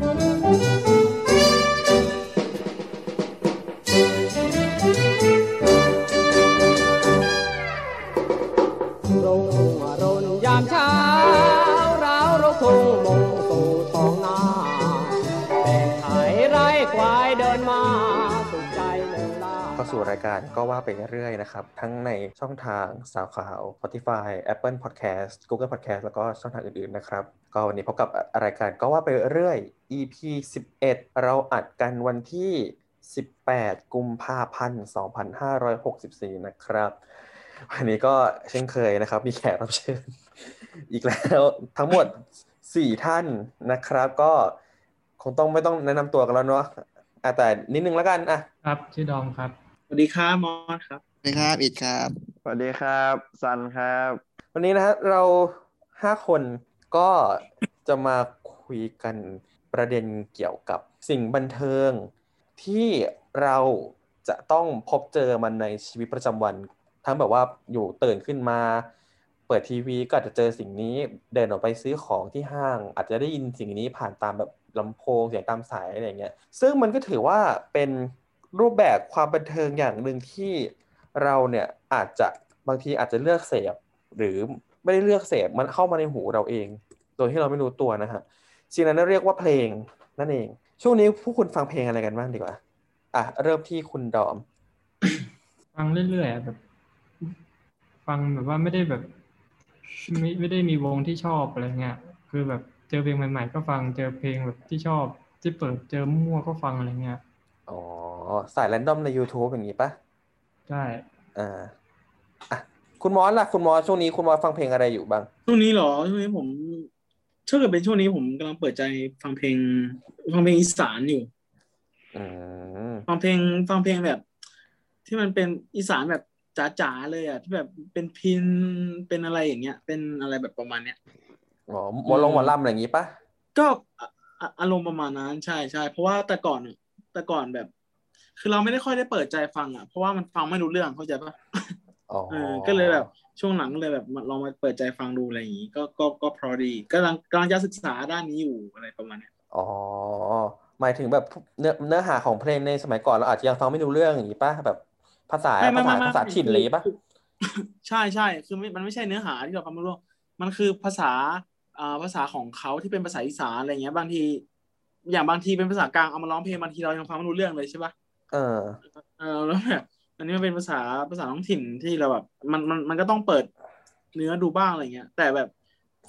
รุ่ รายการก็ว่าไปเรื่อยๆนะครับ ทั้งในช่องทางสาวขาว Spotify Apple Podcast Google Podcast แล้วก็ช่องทางอื่นๆนะครับ ก็วันนี้พบกับรายการก็ว่าไปเรื่อย EP 11 เราอัดกันวันที่ 18 กุมภาพันธ์ 2564 นะครับ วันนี้ก็เช่นเคยนะครับ มีแขกรับเชิญ อีกแล้วทั้งหมด 4 ท่านนะครับ ก็คงต้องไม่ต้องแนะนำตัวกันแล้วเนาะอะแต่นิดนึงแล้วกันอะครับ ชื่อดอมครับ วัสดีครับมอสครับสวัสดีครับอิดครับสวัสดีครับซันครับ วันนี้นะฮะเราห้าคนก็จะมาคุยกันประเด็นเกี่ยวกับสิ่งบันเทิง ที่เราจะต้องพบเจอมันในชีวิตประจำวัน ทั้งแบบว่าอยู่ตื่นขึ้นมา เปิดทีวีก็อาจจะเจอสิ่งนี้เดินออกไปซื้อของที่ห้าง อาจจะได้ยินสิ่งนี้ผ่านตามแบบลำโพงเสียงตามสายอะไรอย่างเงี้ยซึ่งมันก็ถือว่าเป็น รูปแบบความบันเทิงอย่างหนึ่งที่เราเนี่ยอาจจะบางทีอาจจะเลือกเสพหรือไม่ได้เลือกเสพมันเข้ามาในหูเราเอง โดยที่เราไม่รู้ตัวนะฮะสิ่งนั้นเรียกว่าเพลงนั่นเอง ช่วงนี้ผู้คุณฟังเพลงอะไรกันบ้างดีกว่าอะเริ่มที่คุณดอม ฟังเรื่อยๆแบบ ฟังแบบว่าไม่ได้แบบไม่ไม่ได้มีวงที่ชอบอะไรเงี้ยคือแบบเจอเพลงใหม่ๆ ก็ฟังเจอเพลงแบบที่ชอบที่เปิดเจอมั่วก็ฟังอะไรเงี้ย อ๋อ สายแรนดอมใน YouTube อย่างนี้ปะใช่อ่าอะคุณมอสล่ะ คุณมอสช่วงนี้คุณมอสฟังเพลงอะไรอยู่บ้าง ช่วงนี้เหรอช่วงนี้ผมถ้าเกิดเป็นช่วงนี้ผมกำลังเปิดใจฟังเพลง ฟังเพลงอีสานอยู่อืมฟังเพลงฟังเพลงแบบ ที่มันเป็นอีสานแบบจ๋าๆเลยอะที่แบบเป็นพินเป็นอะไรอย่างเงี้ย เป็นอะไรแบบประมาณเนี้ยอ๋อหมอลงหมอลำอะไรอย่างนี้ปะก็อะอะอารมณ์ประมาณนั้นใช่ใช่เพราะว่าแต่ก่อนอะ แต่ก่อนแบบ คือเราไม่ได้ค่อยได้เปิดใจฟังอะเพราะว่ามันฟังไม่รู้เรื่องเข้าใจปะอ๋อเออก็เลยแบบช่วงหลังก็เลยแบบมาลองมาเปิดใจฟังดูอะไรอย่างงี้ ก็ก็ก็เพราะดีกำลังกำลังจะศึกษาด้านนี้อยู่อะไรประมาณเนี้ยอ๋อหมายถึงแบบเนื้อเนื้อหาของเพลงในสมัยก่อนเราอาจจะยังฟังไม่รู้เรื่องอย่างนี้ปะแบบภาษาไม่ไม่ภาษาไม่ภาษาถิ่นเลยปะคือใช่ใช่คือไม่มันไม่ใช่เนื้อหาที่เราฟังไม่รู้มันคือภาษาอ่าภาษาของเขาที่เป็นภาษาอีสานอะไรเงี้ย บางที อย่างบางทีเป็นภาษากลางเอามาร้องเพลงบางทีเรายังฟังไม่รู้เรื่องเลยใช่ปะเออ เออแล้วแบบอันนี้มันเป็นภาษาภาษาท้องถิ่นที่เราแบบมันมันมันก็ต้องเปิดเนื้อดูบ้างอะไรเงี้ย แต่แบบ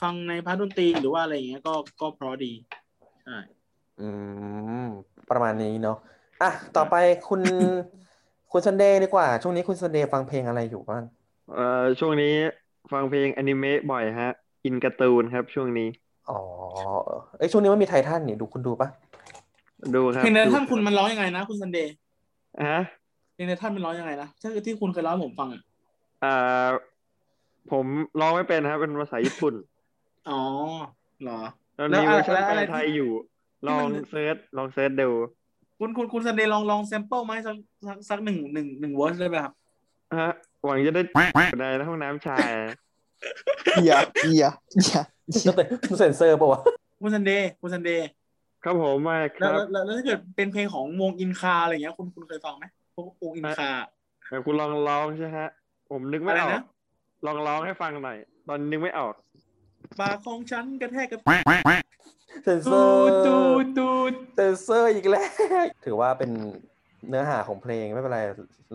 ฟังในพาร์ทดนตรีหรือว่าอะไรเงี้ยก็ก็เพราะดีใช่อืมประมาณนี้เนาะอะต่อไปคุณ คุณซันเดย์ดีกว่า ช่วงนี้คุณซันเดย์ฟังเพลงอะไรอยู่บ้างเอ่อช่วงนี้ฟังเพลงอนิเมะบ่อยฮะ อินการ์ตูนครับช่วงนี้ อ๋อเอ้ยช่วงนี้มันมีไททันนี่ดูคุณดูปะดูครับเพลงในดูท่านคุณมันร้องยังไงนะ คุณซันเดย์ฮะเพลงในท่านมันร้องยังไงนะที่ที่คุณเคยร้องให้ผมฟังอะอ่าผมร้องไม่เป็นครับ เป็นภาษาญี่ปุ่น อ๋อเหรอตอนแล้วนี้อะเวไรอร์ชันแล้วแปอะไรลไทยที่อยู่ที่ลอมังนเซิร์ชลองเซิร์ชดูคุณคุณคุณซันเดย์ลองลองแซมเปิลมาให้สักสักสักหนึ่งหนึ่งหนึ่งเวอร์สได้ไหมครับฮะหวังจะได้ในห้องน้ำชาย อย่าอย่าอย่าแล้วแต่เซนเซอร์ปะวะคุณซันเดย์คุณซันเดย์ครับผมมาคแล้วรับแล้วแล้วถ้าเกิดเป็นเพลงของวงอินคาอะไรเงี้ยคุณคุณเคยฟังไหมพวกวงอินคา แต่คุณลองร้องใช่ฮะ ผมนึกไม่อะไรออนะกลองร้องให้ฟังหน่อย ตอนนึกไม่ออก ปากของฉันกระแทกกับเซนเซตูอร์ดตูดตูดเซนเซอร์อีกแล้วถือว่าเป็นเนื้อหาของเพลงไม่เป็นไร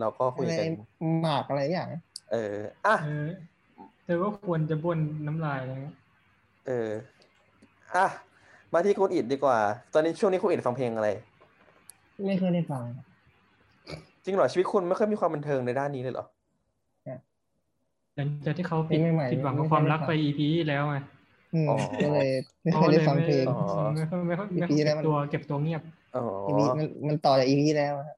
เราก็คุยอะไรกันหมากอะไรอย่าง เอออะ เออ เธอก็ควรจะบ้วนน้ำลายอะไรเงี้ยเอออะมาที่คุณอิดดีกว่า ตอนนี้ช่วงนี้คุณอิดฟังเพลงอะไร ไม่เคยได้ฟังจริงเหรอชีวิตคุณไม่เคยมีความบันเทิงในด้านนี้เลยเหรอหลังจากที่เขาผิดเพลงใหม่ๆผิดหวังกับไม่ความได้รักฟังไป EP ที่แล้วไงอืมอ๋อก็เลยไม่เขาเคยเลได้ยฟังไม่เพลงอ๋อไม่ค่อยไม่ค่อยไม่ค่อย EP แล้เก็วบมันตัวเก็บตัวเงียบ อ๋ออีพีมันมันต่อจากอีพีแล้วอะอ๋อ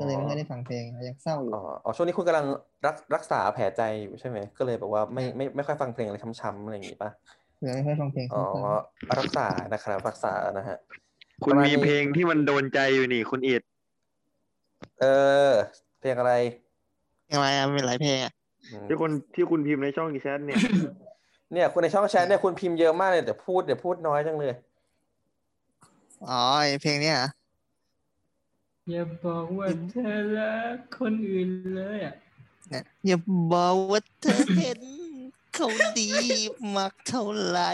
ก็เลยไม่เคยได้ฟังเพลงยังเศร้าอยู่อ๋ออ๋อช่วงนี้คุณกำลังรักรักษาแผลใจอยู่ใช่ไหมก็เลยแบบว่าไม่ไม่ไม่ค่อยฟังเพลงอะไรช้ำๆอะไรอย่างงี้ป่ะยังไม่เคยฟังเพลงอ๋อซ้ำรักษานะครับรักษานะฮะคุณประมาณมีนี้เพลงที่มันโดนใจอยู่นี่ คุณอิดเออ เพลงอะไรๆเพลงอะไรอะมีหลายเพลงอะอืมที่คนที่คุณพิมพ์ในช่องแชทเนี่ย เนี่ยคุณในช่องแชทเนี่ยคุณพิมพ์เยอะมากเลยแต่พูดเดี๋ยวพูดน้อยจังเลยอ๋อไอเพลงเนี้ยเหร ออย่าบอกว่าเธอรักคนอื่นเลยอะเนี่ยอย่าบอกว่าเธอเห็นเขาดีมากเท่าไหร่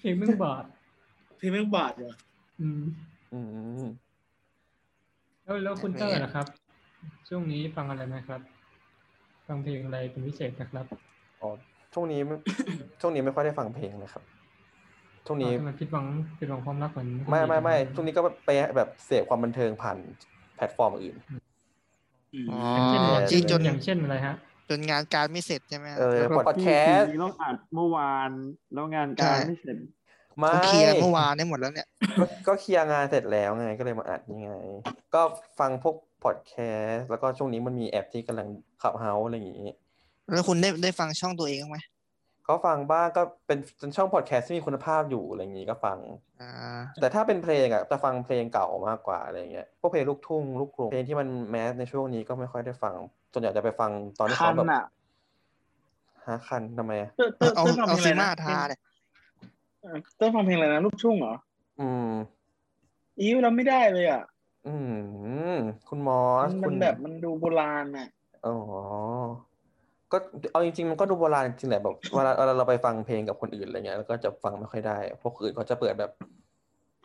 เพลงมึงบาดเพลงแม่งบาดเหรออืมอืมแล้วแล้วคุณเตอร์นะครับ ช่วงนี้ฟังอะไรไหมครับ ฟังเพลงอะไรเป็นพิเศษนะครับอ๋อช่วงนี้ไม่ช่วงนี้ไม่ค่อยได้ฟังเพลงเลยครับ ช่วงนี้อ๋อทำไมผิดหวังผิดหวังความรักเหมือนไม่ไม่ไม่คนอื่นช่วงนี้ก็ไปแบบเสพความบันเทิงผ่านแพลตฟอร์มอื่นอืมอ๋ออย่างเช่นอย่างจริเช่งนจนอย่างเช่นอะไรฮะจนงานการไม่เสร็จใช่ไหมเออแล้วก็พอดแคสต์ที่ต้องอัดเมื่อวานแล้วงานการไม่เสร็จไม่เขาเคลียร์เมื่อวานได้หมดแล้วเนี่ย ก็ก็เคลียร์งานเสร็จแล้วไงก็เลยมาอัดนี่ไง ก็ฟังพวกพอดแคสต์แล้วก็ช่วงนี้มันมีแอปที่กำลังขับเฮาอะไรอย่างงี้ แล้วคุณได้ได้ฟังช่องตัวเองบ้างไหม ก็ฟังบ้างก็เป็นเป็นช่องพอดแคสต์ที่มีคุณภาพอยู่อะไรอย่างงี้ก็ฟังอ่าแต่ถ้าเป็นเพลงอะจะฟังเพลงเก่ามากกว่าอะไรเงี้ยพวกเพลงลูกทุ่งลูกกรุงเพลงที่มันแมสในช่วงนี้ก็ไม่ค่อยได้ฟังส่วนใหญ่จะไปฟังตอนที่คัเขานแบบอะหาคันทำไมอะเต้ยเต้ยเอาเต้ยฟังเอาเพลงอะไรซีมานะทาเลยเออเต้ยฟังเพลงอะไรนะลูกทุ่งเหรออืมอิ้วเราไม่ได้เลยอะ อืมคุณมอสมันคุมัณนแบบมันดูโบราณอะอ๋อ ก็เอาจริงๆมันก็ดูโบราณจริงแหละแบบเวลาเวลาเราไปฟังเพลงกับคนอื่นอะไรเงี้ยแล้วก็จะฟังไม่ค่อยได้ พวกอื่นเขาจะเปิดแบบ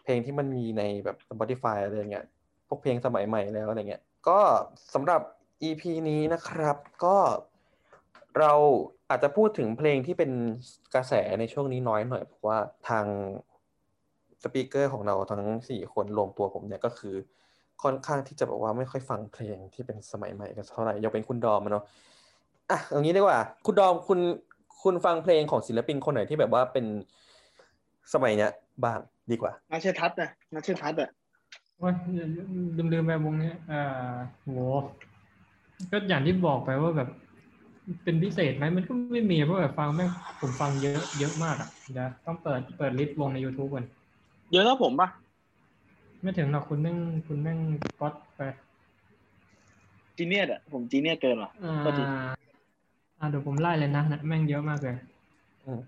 เพลงที่มันมีในแบบ Spotify อะไรเงี้ยพวกเพลงสมัยใหม่แล้วอะไรเงี้ยก็สำหรับ EP นี้นะครับ ก็เราอาจจะพูดถึงเพลงที่เป็นกระแสในช่วงนี้น้อยหน่อยเพราะว่าทางสปีกเกอร์ของเราทั้งสี่คนรวมตัวผมเนี่ยก็คือค่อนข้างที่จะบอกว่าไม่ค่อยฟังเพลงที่เป็นสมัยใหม่กันเท่าไหร่ยกเป็นคุณดอมอะเนาะ อะเอางี้ดีกว่า คุณดอมคุณคุณฟังเพลงของศิลปินคนไหนที่แบบว่าเป็นสมัยเนี้ยบ้างดีกว่านัชเชยทัศน์นะนัชเชยทัศน์อะว่าลืมลืมไปวงเนี้ยอ่าโหก็อย่างที่บอกไปว่าแบบเป็นพิเศษไหมมันก็ไม่มีเพราะแบบฟังแม่งผมฟังเยอะเยอะมากอะเดี๋ยวต้องเปิดเปิดลิสต์วงใน YouTube ก่อนเยอะเท่าผมปะไม่ถึงหรอกคุณแม่งคุณแม่งก๊อตไปจีเนียอะผมจีเนียเกินว่ะอ่าก็ดี อ่าเดี๋ยวผมไล่เลยนะนะแม่งเยอะมากเลยอืม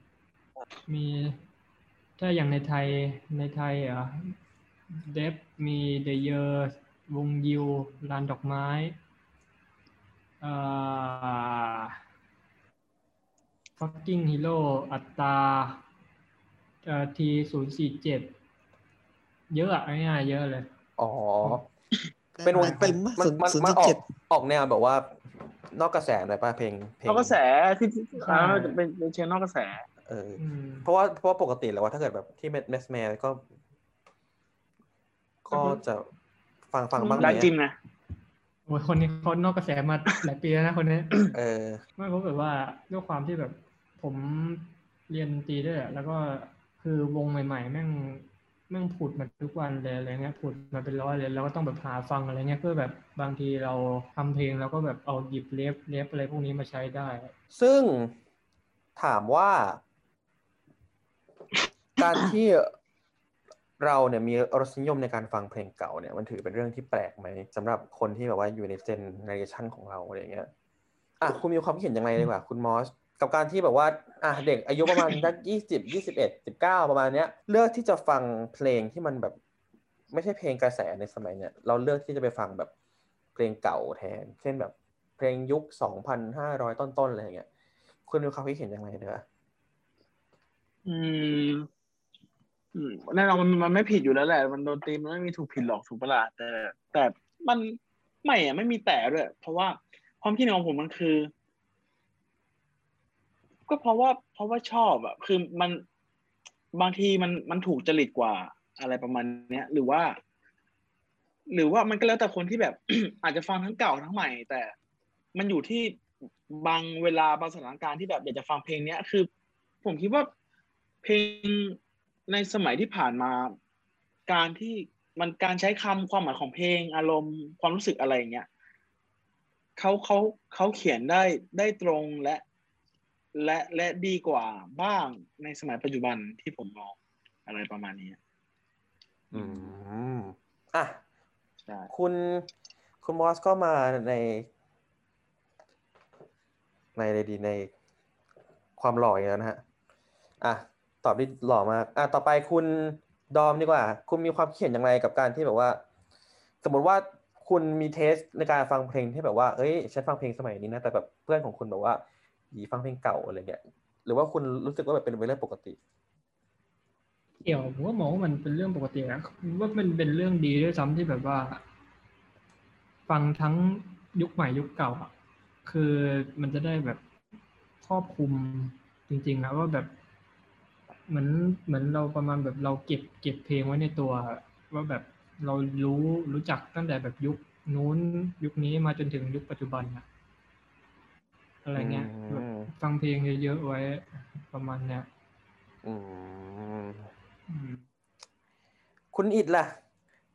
มีถ้าอย่างในไทยในไทยอะเดฟมีเดเยอร์วงยิวลานดอกไม้เอ่อ fucking hero อัตตาเอ่อทีศูนย์สี่เจ็ดเยอะอะง่ายๆเยอะเลย อ๋อ เป็นวงเป็นมันมันศูนย์มันจุดออเจ็กดออกแนวแบบว่า นอกกระแสหน่อยป่ะเพลงเพลงนอกกระแสที่ที่ใช่อ่าเป็นเป็นเชิงนอกกระแส เอออืมเพราะว่าเพราะว่าปกติแล้วว่าถ้าเกิดแบบที่แมสแมนก็ ก็จะฟังฟังบ้างไหมได้จริงนะโอ้ยคนนี้เขานอกกระแสมาหลายปีแล้วนะคนนี้ เออไม่เพราะแบบว่าด้วยความที่แบบ ผมเรียนดนตรีด้วยอะแล้วก็คือวงใหม่ ๆ แม่ง แม่งผุดมาทุกวันเลยอะไรเงี้ยผุดมาเป็นร้อยเลยแล้วก็ต้องแบบหาฟังอะไรเงี้ยเพื่อแบบบางทีเราทำเพลงแล้วก็แบบเอาหยิบเลฟเลฟอะไรพวกนี้มาใช้ได้ ซึ่งถามว่า การที่เราเนี่ยมีรสนิยมในการฟังเพลงเก่าเนี่ยมันถือเป็นเรื่องที่แปลกไหมสำหรับคนที่แบบว่าอยู่ในเจนเนอเรชันของเราอะไรเงี้ยอะคุณมีความคิดเห็นยังไงดีกว่า คุณมอส กับการที่แบบว่าอะเด็กอายุประมาณสักยี่สิบยี่สิบเอ็ดสิบเก้าประมาณเนี้ย เลือกที่จะฟังเพลงที่มันแบบ ไม่ใช่เพลงกระแสในสมัยเนี้ยเราเลือกที่จะไปฟังแบบเพลงเก่าแทน เช่นแบบเพลงยุคสองพันห้าร้อยต้นๆอะไรอย่างเงี้ยคุณมีความคิดเห็นยังไงเนอะอืมแน่นอนมันมันไม่ผิดอยู่แล้วแหละ มันโดนตีมันไม่มีถูกผิดหรอกถูกปะล่ะแต่ แต่มันไม่อะไม่มีแต่ด้วย เพราะว่าความคิดเห็นของผมมันคือ ก็เพราะว่าเพราะว่าชอบอะคือมันบางทีมันมันถูกจริตกว่าอะไรประมาณเนี้ย หรือว่า หรือว่ามันก็แล้วแต่คนที่แบบ อาจจะฟังทั้งเก่าทั้งใหม่ แต่มันอยู่ที่บางเวลาบางสถานการณ์ที่แบบอยากจะฟังเพลงเนี้ยคือ ผมคิดว่าเพลงในสมัยที่ผ่านมา การที่มันการใช้คำความหมายของเพลง อารมณ์ความรู้สึกอะไรอย่างเงี้ยเขาเขาเขาเขียนได้ได้ตรงและ และและดีกว่าบ้างในสมัยปัจจุบันที่ผมมองอะไรประมาณนี้ อืมอะใช่คุณคุณมอสก็มาใน ในในดีในความหล่ออีกแล้วนะฮะ อะ ตอบได้หล่อมาก อะ ต่อไปคุณดอมดีกว่า คุณมีความคิดเห็นอย่างไรกับการที่แบบว่า สมมติว่าคุณมีเทสในการฟังเพลงที่แบบว่า เอ้ย ฉันฟังเพลงสมัยนี้นะ แต่แบบเพื่อนของคุณแบบว่าห ยีฟังเพลงเก่าอะไรเงี้ยหรือว่าคุณรู้สึกว่าแบบเป็นเรื่องปกติ เกี่ยวผมก็มองว่ามันเป็นเรื่องปกตินะว่ามันเป็นเรื่องดีด้วยซ้ำที่แบบว่า ฟังทั้งยุคใหม่ยุคเก่าอะคือมันจะได้แบบครอบคลุมจริงๆนะว่าแบบเหมือนเหมือนเราประมาณแบบเราเก็บเก็บเพลงไว้ในตัว ว่าแบบเรารู้รู้จักตั้งแต่แบบยุคนู้นยุคนี้มาจนถึงยุคปัจจุบันอะ อะไรเงี้ยอืมแบบฟังเพลงเยอะๆไว้ประมาณเนี้ยอืมอืมคุณอิดล่ะ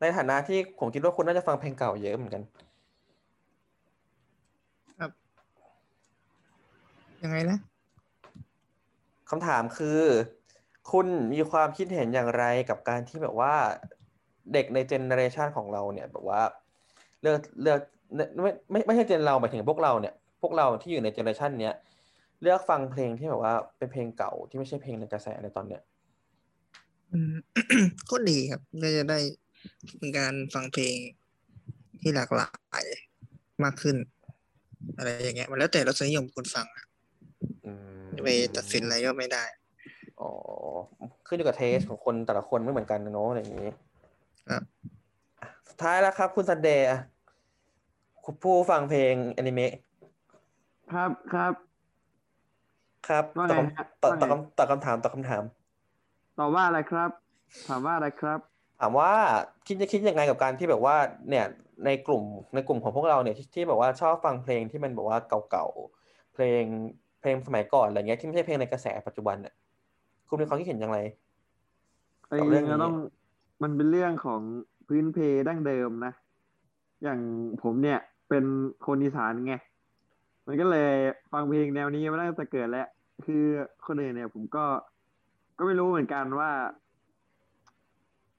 ในฐานะที่ผมคิดว่าคุณน่าจะฟังเพลงเก่าเยอะเหมือนกันยังไงนะคำถามคือ คุณมีความคิดเห็นอย่างไรกับการที่แบบว่าเด็กใน generation ของเราเนี่ย แบบว่า เลือกเลือกไม่ไม่ไม่ใช่ gen เราหมายถึงพวกเราเนี่ยพ วกเราที่อยู่ใน generation เนี้ยเลือกฟังเพลงที่แบบว่าเป็นเพลงเก่าที่ไม่ใช่เพลงในกระแสในตอนเนี้ยอืมก็ดีครับก็จะได้เป็นการฟังเพลงที่หลากหลายมากขึ้น อะไรอย่างเงี้ย มันแล้วแต่รสนิยมคนฟังอะอืมจะไปตัดสินอะไรก็ไม่ได้ อ๋อ ขึ้นอยู่กับเทสของคนแต่ละคนไม่เหมือนกันนะเนอะอะไรอย่างนี้ ครับสุดท้ายแล้วครับ คุณซันเดย์อะคุณผู้ฟังเพลงอนิเมะ ครับครับ ครับว่าตอบไงฮะคำตอบว่าไงตอบคำตอบคำถามตอบคำถาม ตอบว่าอะไรครับ ถามว่าอะไรครับ ถามว่าคิดจะคิดยังไงกับการที่แบบว่าเนี่ยในกลุ่มในกลุ่มของพวกเราเนี่ยที่ที่แบบว่าชอบฟังเพลงที่มันแบบว่าเก่าๆเพลงเพลงสมัยก่อนอะไรเงี้ยที่ไม่ใช่เพลงในกระแสปัจจุบันเนี่ยคุณมีความคิดเห็นอย่างไร ไอ้กับเรื่องนี้ ก็ต้องมันเป็นเรื่องของพื้นเพดั้งเดิมนะ อย่างผมเนี่ยเป็นคนอีสานไง มันก็เลยฟังเพลงแนวนี้มาตั้งแต่เกิดแล้ว คือคนอื่นเนี่ย ผมก็ก็ไม่รู้เหมือนกันว่า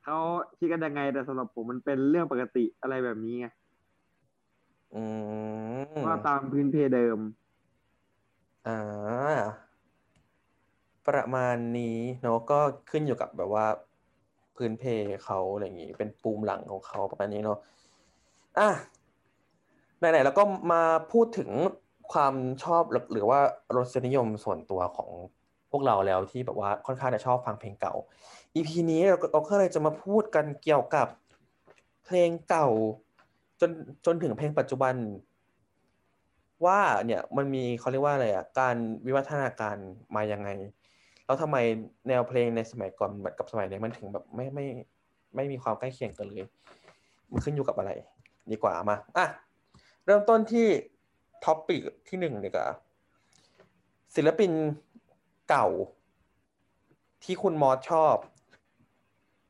เขาคิดกันยังไงแต่สำหรับผมมันเป็นเรื่องปกติอะไรแบบนี้ไงอืมว่าตามพื้นเพเดิม อ่า ประมาณนี้เนาะก็ขึ้นอยู่กับแบบว่า พื้นเพเขาอะไรอย่างงี้เป็นปูมหลังของเขาประมาณนี้เนาะอะไหนๆแล้วก็มาพูดถึง ความชอบหรือว่ารสนิยมส่วนตัวของพวกเราแล้วที่แบบว่าค่อนข้างจะชอบฟังเพลงเก่า EP นี้เราก็เราก็เลยจะมาพูดกันเกี่ยวกับเพลงเก่า จนจนถึงเพลงปัจจุบัน ว่าเนี่ยมันมีเขาเรียกว่าอะไรอะการวิวัฒนาการมายังไง แล้วทำไมแนวเพลงในสมัยก่อนกับสมัยนี้มันถึงแบบไม่ไม่ไม่มีความใกล้เคียงกันเลย มันขึ้นอยู่กับอะไร ดีกว่ามาอะเริ่มต้นที่ topic ที่หนึ่งดีกว่าศิลปินเก่าที่คุณมอสชอบ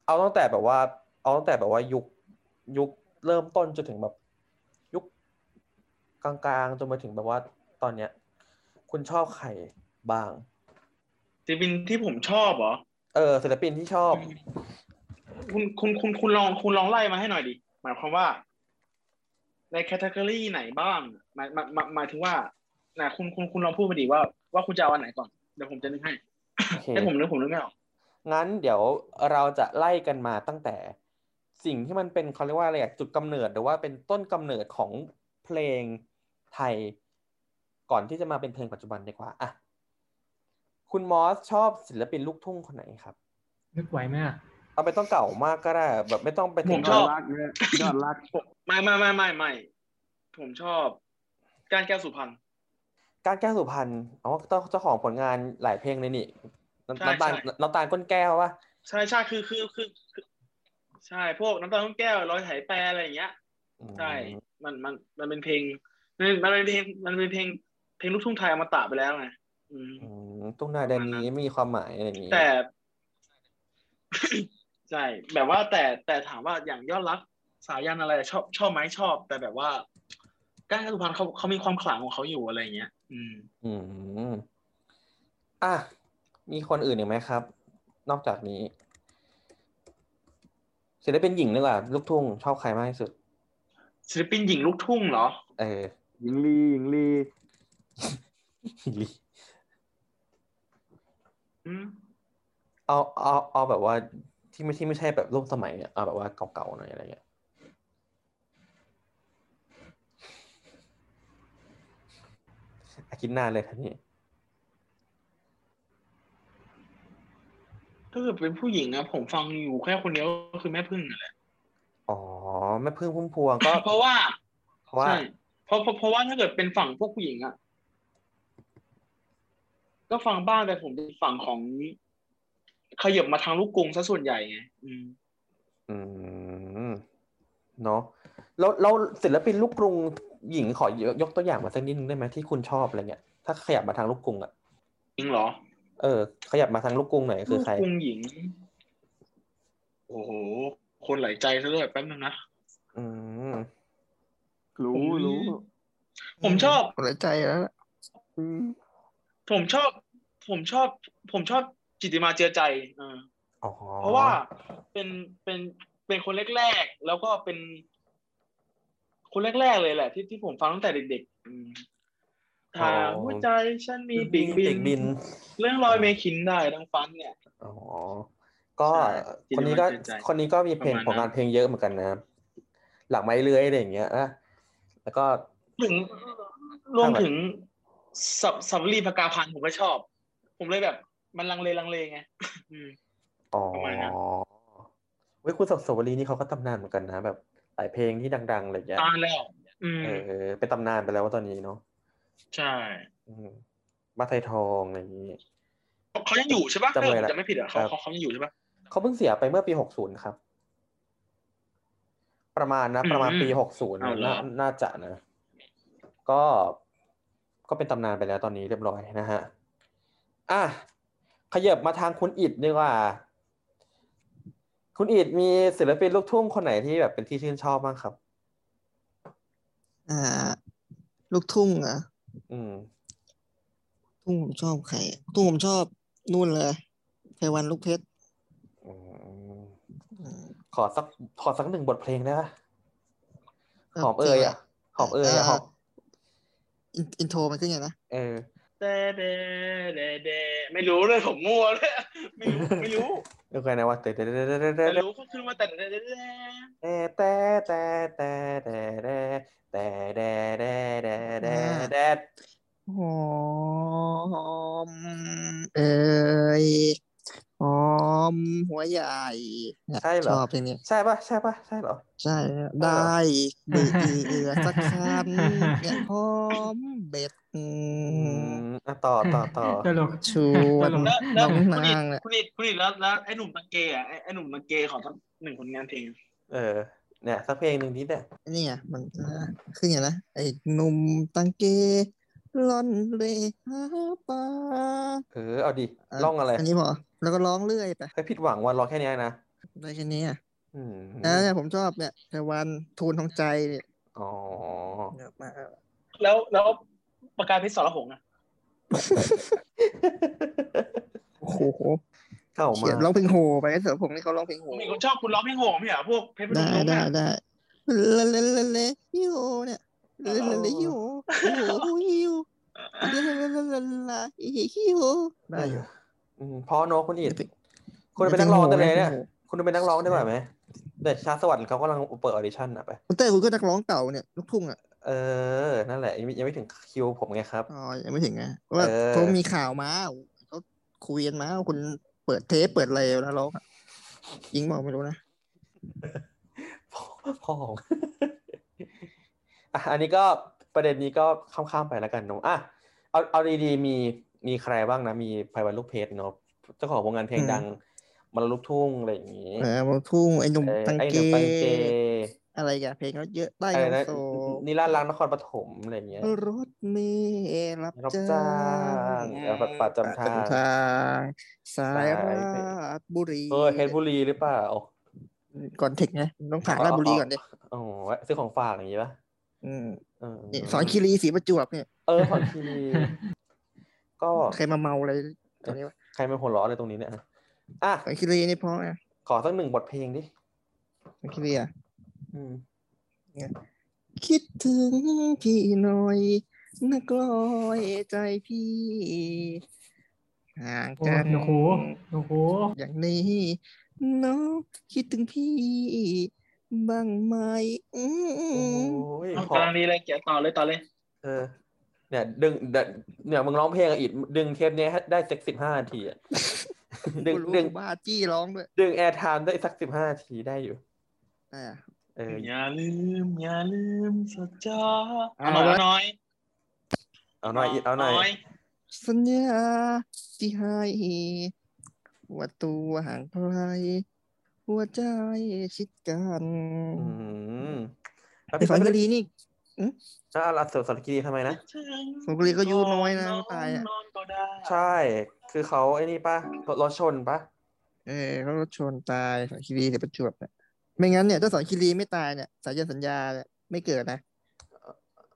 เอาตั้งแต่แบบว่า เอาตั้งแต่แบบว่ายุคยุคเริ่มต้นจนถึงแบบ ยุคกลางๆจนมาถึงแบบว่าตอนเนี้ย คุณชอบใครบ้างศิลปินที่ผมชอบเหรอเออศิลปินที่ชอบ คุณคุณคุณคุณลองคุณลองไล่มาให้หน่อยดิหมายความว่า ในแคตตากรีไหนบ้างหมายหมายหมายหมายถึงว่านะคุณคุณคุณลองพูดมาดิว่าว่าคุณจะเอาอันไหนก่อนเดี๋ยวผมจะนึกให้โอเค ให้ผมนึกผมนึกไม่ออกงั้นเดี๋ยวเราจะไล่กันมาตั้งแต่สิ่งที่มันเป็นเขาเรียกว่าอะไรอะจุดกำเนิดหรือว่าเป็นต้นกำเนิดของเพลงไทย ก่อนที่จะมาเป็นเพลงปัจจุบันดีกว่าอะคุณมอสชอบศิลปินลูกทุ่งคนไหนครับ นึกไหวไหมอะ เอาไปต้องเก่ามากก็ได้ แบบไม่ต้องไปถึผงมยชออดบรักเนี่ยยอดรักผมไม่ไม่ไม่ไม่ไม่ผมชอบการแก้วสุพรรณ การแก้วสุพรรณอ๋อเจ้าเจ้าของผลงานหลายเพลงเลยนี่น้ำใช่น้ำตาลใช่ น้ำตาลก้นแก้ววะใช่ใช่คือคือคือคือใช่พวกน้ำตาลต้นแก้วร้อยไถแปรอะไรอย่างเงี้ยอืมใช่ มันมันมันเป็นเพลงมันมันเป็นเพลงมันเป็นเพลงเพลงลูกทุ่งไทยอมตะไปแล้วไงอืม อืมตุ้งนาแดนนี้มีความหมายอะไรอย่างนี้แต่ ใช่แบบว่าแต่แต่ถามว่าอย่างยอดรักสายันอะไรชอบชอบไหมชอบ แต่แบบว่าก้านสุพรรณเขาเขามีความขลังของเขาอยู่อะไรอย่างเงี้ย อืม อืมอะมีคนอื่นอีกไหมครับ นอกจากนี้ศิลปินหญิงดีกว่าลูกทุ่งชอบใครมากที่สุดศิลปินหญิงลูกทุ่งเหรอ เออหญิงลีหญิงลีอืมเอาเอาเอาแบบว่า ที่ไม่ที่ไม่ใช่แบบร่วมสมัยเนี่ยเอาแบบว่าเก่าๆหน่อยอะไรเงี้ยอะคิดนานเลยท่านี่ถ้าเกิดเป็นผู้หญิงอะผมฟังอยู่แค่คนเดียวก็คือแม่พึ่งนั่นแหละอ๋อแม่พึ่งพุ่มพวงก็ เพราะว่า เพราะว่าใช่เพราะเพราะเพราะว่าถ้าเกิดเป็นฝั่งพวกผู้หญิงอะก็ฟังบ้างแต่ผมเป็นฝั่งของ ขยับมาทางลูกกรุงซะส่วนใหญ่ไงอืม อืมเนาะแล้วแล้วศิลปินลูกกรุงหญิงขอยกยกตัวอย่างมาสักนิดนึงได้ไหมที่คุณชอบอะไรเงี้ยถ้าขยับมาทางลูกกรุงอะจริงเหรอ เออ ขยับมาทางลูกกรุงหน่อยคือใครลูกกรุงหญิง โอ้โหคนหลายใจซะด้วยแป๊บนึงนะอืมรู้ผมรู้ ผมชอบคนละใจแล้วล่ะอืมผมชอบ ผมชอบ ผมชอบ จิตติมาเจือใจเอออ๋อเพราะว่าเป็นเป็นเป็นคนแรกๆแล้วก็เป็น คนแรกๆเลยแหละ ที่ที่ผมฟังตั้งแต่เด็กๆอืมถ้าหัวใจฉันมีปีกบิปีกบินนเรื่องรอยเมคินได้ทั้งฟันเนี่ยอ๋อก็ใช่จิตคนนี้ก็วิญญาณเตือนใจคนนี้ก็มีเพลงประมาณนั้นผลงานเพลงเยอะเหมือนกันนะหลังไม้เลื้อยอะไรอย่างเงี้ยนะแล้วก็ถึงรวมถึงสับสับรีพกาพันธ์ผมก็ชอบ ผมเลยแบบ มันลังเลลังเลไงอืมอ๋อประมาณนั้นเว้ยคุณสสวรีนี่เขาก็ตำนานเหมือนกันนะ แบบหลายเพลงที่ดังๆอะไรอย่างเงี้ยตายแล้วอืมเออเป็นตำนานไปแล้วว่าตอนนี้เนาะใช่อืมมาไทยทองอะไรอย่างงี้เขายังอยู่ใช่ปะจำถ้าเลยผมละจำไม่ผิดอะเขาครับเขาเขายังอยู่ใช่ปะเขาเพิ่งเสียไปเมื่อปีหกศูนย์ครับ ประมาณนะ ประมาณอืมปีหกศูนย์เอาเหรอน่าจะนะ ก็ก็เป็นตำนานไปแล้วตอนนี้เรียบร้อยนะฮะ อะ ขยับมาทางคุณอิดดีกว่า คุณอิดมีศิลปินลูกทุ่งคนไหนที่แบบเป็นที่ชื่นชอบบ้างครับ อ่า ลูกทุ่งอะอืมทุ่งผมชอบใครอะทุ่งผมชอบนู่นเลยไพรวัลย์ ลูกเพชรอืมอืมขอสักขอสักหนึ่งบทเพลงได้ปะก็หอมเอ่ยอะหอมเอ่ยอะหอมอิน intro มันขึ้นไงนะเออ เดเดเดเดไม่รู้เลยผมมั่วเลยไม่รู้ไม่รู้เดี๋ยวกันนะว่าเตะเตะเตะเตะเตะแต่เตะรู้ก็คือมาแต่เดเดเดแต่แต่แต่แต่แต่แต่แต่แต่แต่แต่แต่หอมเอ่ย หอมหัวใหญ่เนี่ยใช่เหรชออบเพลงนี้ใช่ปะใช่ปะใช่เหรอ ใช่ ได้เบื่อสักคันเนี่ยหอมเบ็ดอือืมมอะต่อต่อต่อตลกชวนแล้วแล้น้วองคุณนาอิดงเนี่ยคุณอิดคุณอิดแล้วแล้วไอ้หนุ่มตังเกย์อะไอ้ไอ้หนุ่มตังเกย์ขอสักหนึ่งผลงานเพลง เออเนี่ยสักเพลงหนึ่งนิดเนี่ยนี่ไงมันขึ้นอย่างนะไอ้หนุ่มตังเกล่อนเลหาปลาเออเอาดิะร้องอะไรอันนี้พอ แล้วก็ร้องเรื่อยไปเคยผิดหวังวันร้องแค่เนี้ยนะได้แค่นี้อะอืมแล้วเนี่ยผมชอบเนี่ยไพวันทูนทองใจเนี่ยอ๋อเยอะมากแล้วแล้วประกายเพชรสรหงษ์อะโอ้โหเข้าเขีมายนร้องเพลงโหไปเสือผมนี่เขาร้องเพลงโหผมเห็นคนชอบคุณร้องเพลงโหงพี่อะพวกเพชรพนได้มรุ้งได้อะได้เลเลเลเลฮิวเนี่ยเลเลเลฮิวฮิวฮิวเลเลเลเลเลฮิวได้อยู่ อืมเพราะเนอะคุณอิดเพลงคุณเป็นนักร้องได้เลยเนี่ยเพลงโหคุณเป็นนักร้องได้ไหมแต่ชาติสวรรค์เขากำลังเปิด audition อะไปคุณเต้คุณก็นักร้องเก่าเนี่ยลูกทุ่งอะเออ นั่นแหละยังไม่ยังไม่ถึงคิวผมไงครับอ๋อยังไม่ถึงไงเพราะว่าเออเขามีข่าวมาเขาคุยกันมาว่าคุณเปิดเทปเปิดอะไรแล้วร้องอะยิงบอกไม่รู้นะพ่อพ่อของอะอันนี้ก็ประเด็นนี้ก็ข้ามๆไปแล้วกันเนอะอะเอาเอาดีๆมี มีใครบ้างนะ มีไพวันลูกเพชรเนาะเจ้าของวงงานเพลงอืมดังมาลูกทุ่งอะไรอย่างนี้เออมาทุ่งไอ้หนุ่มเออตังไอ้หเกนุ่มตังเกอะไรกันเพลงเขาเยอะใต้อะไรเงานะโซนิรันดร์รังนครปฐมอะไรอย่างเงี้ยรถเมล์รับรับจ้าจ้างงเออประจำทางประจำทางสายสายราชบุรีเออเพชรบุรีหรือเปล่าก่อนเทคไงต้องผ่านราชบุรีก่อนดิอ๋อแวะซื้อของฝากอย่างงี้ป่ะอืมเออนี่สอนคีรีศรีประจวบเนี่ยเออสอนคีรี ก็ใครมาเมาอะไรตรงนี้วะใครมาหัวเราะอะไรตรงนี้เนี่ยอะสอนคีรีนี่เพราะไงขอสักหนึ่งบทเพลงดิสอนคีรีอะอืมคิดถึงพี่หน่อยนักลอยใจพี่ห่างโอ้กันโอ้โหโอ้โหอย่างนี้น้องคิดถึงพี่บ้างไหมอืมโอ้ยเอาเพราะกำลังดีเลยเกี่ยวต่อเลยต่อเลย เออ เนี่ย ดึงเดยวเนี่ยมึงร้องเพลงอะอีกดึงเทปเนี้ยให้ได้สักสิบห้านาทีอะดึงกูรู้ดึงกูบ้าจี้ร้องด้วย ดึงแอร์ไทม์ได้สักสิบห้านาทีได้อยู่ได้อะเอออย่าลืม อย่าลืมสดจอเอาเอาหน่อยไว้เอาหน่อย เอาหน่อยอีกเอาหน่อยสัญญาที่ให้ว่าตัวห่างไกลหัวใจชิดกันอืมแล้วไอ้พี่ฝันไม่กะได้ลีนี่ แล้วอะไรสสารคีรีทำไมนะฝันกะลีก็อายุน้อยนะตายอะนอนก็ได้ใช่ คือเขาไอ้นี่ปะรถรถชนปะเออเขารถชนตายสอนคีรีเสียประจวบเนี่ยไม่งั้นเนี่ยถ้าสอนคีรีไม่ตายเนี่ยสายยันสัญญาเนี่ยไม่เกิดนะ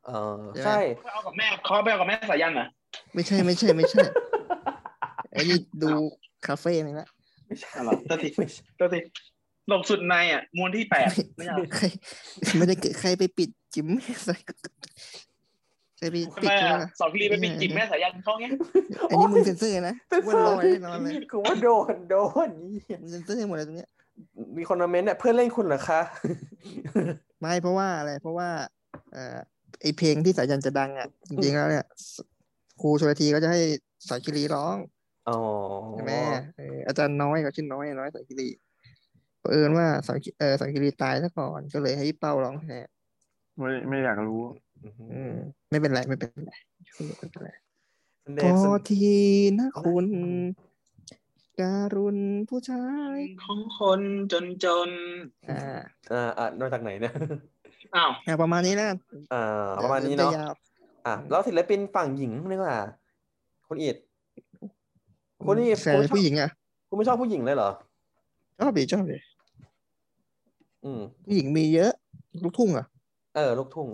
เออใช่ไหมใช่ไปเอากับแม่เขาไปเอากับแม่สายันเหรอไม่ใช่ไม่ใช่ไม่ใช่ไอ้นี่ดูคาเฟ่นี่ละไม่ใช่อะไรตัวทีไม่ใช่ตัวทีหลบสุดในอะมวนที่แปดไม่ใช่ใครไม่ได้เกิดใครไปปิด จิ๋มใส่ใครไปทำปิดไมตัวอะสอนพีรีไปปิดจิบแม่สายันเขาเงี้ยอันนี้มึงเซ็นเซอร์นะว่าลอยแน่นอนเลยคือว่าโดนโดนนี่มึงเซ็นเซอร์ให้หมดเลยตรงเนี้ยมีคนมาเมนต์เนี่ยเพื่อนเล่นคุณเหรอคะไม่เพราะว่าอะไรเพราะว่า เอ่อไอเพลงที่สายันจะดังอะจริงๆแล้วเนี่ยครูชลทีก็จะให้สายคิรีร้องอ๋อใช่ไหมเอออาจารย์น้อยเขาชื่อน้อยน้อยสายคิรีเผอิญว่าสายเออสายคิรีตายซะก่อนก็เลยให้พี่เป้าร้องแทน ไม่ไม่อยากรู้อืมไม่เป็นไรไม่เป็นไรไม่เป็นไรแสดพงอแสดงทีนะคุณการุณผู้ชายของคนจนจนอ่าอ่าอ่ามาจากไหนเนี่ยอ้าวอ่าประมาณนี้แล้วกันอ่า ประมาณนี้เนาะดี๋ยวจยวอะแล้วศิลปินฝั่งหญิงนี่ว่าคุณอิดคุณนี่แฟนเป็นผู้หญิงอะคุณไม่ชอบผู้หญิงเลยเหรอชอบดิชอบดิอืมผู้หญิงมีเยอะลูกทุ่งอะ เออ ลูกทุ่ง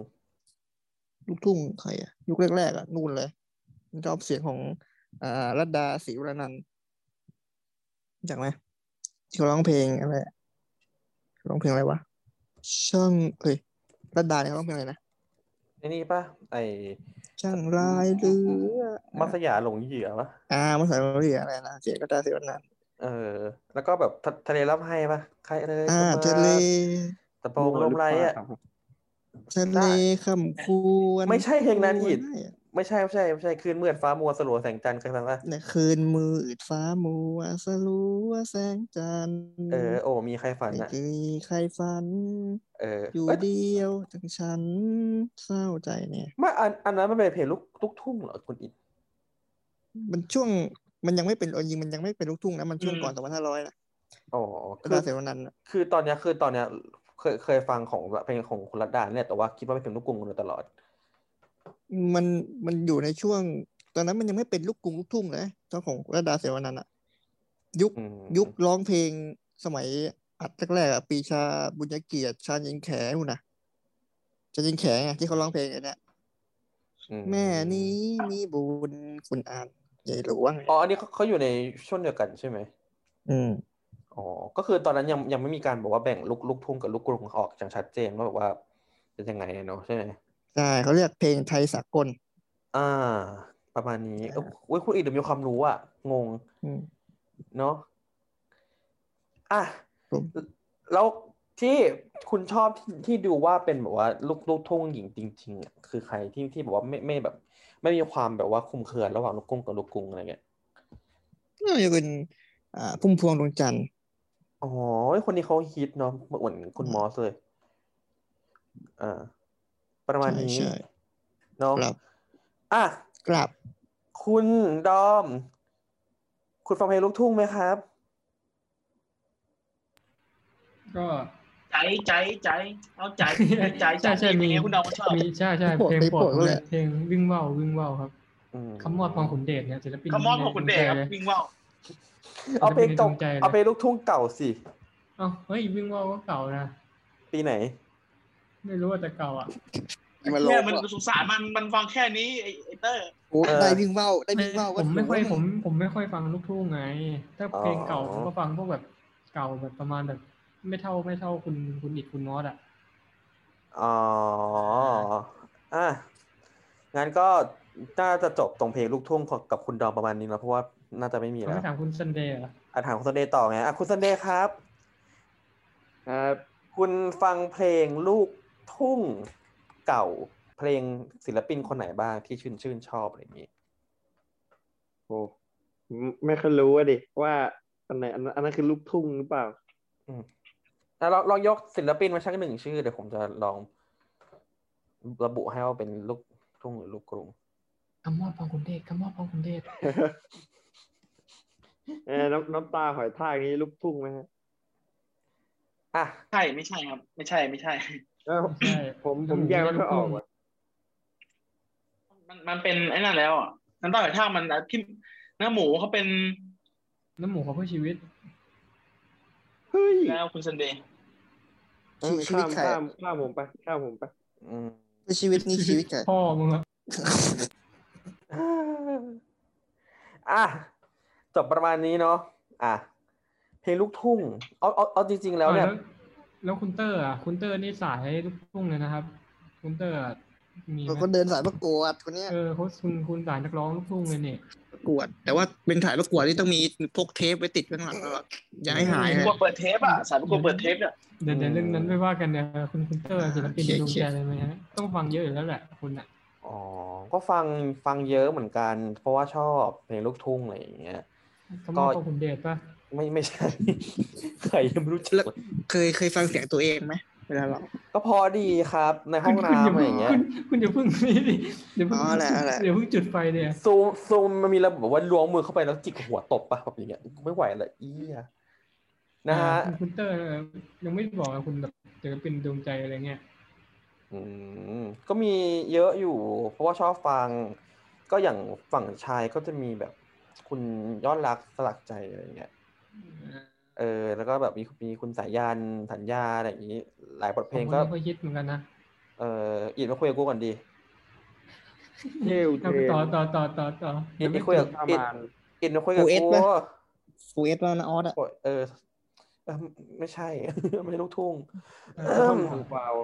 ลูกทุ่งใครอะยุคแรกๆอะนู่นเลยชอบเสียงของ อ่ารัตดาศรีวรนันท์รู้จากไหมที่เขาร้องเพลงอะไรอะร้องเพลงอะไรวะช่างเอ้ยรัตดาเนี่ยเขาร้องเพลงอะไรนะไอ้นี่ปะไอ้ช่างรายเรือมัสยาหลงเหยื่อปะอ่ามาใส่เรืออะไรนะเสียงรัตดาศรีวรนันท์เออ แล้วก็แบบทะทะเลรับให้ปะใครเลยอ่าเข้ามาทะเลตะโปรงลมไรอะครับผม ทะเลคำควรไม่ใช่เพลงนั้นอีกควรให้อะไม่ใช่ไม่ใช่ไม่ใช่คืนมืดฟ้ามัวสลัวแสงจันทร์เคยฟังปะในคืนมืดฟ้ามัวสลัวแสงจันทร์เออโอ้มีใครฝันไม่อะมีใครฝัน เอออยู่เอ้ยเดียวทั้งฉันเศร้าใจเนี่ยไม่อันอันนั้นมันเป็นเพลงลูกลูกทุ่งเหรอคุณอิดมันช่วงมันยังไม่เป็นเอาจริงมันยังไม่เป็นลูกทุ่งนะมันช่วงก่อนสองพันห้าร้อยนะอ๋อก็คืดาอเสวนันท์อะคือตอนเนี้ยคือตอนเนี้ย เคยเคยฟังของเพลงของคุณรัตดาเนี่ยแต่ว่าคิดว่าเป็นเพลงลูกกรุงมาโดยตลอด มันมันอยู่ในช่วง ตอนนั้นมันยังไม่เป็นลูกกรุงลูกทุ่งเลยเจ้าของระดาเสวนันท์อะยุคอืมยุคร้องเพลงสมัยอัดแรกๆอะปีชาบุญเกียรติชาญยิงแขนู่นนะชาญยิงแขไงที่เขาร้องเพลงอันเนี้ยอืแม่นี้มีบุญคุณอ่านใหญ่หลวงอ๋ออันนี้เขาเขาอยู่ในช่วงเดียวกันใช่ไหมอืม อ๋อ ก็คือตอนนั้นยังยังไม่มีการบอกว่าแบ่งลูกลูกทุ่งกับลูกกรุงออกอย่างชัดเจนว่าแบบว่าเป็นยังไงเนาะใช่ไหมใช่เขาเรียกเพลงไทยสากล อ่า ประมาณนี้อ่าเอ้าอุ้ยคุณอิดมีความรู้อะ งงอืมเนาะอะผมแล้วที่คุณชอบที่ที่ดูว่าเป็นแบบว่า ลูกลูกทุ่งหญิงจริงๆอะคือใครที่ที่แบบว่าไม่ไม่แบบ ไม่มีความแบบว่าคลุมเครือระหว่างลูกกรุงกับลูกกรุงอะไรเงี้ยก็จะเป็นอ่าพุ่มพวงดวงจันทร์ อ๋อคนนี้เขาฮิตเนาะเหมือนคุณมอสเลย อ่า ประมาณใช่นี้ใช่เนาะครับอะกลับ คุณดอม คุณฟังเพลงลูกทุ่งไหมครับ ก็ใจใจใจเอาใจใจใจใช่ใช่มีมีคุณดาวก็ชอบมีใช่ใช่โปรดเพลงไปโปรโปรดดผมเลเลยยเพลงวิ่งว่าววิ่งว่าวครับอืมคำมอดพองขุนเดชเนี่ยศิลปินคำมอดของคุณเดชครับในดวงใจเลยวิ่งว่าว เอาเพลงเก่าศิลปินในดวงใจเลยเอาเพลงลูกทุ่งเก่าสิเอ้าเฮ้ยวิ่งว่าวก็เก่านะปีไหน ไม่รู้ว่าจะเก่าอะมาลเนี่ยงมันสงสารมันมันฟังแค่นี้ไอ้ไอ้เตอร์โอ้เออได้วิ่งว่าวได้วิ่งว่าวผมไม่ค่อยถืผว่ามผมไม่ค่อยฟังลูกทุ่งไง ถ้าเพลงเก่าอ๋อผมก็ฟังพวกแบบเก่าแบบประมาณแบบ ไม่เท่าไม่เท่าคุณคุณอิดคุณมอสอะอ๋ออะงั้นก็น่าจะจบตรงเพลงลูกทุ่งของกับคุณดอมประมาณนี้นะเพราะว่า น่าจะไม่มีเขาแล้วไม่ถามคุณซันเดย์เหรอไออะถามคุณซันเดย์ต่อไงอะคุณซันเดย์ครับ ครับ คุณฟังเพลงลูกทุ่งเก่า เพลงศิลปินคนไหนบ้างที่ชื่นชื่นชอบอะไรอย่างนี้โอ้ไม่ไม่เคยรู้อะดิว่าอันไหนอันนั้นอันนั้นคือลูกทุ่งหรือเปล่าอะลองลองยกศิลปินมาชักหนึ่งชื่อเดี๋ยวผมจะลอง ระบุให้ว่าเป็นลูกทุ่งหรือลูกกรุงคำมอบพองคุณเดชคำมอบพองคุณเดช เออน้ำน้ำตาหอยทากนี้ลูกทุ่งไหมฮะอะใช่ไม่ใช่ครับ ไม่ใช่ไม่ใช่เอ้าใช่ผมผมแยกไม่ค่อยออกว่ะมันมันเป็นไอ้นั่นแล้วอะน้ำตาหอยทากมันที่เนื้อหมูเขาเป็นน้ำหมูของเพื่อชีวิตเฮ้ยแล้วคุณซันเดย์ชีชีวิตข้ามใครข้ามข้ามผมไปข้ามผมไปอืมชีวิตนี่ชีวิตใครพ่อมึงอะอะ จบประมาณนี้เนาะอะเพลงลูกทุ่งเอาเอาเอาจริง ๆ แล้วเนี่ยแล้วคุณเตอร์อะคุณเตอร์นี่สายลูกทุ่งเลยนะครับ คุณเตอร์อะมีไหมเขาก็เดินสายประกวดคนเนี้ยเออเขาคุณคุณสายนักร้องลูกทุ่งเลยเนี่ยประกวด แต่ว่าเป็นถ่ายประกวดที่ต้องมีพกเทปไว้ติดข้างหลังตลอดอย่าให้หายประนะกวดเปิดเทปอะสายประกวดเปิดเทปเนี่ยเดี๋ยวเดี๋ยวเรื่องนั้นไม่ว่ากันเดี๋ยวคุณคุณเตอร์ศิลปินโอเคดวงใจเลยไหมฮะต้องฟังเยอะอยู่แล้วแหละคุณอะอ๋อก็ฟังฟังเยอะเหมือนกัน เพราะว่าชอบเพลงลูกทุ่งอะไรอย่างเงี้ย คำมอบพองคุณเดชป่ะไม่ไม่ใช่ใครยังไม่รู้จักเคยเคยฟังเสียงตัวเองไหมเวลาเราก็พอดีครับ ในห้องคุณน้ำอะไรอย่างเงี้ยคุณคุณอย่าเพิ่งนี่ดิเดี๋ยวเพิ่งอ๋อแหละแหละเดี๋ยวเพิ่งจุดไฟเนี่ยซูมซูมมันมีระบบแบบว่าล้วงมือเข้าไปแล้วจิกหัวตบปะแบบอย่างเงี้ยไม่ไหวเลยอี้ยนะฮะอ่าคุณคุณเตอร์ยังไม่บอกว่าคุณแบบศิลปินดวงใจอะไรเงี้ยอืมก็มีเยอะอยู่ เพราะว่าชอบฟัง ก็อย่างฝั่งชายก็จะมีแบบ คุณยอดรักสลักใจอะไรอย่างเงี้ยเออ แล้วก็แบบมีมีคุณสายยันสัญญาอะไรอย่างงี้ หลายบทเพลงก็ผมไม่ค่อยฮิตเหมือนกันนะเอออีดมาคุยกับกูก่อนดีเทวเทเอาไปนต่อต่อต่อต่อต่ออีดเดี๋อียวดคุยกับประอีดมาณอีดมาคุยกับฟูเอสกูปะฟูเอสแล้วนะออสอะโอ้ยเออเออไม่ใช่ ไม่ใช่ลูกทุ่งเอเอิ่อมทางฟาว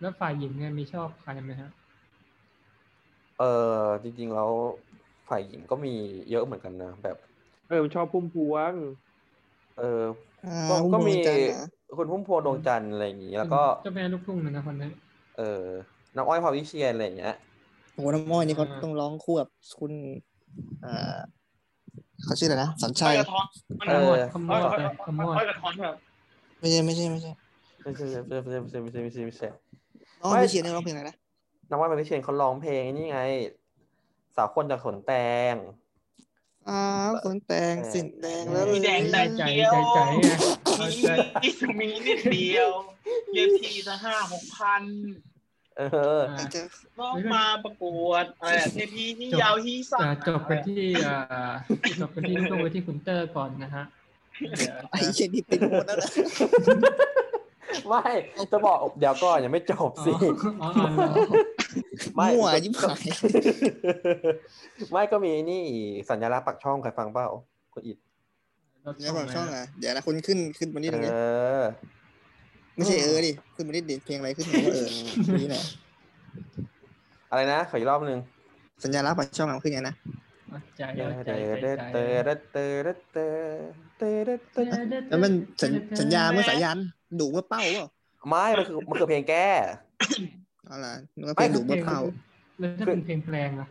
แล้วฝ่ายหญิงเนี่ยมีชอบใครไหมฮะ เออจริงๆแล้ว ฝ่ายหญิงก็มีเยอะเหมือนกันนะแบบ เออมันชอบพุ่มพวง เอออ่าก็คุณก็มีดวงจันทร์เหรอคุณพุ่มพวงดวงจันทร์อะไรอย่างงี้ แล้วก็เจ้าแม่ลูกทุ่งเลยนะคนนี้เออน้องอ้อยพาวิเชียนอะไรอย่างเงี้ยโอ้โหน้ำม้อยนี่เขาอ่าต้องร้องคู่กับคุณเอ่อเขาชื่ออะไรนะสัญอ้ชัอยยกระท้อนมันเอขมวอดขมวดเลยขมวดอ้อยกระท้อนแบบไม่ใช่ไม่ใช่ไม่ใช่ไม่ใช่ไม่ใช่ไม่ใช่ไม่ใช่ไม่ใช่ไม่ใช่ไม่ใช่น้องไม่วิเชียนนี่ร้องเพลงอะไรนะน้องอ้อยพาวิเชียนเขาร้องเพลงนี่ไงสาวคนจากสวนแตงอ้าวคนแต่งสินแดงแล้วมีแดงแต่ใจเดียวใจใจไงเอามีใจมีนิดเดียวเรียกทีจะห้าหกพันเอออ่าจะน้องมาประกวดอะไรอะเทพีที่ยาวที่สั้นอ่าจบกันที่อ่าจบกันที่ลูกทุ่งไปที่คุณเตอร์ก่อนนะฮะเดี๋ยวไอ้เช่นนี่เป็นหมดแล้วนะไม่จะบอกเดี๋ยวก่อนยังไม่จบอ๋อสิอ๋ออ๋อเหรอ ไม่มั่วยิ่งหายไม่ก็มีนี่สัญลักษณ์ปักช่องใครฟังเปล่าคุณอิดเนี่ยบอกช่องอะเดี๋ยวนะคุณขึ้นขึ้นมานิดนึงเอดิอไม่ใช่เออดิขึ้นมานิดดิเพลงอะไรขึ้นมาว่าเออนี่แหละอะไรนะขออีกรอบหนึ่งสัญญาลักษณ์ปากช่องมันขึ้นไงนะใจเตเอาใจอใจเตอใจเตอเตอเตอเตอเตอเตอแล้วมันสัญสัญญาเมื่อสายันดูเมื่อเป้าเปล่าไม่มันคือมันคือเพลงแก้เอาล่ะนึกว่าเพลงดูเมื่อเป้าแล้วถ้าเป็นเพลงแปลงอะ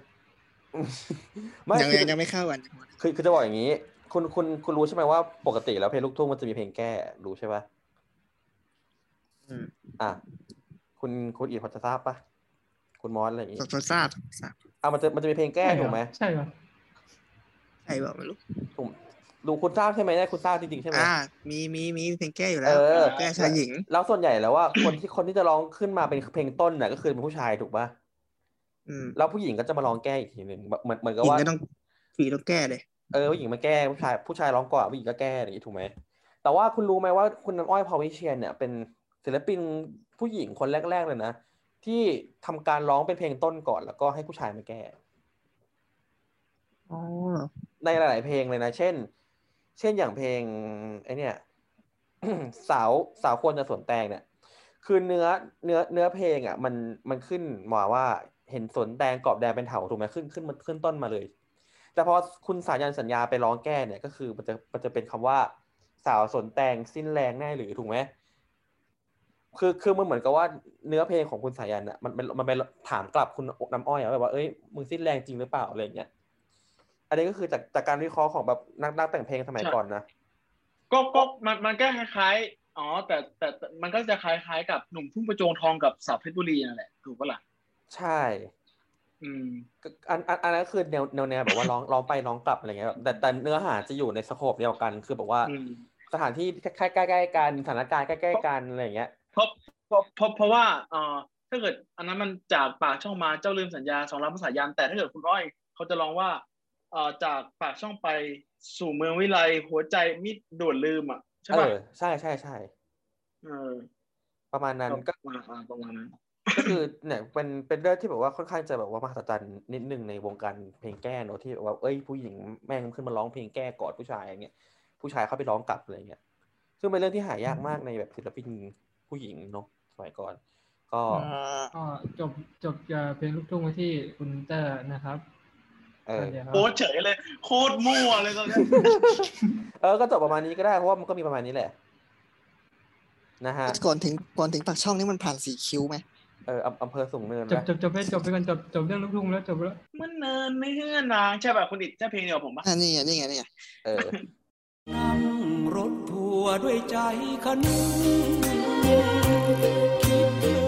ไม่ยังคือยังยังไม่เข้ากันคือคือจะบอกอย่างนี้ คุณคุณคุณรู้ใช่ไหมว่าปกติแล้วเพลงลูกทุ่งมันจะมีเพลงแก้รู้ใช่ปะอืมอะคุณคุณอีพอจะทราบปะคุณมอสอะไรอย่างงี้ทราบทราบทราบอะมันจะมันจะมีเพลงแก้ถูกไหมใช่เหรอใช่เปล่าไม่รู้ถูก ดูคุณทราบใช่ไหมเนี่ยคุณทราบจริงๆใช่ไหมอ่า มีมีมีเพลงแก้อยู่แล้เอวอแก้ชายหญิง แล้วส่วนใหญ่แล้วว่าคนที่คนที่จะร้องขึ้นมาเป็นเพลงต้นน่ะก็คือเป็นผู้ชายถูกปะอืมแล้วผู้หญิงก็จะมาร้องแก้อีกทีหนึ่งแบบเหมือนเหมือนกับหญิงว่าก็ต้องฝีต้องแก้เลยเออผู้หญิงมาแก้ผู้ชายผู้ชายร้องก่อนผู้หญิงก็แก้อย่างนี้ถูกไหมแต่ว่าคุณรู้ไหมว่าคุณน้ำอ้อยพาวิเชียนเนี่ยเป็นศิลปินผู้หญิงคนแรก ๆเลยนะที่ทำการร้องเป็นเพลงต้นก่อน แล้วก็ให้ผู้ชายมาแก้อ๋อในหลาย ๆ เพลงเลยนะ เช่น เช่นอย่างเพลงไอเนี่ยสาวสาวควรจะสวนแตงเนี่ย คือเนื้อเนื้อเนื้อเพลงอะ มันมันขึ้นมาว่าเห็นสวนแตงกรอบแดงเป็นเถาถูกไหมขึ้นขึ้นมันขึ้นต้นมาเลย แต่พอคุณสายันสัญญาไปร้องแก้เนี่ยก็คือมันจะมันจะเป็นคำว่า สาวสนแตงสิ้นแรงแน่หรือถูกไหมคือคือมันเหมือนกับว่าเนื้อเพลงของคุณสายันอะมันมันมันไปถามกลับคุณน้ำอ้อยแบบว่าเอ้ยมึงสิ้นแรงจริงหรือเปล่าอะไรอย่างเงี้ย อันนี้ก็คือจากจากการวิเคราะห์ของแบบนักนักแต่งเพลงสมัยก่อนนะก็ก็มันมันก็คล้ายๆอ๋อแต่แต่แต่มันก็จะคล้ายๆ กับหนุ่มทุ่งประโจงทองกับสาวเพชรบุรีนั่นแหละถูกปะล่ะใช่ อืมก็อันอันอันนั้นคือแนวแนวแนวแบบว่าร้องร้องไปร้องกลับอะไรเงี้ยแบบแต่แต่เนื้อหาจะอยู่ในสโคปเดียวกัน คือแบบว่าอืมสถานที่ใกล้ใกล้ใกล้ๆกันสถานการณ์ใกล้ๆกันอะไรอย่างเงี้ยเพราะเพราะเพราะเพราะว่าเอ่อถ้าเกิดอันนั้นมันจากปากช่องมาเจ้าลืมสัญญาสองล้านภาษายันแต่ถ้าเกิดคุณอ้อย เขาจะร้องว่าเอ่อ จากปากช่องไปสู่เมืองวิไลหัวใจมิดด่วนลืมอะใช่เอป่ะอใช่ใช่ใช่เออประมาณนั้นก็ประมาณอ่าประมาณนั้นก็คือเนี่ยเป็นเป็นเรื่องที่แบบว่าค่อนข้างจะแบบว่ามหัศจรรย์นิดนึงในวงการเพลงแก้เนอะที่แบบว่าเอ้ยผู้หญิงแม่งขึ้นมาร้องเพลงแก้กอดผู้ชายอย่างเงี้ยผู้ชายเข้าไปร้องกลับอะไรเงี้ยซึ่งเป็นเรื่องที่หายากมากในแบบศิลปินผู้หญิงเนาะสมัยก่อน ก็ก็จบจบจากเพลงลูกทุ่งไว้ที่คุณเตอร์นะครับ เออเดี๋ยวโคตรเฉยเลย โคตรมั่วเลยตอนเนี้ยเออก็จบประมาณนี้ก็ได้เพราะว่ามันก็มีประมาณนี้แหละ นะฮะก่อนถึงก่อนถึงปากช่องนี่มันผ่านสีคิ้วไหมเอออำอำเภอสูงเนินจบนะจบจบไปจบไปกันจบจบเรื่องลูกทุ่งแล้วจบแล้วมันเนินไม่เฮือนนางใช่ป่ะคุณอิดใช่เพลงเดียวกับผมปะอ่านี่ไงนี่ไงนี่ไงเออนั่งรถทัวร์ด้วยใจคะนึงคิด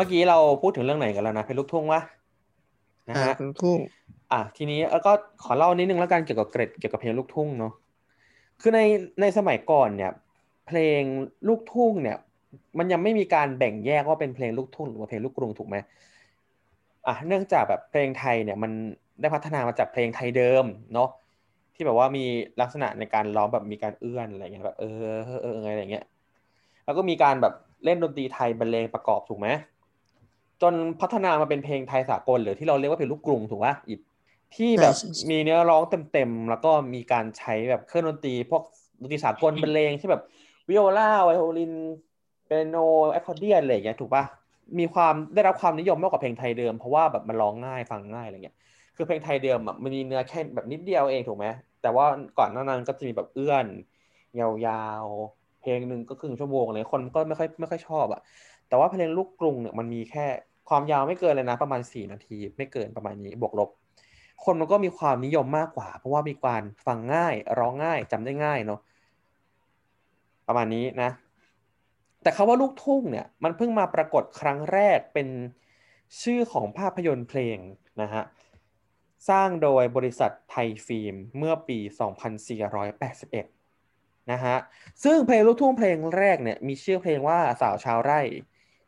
มื่อกี้เราพูดถึงเรื่องไหนกันแล้วนะเพลงลูกทุ่งวะนะอ่าฮะคุณทุ่งอะทีนี้แล้วก็ขอเล่านิดนึงแล้วกันเกี่ยวกับเกร็ดเกี่ยวกับเพลงลูกทุ่งเนาะคือในในสมัยก่อนเนี่ย เพลงลูกทุ่งเนี่ย มันยังไม่มีการแบ่งแยกว่าเป็นเพลงลูกทุ่งหรือว่าเพลงลูกกรุงถูกไหมอะเนื่องจากแบบเพลงไทยเนี่ยมันได้พัฒนามาจากเพลงไทยเดิมเนาะที่แบบว่ามีลักษณะในการร้องแบบมีการเอื้อนอะไรเงี้ยแบบเออเออเอออะไรอย่างเงี้ย แล้วก็มีการแบบเล่นดนตรีไทยบรรเลงประกอบถูกไหม จนพัฒนามาเป็นเพลงไทยสากลหรือที่เราเรียกว่าเพลงลูกกรุงถูกป่ะอิดที่แบบมีเนื้อร้องเต็มๆแล้วก็มีการใช้แบบเครื่องดนตรี พวกดนตรีสากลบรรเลงที่แบบวิโอลาไวโอลินเปียโนแอคคอร์เดียนอะไรอย่างเงี้ยถูกป่ะมีความได้รับความนิยมมากกว่าเพลงไทยเดิมเพราะว่าแบบมันร้องง่ายฟังง่ายอะไรเงี้ยคือเพลงไทยเดิมอะมันมีเนื้อแค่แบบนิดเดียวเองถูกไหมแต่ว่าก่อนหน้านั้นก็จะมีแบบเอื้อน ยาวๆเพลงหนึ่งก็ครึ่งชั่วโมงเลยคนก็ไม่ค่อยไม่ค่อยชอบอะแต่ว่าเพลงลูกกรุงเนี่ยมันมีแค่ ความยาวไม่เกินเลยนะ ประมาณสี่นาที ไม่เกินประมาณนี้บวกลบ คนมันก็มีความนิยมมากกว่า เพราะว่ามีการฟังง่ายร้องง่ายจำได้ง่ายเนาะประมาณนี้นะ แต่คาว่าลูกทุ่งเนี่ยมันเพิ่งมาปรากฏครั้งแรกเป็นชื่อของภาพยนตร์เพลงนะฮะสร้างโดยบริษัทไทยฟิล์มเมื่อปี 2481 นะฮะ ซึ่งเพลงลูกทุ่งเพลงแรกเนี่ยมีชื่อเพลงว่าสาวชาวไร่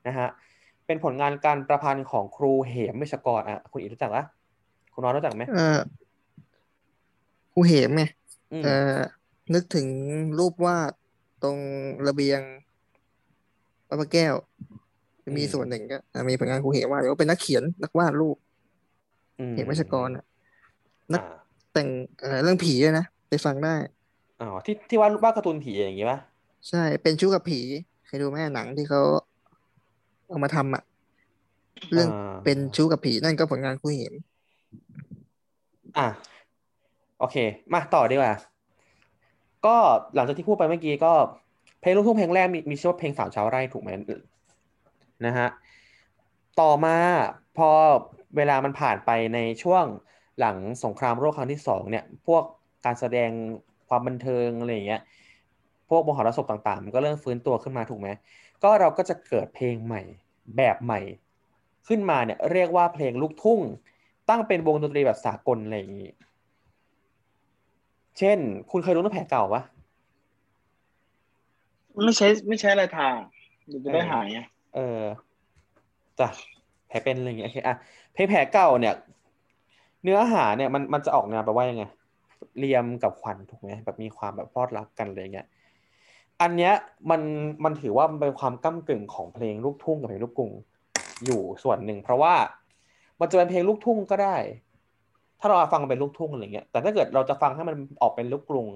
นะฮะ เป็นผลงานการประพันธ์ของครูเหมเมชกรอะคุณอีรู้จักปะคุณน้อยรู้จักไหมเออครูเหมไงอืมเออนึกถึงรูปวาดตรงระเบียงวัดพระแก้ว มีส่วนหนึ่งก็อะมีผลงานครูเหมวาดก็เป็นนักเขียนนักวาดรูปมเหมเมชกรอะนักอ่าแต่งเอ่อเรื่องผีด้วยนะไปฟังได้อ๋อที่ที่วาดวาดการ์ตูนผีอย่างงี้ปะใช่เป็นชู้กับผีเคยดูไหมหนังที่เขา เอามาทำอะ เรื่องาเป็นชู้กับผีนั่นก็ผลงานครูเหมอะ โอเค มาต่อดีกว่า ก็หลังจากที่พูดไปเมื่อกี้ก็เพลงลูกทุ่งเพลงแรกมีมีชื่อว่าเพลงสาวชาวไร่ถูกไหมนะฮะ ต่อมาพอเวลามันผ่านไปในช่วงหลังสงครามโลกครั้งที่สองเนี่ย พวกการแสดงความบันเทิงอะไรอย่างเงี้ย พวกมหรสพต่างๆ มันก็เริ่มฟื้นตัวขึ้นมาถูกไหม ก็เราก็จะเกิดเพลงใหม่ แบบใหม่ ขึ้นมาเนี่ยเรียกว่าเพลงลูกทุ่ง ตั้งเป็นวงดนตรีแบบสากลอะไรอย่างนี้ เช่น คุณเคยรู้เรื่องแผลเก่าปะไม่ใช่ไม่ใช่อะไรทางเดี๋ยวจะได้หายไงเออจ้ะแผลเป็นอะไรอย่างเงี้ยโอเคอะเพลงแผลเก่าเนี่ย เนื้อหาเนี่ยมันมันจะออกแนวแบบว่ายังไงเรียมกับขวัญถูกไหมแบบมีความแบบพลอดรักกันอะไรเงี้ย อันเนี้ยมันมันถือว่าเป็นความก้ากึ่งของเพลงลูกทุ่งกับเพลงลูกกรุงอยู่ส่วนหนึ่ง เพราะว่ามันจะเป็นเพลงลูกทุ่งก็ได้ ถ้าเราฟังเป็นลูกทุ่งอะไรเงี้ย แต่ถ้าเกิดเราจะฟังให้มันออกเป็นลูกกรุง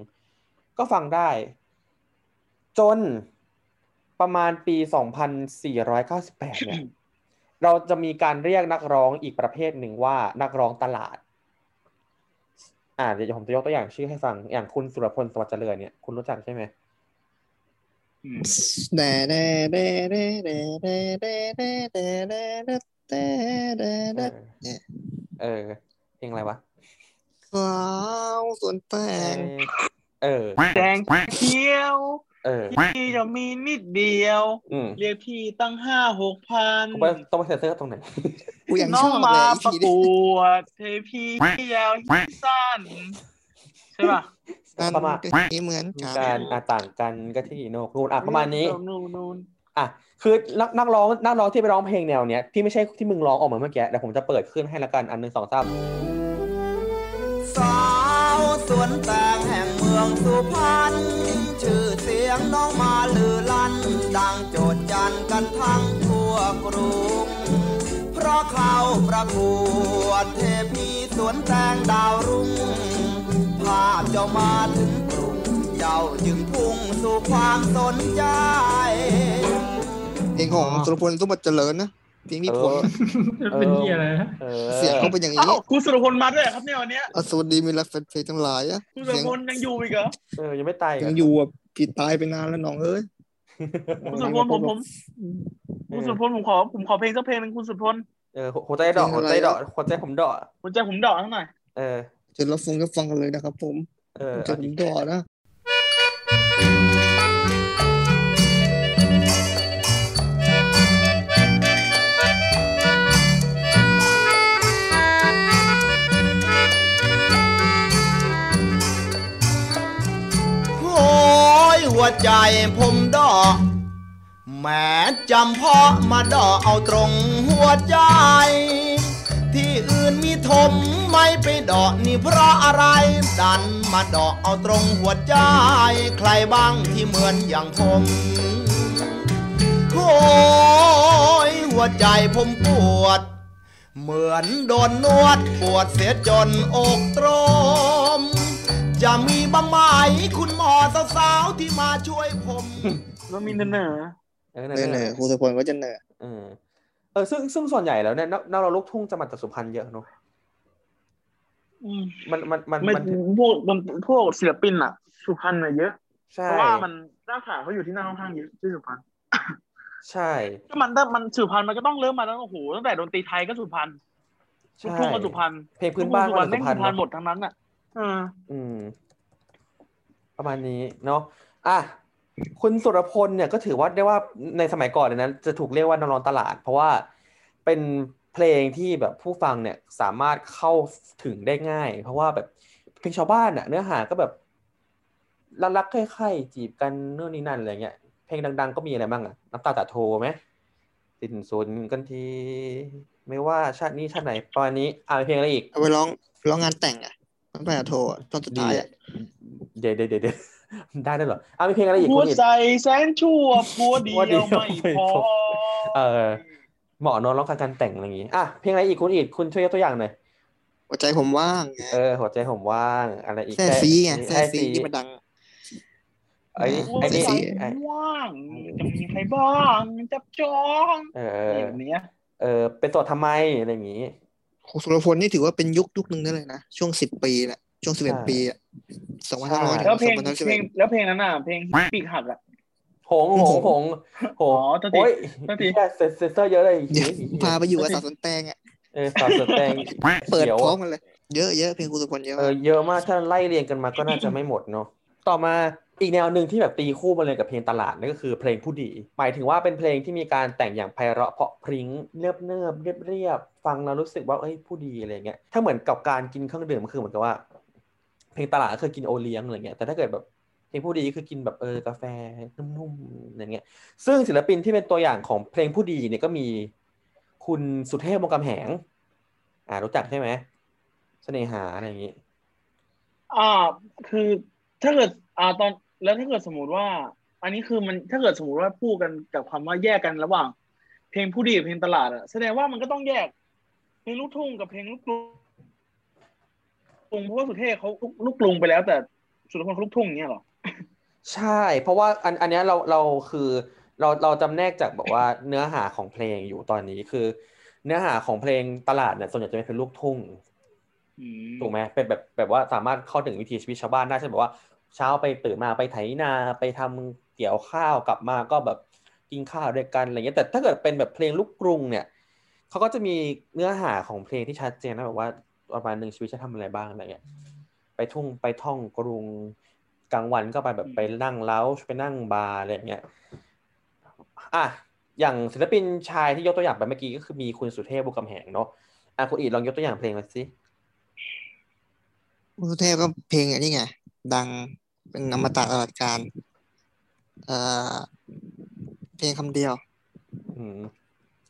ก็ฟังได้ จนประมาณปี 2498 เนี่ย เราจะมีการเรียกนักร้องอีกประเภทหนึ่งว่านักร้องตลาด อ่าเดี๋ยวผมจะยกตัวอย่างชื่อให้ฟัง อย่างคุณสุรพลสวัสดิ์เจริญเนี่ย คุณรู้จักใช่ไหม แดแดแดแดแดแดแดแดแดแดแดแดแดเอแดอเออเพลงอะไรวะสาวสวนแตงเออแดงเขียวเออพี่จะมีนิดเดียว เรียกพี่ตั้งห้าหกพันต้องไปต้องไปเซ็นเซอร์ตรงไหนกูยังน้ชองอบมาเลยประกวดเทพียาวสั้นใช่ป่ะ นั่นประมาณ ก็นี้เหมือนกันการอะต่างกันก็ที่โนกนูนอะประมาณนี้ นู่นนู่นอะคือนักนักร้องนักร้องที่ไปร้องเพลงแนวเนี้ยที่ไม่ใช่ที่มึงร้องออกมาเมื่อกี้เดี๋ยวผมจะเปิดขึ้นให้ละกันอันหนึ่งสองสามสาวสวนแตงแห่งเมืองสุพรรณชื่อเสียงน้องมาลือลั่น ดังโจดจันกันทั้งทั่วกรุง เพราะเขาประกวดเทพีสวนแตงดาวรุ่งภาพเจ้ามาถึงกรุงเจ้าจึงพุ่งสู่ความสนใจ เพลงของสุรพลสมบัติเจริญนะเพลงพี่ผลเป็นเหี้ยอะไรนะเออเสียงเขาเป็นอย่างเอ้านี้คุณสุรพลมาด้วยเหรอครับเนี่ยวันเนี้ยอะสวัสดีมีรักแฟนเพลงทั้งหลายอะคุณสุรเสียงพลยังอยู่อีกเหรอเออยังไม่ตายยังอยู่อะพี่ตายไปนานแล้วน้องเอ้ยคุณสุรพลผมผมคุณสุรพลผมขอผมขอเพลงสักเพลงหนึงคุณสุรพลเออหัวใจดอกหัวใจดอกหัวใจผมดอกหัวใจผมดอกทั้งหน่อยเออ จะรับฟังก็ฟังกันเลยนะครับ ผมเออจะผมดอนะโอ้ยหัวใจผมดอกแหม้จำเพาะมาดอกเอาตรงหัวใจ ที่อื่นมีถมไม่ไปดอกนี่เพราะอะไร ดันมาดอกเอาตรงหัวใจ ใครบ้างที่เหมือนอย่างผมโอ้ยหัวใจผมปวด เหมือนโดนนวดปวดเสียจนอกตรม จะมีบ้างไหมคุณหมอสาวๆที่มาช่วยผม แล้วมีเนอเออเนอเนอครูสุรพลก็จะเนอเออเออซึ่งซึ่งส่วนใหญ่แล้วเนี่ยนักนักร้องลูกทุ่งจะมาจากสุพรรณเยอะเนอะอืมมันมันมันไม่มันพวกมันพวกศิลปินอะสุพรรณอะเยอะใช่เพราะว่ามันหน้าข่าวเขาอยู่ที่หน้าค่อนข้างเยอะที่สุพรรณใช่ก็มันถ้ามันสุพรรณมันก็ต้องเริ่มมาตั้งโอ้โหตั้งแต่ดนตรีไทยก็สุพรรณลูกใช่ทุ่งก็สุพรรณเพลงพื้นบ้านสุก็พรรณสุแม่งพรรสุณพรรณเนหมอะดทั้งนั้นอะเอออืมประมาณนี้เนาะอะ คุณสุรพลเนี่ยก็ถือว่าได้ว่าในสมัยก่อนเนี่ยนะจะถูกเรียกว่านักร้องตลาด เพราะว่าเป็นเพลงที่แบบผู้ฟังเนี่ยสามารถเข้าถึงได้ง่าย เพราะว่าแบบเพลงชาวบ้านอะเนื้อหาก็แบบรักรักๆใคร่ๆจีบกันเนู่นนี่นั่นอะไรเงี้ยเพลงดัง ๆ ก็มีอะไรบ้างอะน้ำตาตาโทไหมสิ้นสุดกันที ไม่ว่าชาตินี้ชาติไหนประมาณนี้อ่าเพลงอะไรอีกเอาไปร้องร้องงานแต่งอะต้องไปโทรอะตอนสุดดีท้ายอะอะเดี๋ยวเดี๋ยวเดี๋ยว เดี๋ยวได้ด้วยเหรออะมีเพลงอะไรอีกหัคุวณอิดใจแสนชั่วผัวเดีผัวเดียยววไม่ไม่พอพอเออเหมาะเนอะร้องการแต่งอะไรอย่างงี้อะเพลงอะไรอีกคุณอิดคุณช่วยยกตัวอย่างหน่อยหัวใจผมว่างไงเออหัวใจผมว่างอะไรอีกแซ่ซีไงแซ่แซ่ซีที่มันดังไอ้นี่หัวไอ้ใจนี่แซ่ซีไอ้ว่างจะมีใครบ้างจับจองเออเออแบบเนี้ยเออเป็นโสดทำไมอะไรอย่างงี้ครูสุรพลนี่ถือว่าเป็นยุคยุคหนึ่งได้เลยนะช่วงสิบปีแหละ ช่วงสิบเอ็ดใช่ปีอะสองพันห้าร้อยใช่ถึแล้วเพลงงสองพันห้าร้อยสิบเพลเอ็งดแล้วเพลงนั้นอะเพลงปีกหักอะหงหงหงหอ๋งอโทษทีโอ้ยโทษทีเหี้ยเซนเซนเซอร์เยอะเลยเดี๋ยวพาไปอยู่กับสาวสวนแตงอะเออสาวเสือแตงเปิดขียวพร้อมกันเลยเยอะเยอะเพลงครูสุรพลเยอะเอมาอกเยอะมากถ้าไล่เรียงกันมาก็น่าจะไม่หมดเนาะต่อมาอีกแนวหนึ่งที่แบบตีคู่มาเลยกับเพลงตลาดนั่นก็คือเพลงผู้ดี หมายถึงว่าเป็นเพลงที่มีการแต่งอย่างไพเราะเพราะพริ้งเนิบเนิบเรียบเรียบๆฟังแล้วรู้สึกว่าเอ้ยผู้ดีอะไรเงี้ยถ้าเหมือนกับการกินเครื่องดื่มก็คือเหมือนกับว่า เพลงตลาดก็คือกินโอเลี้ยงอะไรเงี้ยแต่ถ้าเกิดแบบเพลงผู้ดีคือกินแบบเออกาแฟนุ่มๆอะไรเงี้ย ซึ่งศิลปินที่เป็นตัวอย่างของเพลงผู้ดีเนี่ยก็มีคุณสุเทพวงกำแหง อ่ารู้จักใช่ไหมเสน่หาอะไรอย่างงี้ อ่า คือถ้าเกิดอ่าตอนแล้วถ้าเกิดสมมติว่า อันนี้คือมันถ้าเกิดสมมติว่าพูดกันกับคำว่าแยกกันระหว่าง เพลงผู้ดีกับเพลงตลาดอะแสดงว่ามันก็ต้องแยก เพลงลูกทุ่งกับเพลงลูกกรุง เพราะว่าสุเทพเขาลูกลูกกรุงไปแล้ว แต่สุรพลเขาลูกทุ่งอย่างเงี้ยเหรอใช่ เพราะว่าอันอันเนี้ยเราเราคือเราเราจำแนกจากแบบว่าเนื้อหาของเพลงอยู่ตอนนี้คือ เนื้อหาของเพลงตลาดเนี่ยส่วนใหญ่จะเป็นเพลงลูกทุ่งอืมถูกไหมเป็นแบบแบบว่าสามารถเข้าถึงวิถีชีวิตชาวบ้านได้เช่นแบบว่าเช้าไปตื่นมาไปไถนาไปทำเกี่ยวข้าวกลับมาก็แบบกินข้าวด้วยกันอะไรเงี้ยแต่ถ้าเกิดเป็นแบบเพลงลูกกรุงเนี่ยเขาก็จะมีเนื้อหาของเพลงที่ชัดเจนนะแบบว่า ประมาณหนึ่งชีวิตจะทำอะไรบ้างอะไรเงี้ยไปทุ่งไปท่องกรุงกลางวันก็ไปแบบไปนั่งเล้าไปนั่งบาร์อะไรเงี้ยอะอย่างศิลปินชายที่ยกตัวอย่างไปเมื่อกี้ก็คือมีคุณสุเทพบุญกำแหงเนาะอะคุณอีทลองยกตัวอย่างเพลงมาสิสุเทพก็เพลงอันนี้ไงดังเป็นอมตะตลอดการเอ่อเพลงคำเดียว อืม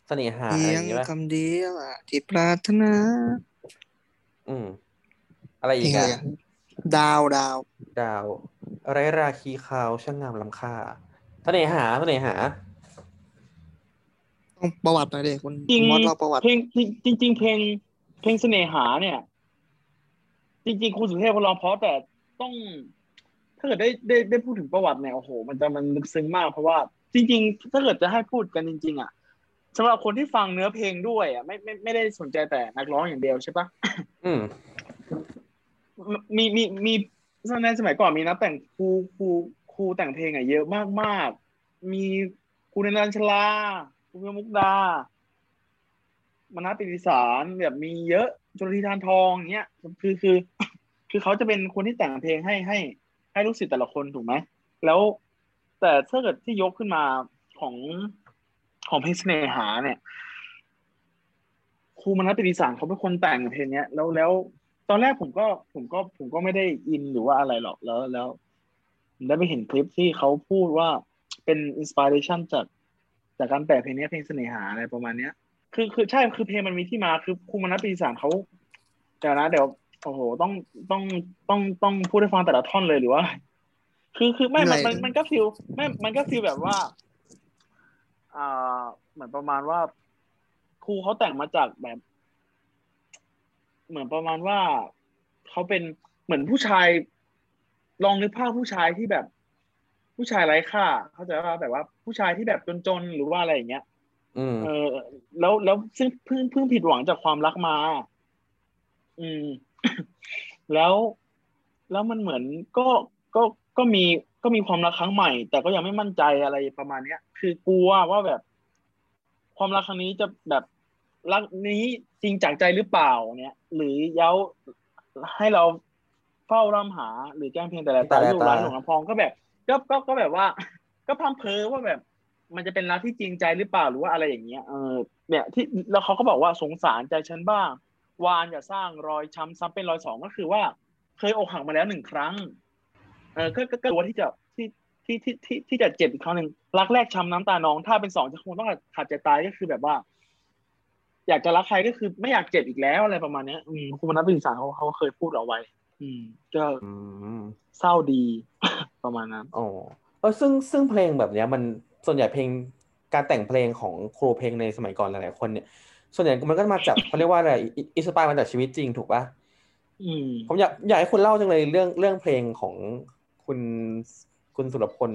เสน่หาเพีอะไรยองย่างเงี้ยป่ะคำเดียวอะที่ปรารถนา อืม อะไรเพอีลงกอะไรอะอะดาวดาวดาวไรราคีขาวช่างงามล้ำค่าเสน่หาเสน่หา ต้องประวัติหน่อยดิคุณจริง มอสเราประวัติ เพลงจริงจริง ๆ เพลง เพลงเสน่หาเนี่ย จริง ๆ คุณสุเทพเขาร้องเพราะแต่ต้อง ถ้าเกิดได้ได้ได้พูดถึงประวัติเนี่ยโอ้โห มันจะมันลึกซึ้งมากเพราะว่า จริง ๆ ถ้าเกิดจะให้พูดกันจริง ๆ อะสำหรับคนที่ฟังเนื้อเพลงด้วยอะไม่ไม่ไม่ได้สนใจแต่นักร้องอย่างเดียวใช่ปะ อืมมีมีมีในสมัยก่อนมีนักแต่งครูครูครูแต่งเพลงอะเยอะมากมากมีครูนันชลาครูเพียวมุกดามนัสปิติสารแบบมีเยอะจนทีทานทองอย่างเงี้ยคือคือ คือเขาจะเป็นคนที่แต่งเพลงให้ให้ ให้ลูกศิษย์แต่ละคนถูกไหมแล้ว แต่ถ้าเกิดที่ยกขึ้นมาของของเพลงเสน่หาเนี่ย รูมนัสปิติสารเขาเป็นคนแต่งเพลงเนี้ยแล้วแล้วตอนแรกผมก็ผมก็ผมก็ไม่ได้อินหรือว่าอะไรหรอกแล้วแล้วได้ไปเห็นคลิปที่เขาพูดว่าเป็นอินสปิเรชันจากจากการแต่งเพลงนี้เพลงเสน่หาอะไรประมาณเนี้ย คือคือใช่คือเพลงมันมีที่มาคือครูมนัสปิติสารเขาเดี๋ยวนะเดี๋ยวโอ้โหต้องต้องต้องต้องพูดให้ฟังแต่ละท่อนเลยหรือว่า คือคือไม่มันมันมันก็ฟิลไม่มันก็ฟิลแบบว่าอ่าเหมือนประมาณว่า ครูเขาแต่งมาจากแบบ เหมือนประมาณว่าเขาเป็นเหมือนผู้ชาย ลองนึกภาพผู้ชายที่แบบ ผู้ชายไร้ค่า เขาใจว่าแบบว่าผู้ชายที่แบบจนๆหรือว่าอะไรอย่างเงี้ยอืมเออ แล้วแล้วซึ่งเพิ่งเพิ่งผิดหวังจากความรักมา อืม แล้วแล้วมันเหมือนก็ก็ก็มีก็มีความรักครั้งใหม่ แต่ก็ยังไม่มั่นใจอะไรประมาณเนี้ย คือกลัวว่าแบบ ความรักครั้งนี้จะแบบ รักนี้จริงจากใจหรือเปล่าเนี่ย หรือเย้าให้เราเฝ้าร่ำหา หรือแกล้งเพียงแต่ละแต่ตาละลูกตาร้านหลงลำพองก็แบบก็ก็ก็แบบว่า ก็พร่ำเพ้อว่าแบบ มันจะเป็นรักที่จริงใจหรือเปล่าหรือว่าอะไรอย่างเงี้ยเออเนี่ยที่แล้วเขาก็บอกว่าสงสารใจฉันบ้าง วานอย่าสร้างรอยช้ำซ้ำเป็นรอยสองก็คือว่า เคยอกหักมาแล้วหนึ่งครั้ง เออก็ก็ก็กลัวที่จะที่ที่ที่ที่ที่จะเจ็บอีกครั้งหนึ่งรักแรกช้ำน้ำตานอง ถ้าเป็นสองจะคงต้องขาดใจตายก็คือแบบว่า อยากจะรักใครก็คือไม่อยากเจ็บอีกแล้วอะไรประมาณเนี้ย อืมคุณมนัสปิติสารเขาเขาเคยพูดเอาไว้ อืม ก็อืมเศร้าดีประมาณนั้นอ๋อเออซึ่งซึ่งเพลงแบบเนี้ย มันส่วนใหญ่เพลงการแต่งเพลงของครูเพลงในสมัยก่อนหลายๆคนเนี่ย ส่วนใหญ่มันก็มาจากเขาเรียกว่าอะไร inspire มาจากชีวิตจริงถูกปะอืมผมอยากอยากให้คุณเล่าจังเลยเรื่องเรื่องเพลงของคุณคุณสุรพล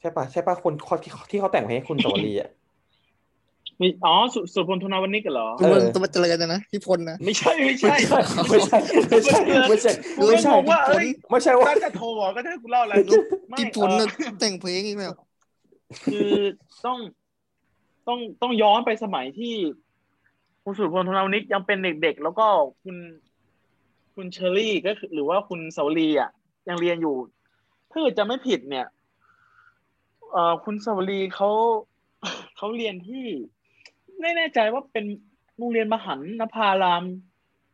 ใช่ปะใช่ปะคนที่ที่เขาแต่งเพลงให้คุณสวลีอะ มีอ๋อสุสุรพล โทณะวณิกเหรอตัวเออตัวเจริญนะนะพี่พลนะไม่ใช่ไม่ใช่ไม่ใช่ไม่ใช่ไม่ใช่กูไม่ก็ใช่งงว่าเอ้ยไม่ใช่ว่าถ้าจะโทรบอกก็จะให้กูเล่าอะไรไม่พี่พลเอน่ะอแต่งเพลงอีกแล้วคือต้องต้องต้องย้อนไปสมัยที่คุณสุรพลธนาวนิกยังเป็นเด็กๆแล้วก็คุณคุณเชอรี่ก็คือหรือว่าคุณเสาลีอะ ยังเรียนอยู่ถ้าเกิดจะไม่ผิดเนี่ย เอ่อคุณเสาลีเขาเขาเรียนที่ ไม่แน่ใจว่าเป็นโรงเรียนมหันนภาราม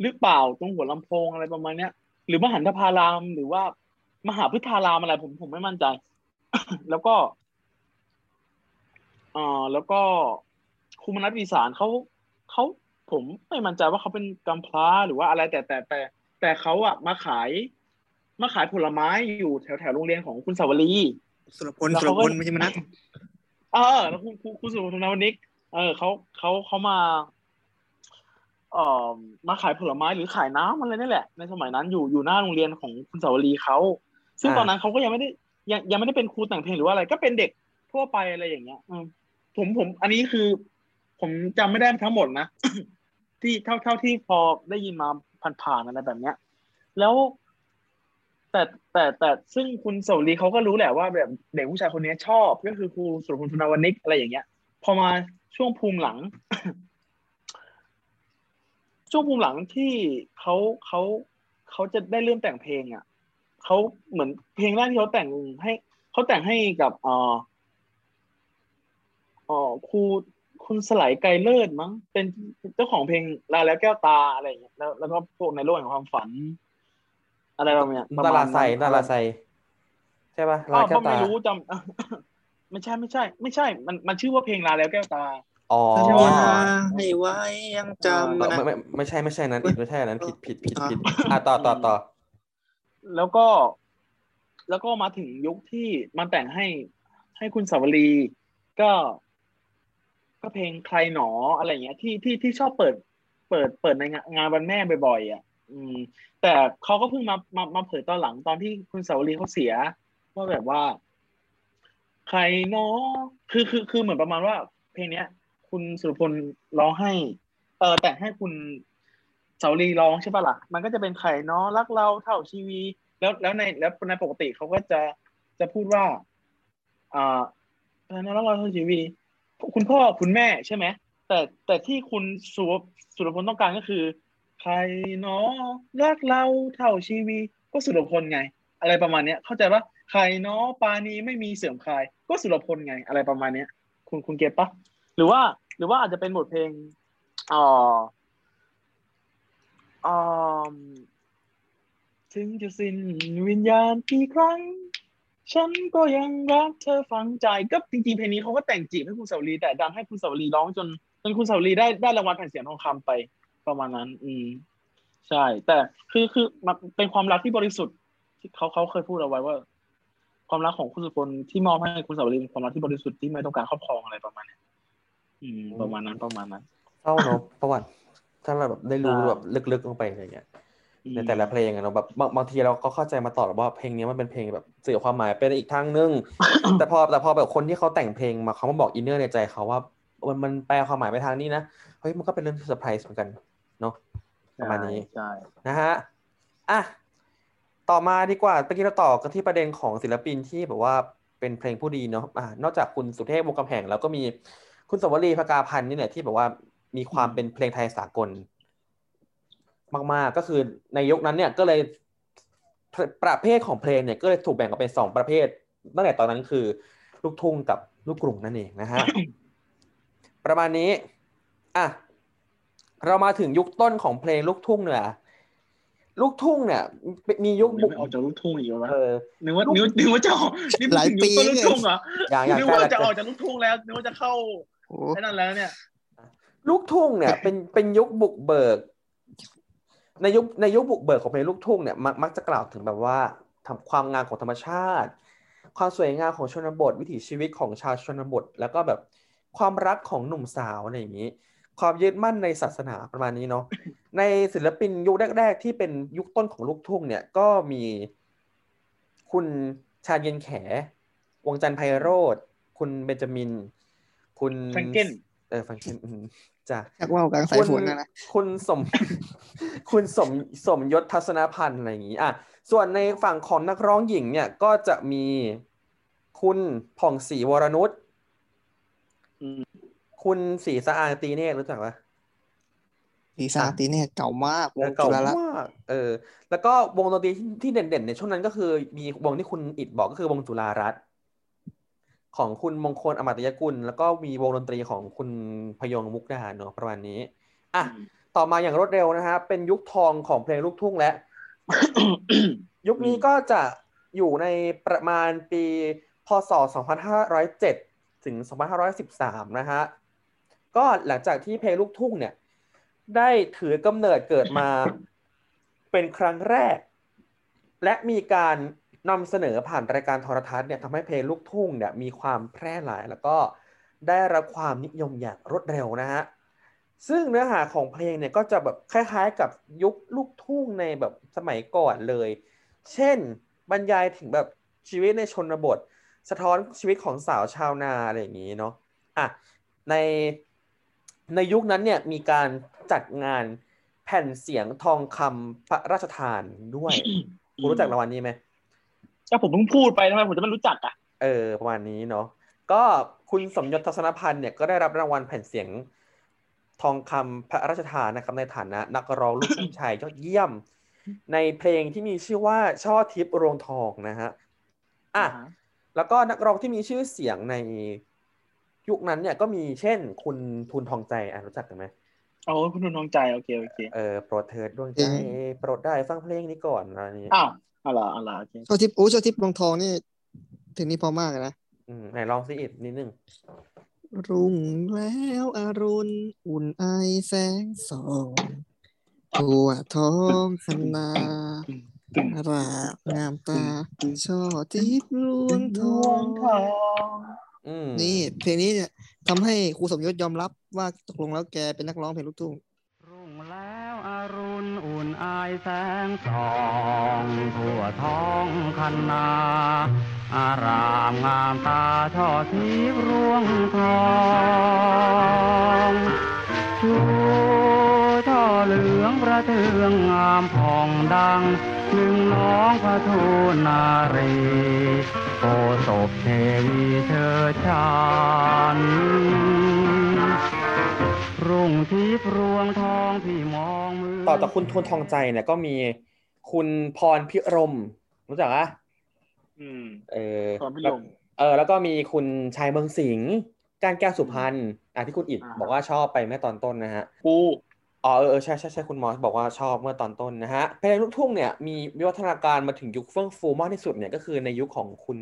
หรือเปล่าตรงหัวลำโพงอะไรประมาณเนี้ย หรือมหันทพารามหรือว่ามหาพุทธารามอะไรผมผมไม่มั่นใจ แล้วก็อ่าแล้วก็ครูมนัสวีสารเขาเขาผมไม่มั่นใจว่าเขาเป็นกำพร้าหรือว่าอะไรแต่แต่แต่แต่เขาอะมาขาย มาขายผลไม้อยู่แถวแถวโรงเรียนของคุณสาวรีสุรพลแล้วสุรเขาก็พลไม่ใช่มนัสเออแล้วคุณคุณคุณสุรพลนวนิก เออเขาเขาเขามาเอ่อมาขายผลไม้หรือขายน้ำอะไรนี่แหละ ในสมัยนั้นอยู่อยู่หน้าโรงเรียนของคุณสาวรีเขาซึ่งอ่าตอนนั้นเขาก็ยังไม่ได้ยังยังไม่ได้เป็นครูแต่งเพลงหรือว่าอะไร ก็เป็นเด็กทั่วไปอะไรอย่างเงี้ยอืมผมผม อันนี้คือ ผมจำไม่ได้ทั้งหมดนะที่เท่าเท่าที่พอได้ยินมาผ่านๆอะไรแบบเนี้ย แล้ว แต่แต่แต่ซึ่งคุณสวรีเขาก็รู้แหละว่าแบบเด็กผู้ชายคนนี้ชอบ ก็คือครูสุรพลธนาวนิกอะไรอย่างเงี้ย พอมา ช่วงภูมิหลัง ช่วงภูมิหลังที่เขาเขาเขาจะได้เริ่มแต่งเพลงอะเขาเหมือนเพลงแรกที่เขาแต่งให้เขาแต่งให้กับเอ่อเอ่อครูคุณสไลด์ไกรเลิศมั้งเป็นเจ้าของเพลงลาแล้วแก้วตาอะไรอย่างเงี้ยแล้วแล้วก็พวกในโลกแห่งความฝัน อะไรประมาณเนี้ยประดามาราณไซนั้นดาราไซใช่ป่ะอ้าวลาแก้ก็วตาไม่รู้จำ ไม่ใช่ไม่ใช่ ไม่ใช่ มันมันชื่อว่าเพลงลาแล้วแก้วตาอ๋อสัญใช่ญาว่าให้ไว้ยังจำเออนะไม่ไม่ไม่ใช่ไม่ใช่นั้นอีกไม่ใช่อันนั้นผิดผิดผิดอะผิดอะต่อต่อต่อแล้วก็ แล้วก็มาถึงยุคที่มาแต่งให้ให้คุณสาวรีก็ ก็เพลงใครหนออะไรอย่างเงี้ย ที่ที่ที่ชอบเปิด เปิดเปิดในงานงานวันแม่บ่อยๆอะ อืม แต่เขาก็เพิ่งมามามาเผยตอนหลังตอนที่คุณสาวรีเขาเสียว่าแบบว่า ใครเนาะคือคือคือเหมือนประมาณว่า เพลงเนี้ย คุณสุรพลร้องให้ เออแต่งให้คุณเสาลีร้องใช่ปะล่ะ มันก็จะเป็นใครเนาะรักเราเท่าชีวี แล้วแล้วในแล้วในปกติเขาก็จะจะพูดว่าอ่าอะไรนะรักเราเท่าชีวี คุณพ่อคุณแม่ใช่ไหมแต่แต่ที่คุณสุรสุรพลต้องการก็คือ ใครเนาะรักเราเท่าชีวี ก็สุรพลไง อะไรประมาณเนี้ยเข้าใจปะใครเนาะปานีไม่มีเสื่อมคลาย ก็สุรพลไง อะไรประมาณเนี้ย คุณคุณเก็ตปะหรือว่า หรือว่าอาจจะเป็นบทเพลงอ่าอ่าถึงจะสิ้นวิญญาณกี่ครั้ง ฉันก็ยังรักเธอฝังใจก็จริงๆเพลงนี้เขาก็แต่งจีบให้คุณสวลีแต่ดันให้คุณสวลีร้องจนจนคุณสวลีได้ได้รางวัลแผ่นเสียงทองคำไป ประมาณนั้น อืม ใช่ แต่คือคือมันเป็นความรักที่บริสุทธิ์ที่เขาเขาเคยพูดเอาไว้ว่า ความรักของคุณสุรพลที่มอบให้คุณสวลีเป็นความรักที่บริสุทธิ์ที่ไม่ต้องการครอบครองอะไรประมาณเนี้ยอืม ประมาณนั้นประมาณนั้นเศร้าเนาะประวัติ ถ้าเราแบบได้รู้ใช่แบบลึกๆลงไปอะไรเงี้ยอืมในแต่ละเพลงอะเนาะแบบบางบางทีเราก็เข้าใจมาตลอดว่าเพลงนี้มันเป็นเพลงแบบสื่อความหมายเป็นอีกทางนึง แต่พอแต่พอแบบคนที่เขาแต่งเพลงมาเขามาบอก inner ในใจเขาว่ามันมันแปลความหมายไปทางนี้นะเฮ้ยมันก็เป็นเรื่องเซอร์ไพรส์เหมือนกันเนาะประมาณนี้ใช่นะฮะอะ ต่อมาดีกว่าเมื่อกี้เราต่อกันที่ประเด็นของศิลปินที่แบบว่าเป็นเพลงผู้ดีเนาะอ่านอกจากคุณสุเทพวงศ์กำแหงแล้วก็มีคุณสวรีพกาพันธ์นี่แหละที่แบบว่ามีความเป็นเพลงไทยสากล มากๆก็คือในยุคนั้นเนี่ยก็เลยประประเภทของเพลงเนี่ยก็เลยถูกแบ่งออกเป็นสองประเภทตั้งแต่ตอนนั้นคือ ลูกทุ่งกับลูกกรุงนั่นเองนะฮะประมาณนี้อะเรามาถึงยุคต้นของเพลงลูกทุ่งเนี่ย ลูกทุ่งเนี่ย มียุคบุบุกกออกจากลูกทุ่งอีกแล้ววะเออนึกว่านึกนึกว่าจะออกนี่หลายถึงปียุคต้นลูกทุ่งเหรออย่างอย่างนึกใกล้ว่าแล้วจะออกจากลูกทุ่งแล้วนึกว่าจะเข้าโอ้ไอ้นั่นแล้วเนี่ย ลูกทุ่งเนี่ย เป็นเป็นยุคบุกเบิก ในยุคในยุคบุกเบิกของเพลงลูกทุ่งเนี่ยมักมักจะกล่าวถึงแบบว่าทำความงามของธรรมชาติ ความสวยงามของชนบท วิถีชีวิตของชาวชนบท แล้วก็แบบความรักของหนุ่มสาวอะไรอย่างนี้ ความยึดมั่นในศาสนาประมาณนี้เนาะในศิลปินยุคแรก ๆ ที่เป็นยุคต้นของลูกทุ่งเนี่ยก็มี คุณชาญเย็นแข วงจันทร์ไพโรธคุณเบนจามิน คุณแฟรงเก้นเออแฟรงเกนอืมจ้ะชักว่าวกลางสายฝนนะนะคุณสม คุณสมสมยศทัศนพันธ์อะไรอย่างนี้อะส่วนในฝั่งของนักร้องหญิงเนี่ยก็จะมีคุณผ่องศรีวรนุชอืม คุณศรีสะอางตีเนตรรู้จักปะสีซาตีเนี่ยเก่ามากวงเก่าจุฬาละมากเออ แล้วก็วงดนตรีที่ที่เด่นๆในช่วงนั้นก็คือ มีวงที่คุณอิดบอกก็คือวงจุฬารัตน์ของคุณมงคลอมตยกุล แล้วก็มีวงดนตรีของคุณพยงมุกดาเนาะประมาณนี้อะต่อมาอย่างรวดเร็วนะฮะเป็นยุคทองของเพลงลูกทุ่งและ ยุคนี้ก็จะอยู่ในประมาณปี พศ 2507 ถึง 2513 นะฮะ ก็หลังจากที่เพลงลูกทุ่งเนี่ย ได้ถือกำเนิดเกิดมาเป็นครั้งแรก และมีการนำเสนอผ่านรายการโทรทัศน์เนี่ยทำให้เพลงลูกทุ่งเนี่ยมีความแพร่หลาย แล้วก็ได้รับความนิยมอย่างรวดเร็วนะฮะซึ่งเนื้อหาของเพลงเนี่ยก็จะแบบคล้ายๆ กับยุคลูกทุ่งในแบบสมัยก่อนเลย เช่นบรรยายถึงแบบชีวิตในชนบท สะท้อนชีวิตของสาวชาวนาอะไรอย่างนี้เนาะอะใน ในยุคนั้นเนี่ยมีการจัดงานแผ่นเสียงทองคำพระราชทานด้วยคุณรู้จักรางวัลนี้ไหมก็ผมเพิ่งพูดไปทำไมผมจะไม่รู้จักอะเออประมาณนี้เนาะก็คุณสมยศทัศนพันธ์เนี่ยก็ได้รับรางวัลแผ่นเสียงทองคำพระราชทานนะครับในฐานะ นักร้องลูกทุ่งชายยอดเยี่ยม ในเพลงที่มีชื่อว่าช่อทิพย์รวงทองนะฮะอะแล้วก็นักร้องที่มีชื่อเสียงใน ยุคนั้นเนี่ยก็มีเช่น คุณทุนทองใจอะรู้จักกันไหมโอ้คุณนุ่นทองใจโอเคโอเคเออโปรดเถิดดวงใจโปรดได้ฟังเพลงนี้ก่อนอะไรนี้อ้าวอะไรอะไรโอเคโชว์ทิปโอ้โชว์ทิปรองทองนี่เพลงนี้เพอมากเลยนะอืมไหนลองซิอีกนิดนึงรุ่งแล้วอรุณอุ่นไอแสงส่องทั่วท้องคณารากงามตาช่อทิพย์รวงทองอืม นี่เพลงนี้เนี่ยทำให้ครูสมยศยอมรับว่าตกลงแล้วแกเป็นนักร้องเพลงลูกทุ่งรุ่งแล้วอรุณอุ่นอายแสงส่องทั่วท้องคันนา อารามงามตาช่อทิพย์รวงทองชูช่อเหลืองประเทืองงามผ่องดังหนึ่งน้องพระทูลนารี โอศพเทวีเชิดชานรุ่งทิพย์รวงทองที่มองมือต่อจากคุณทุนทองใจเนี่ยก็มีคุณพรพิรม รู้จักอะอืม เออพรพิรมเออ แล้วก็มีคุณชายเมืองสิงห์การแก้วสุพรรณอะที่คุณอิดอ่าบอกว่าชอบไปเมื่อตอนต้นนะฮะปู อ๋อเออใช่ใช่ใช่คุณมอสบอกว่าชอบเมื่อตอนต้นนะฮะเพลงลูกทุ่งเนี่ยมีวิวัฒนาการมาถึงยุคเฟื่องฟูมากที่สุดเนี่ยก็คือในยุคของคุณ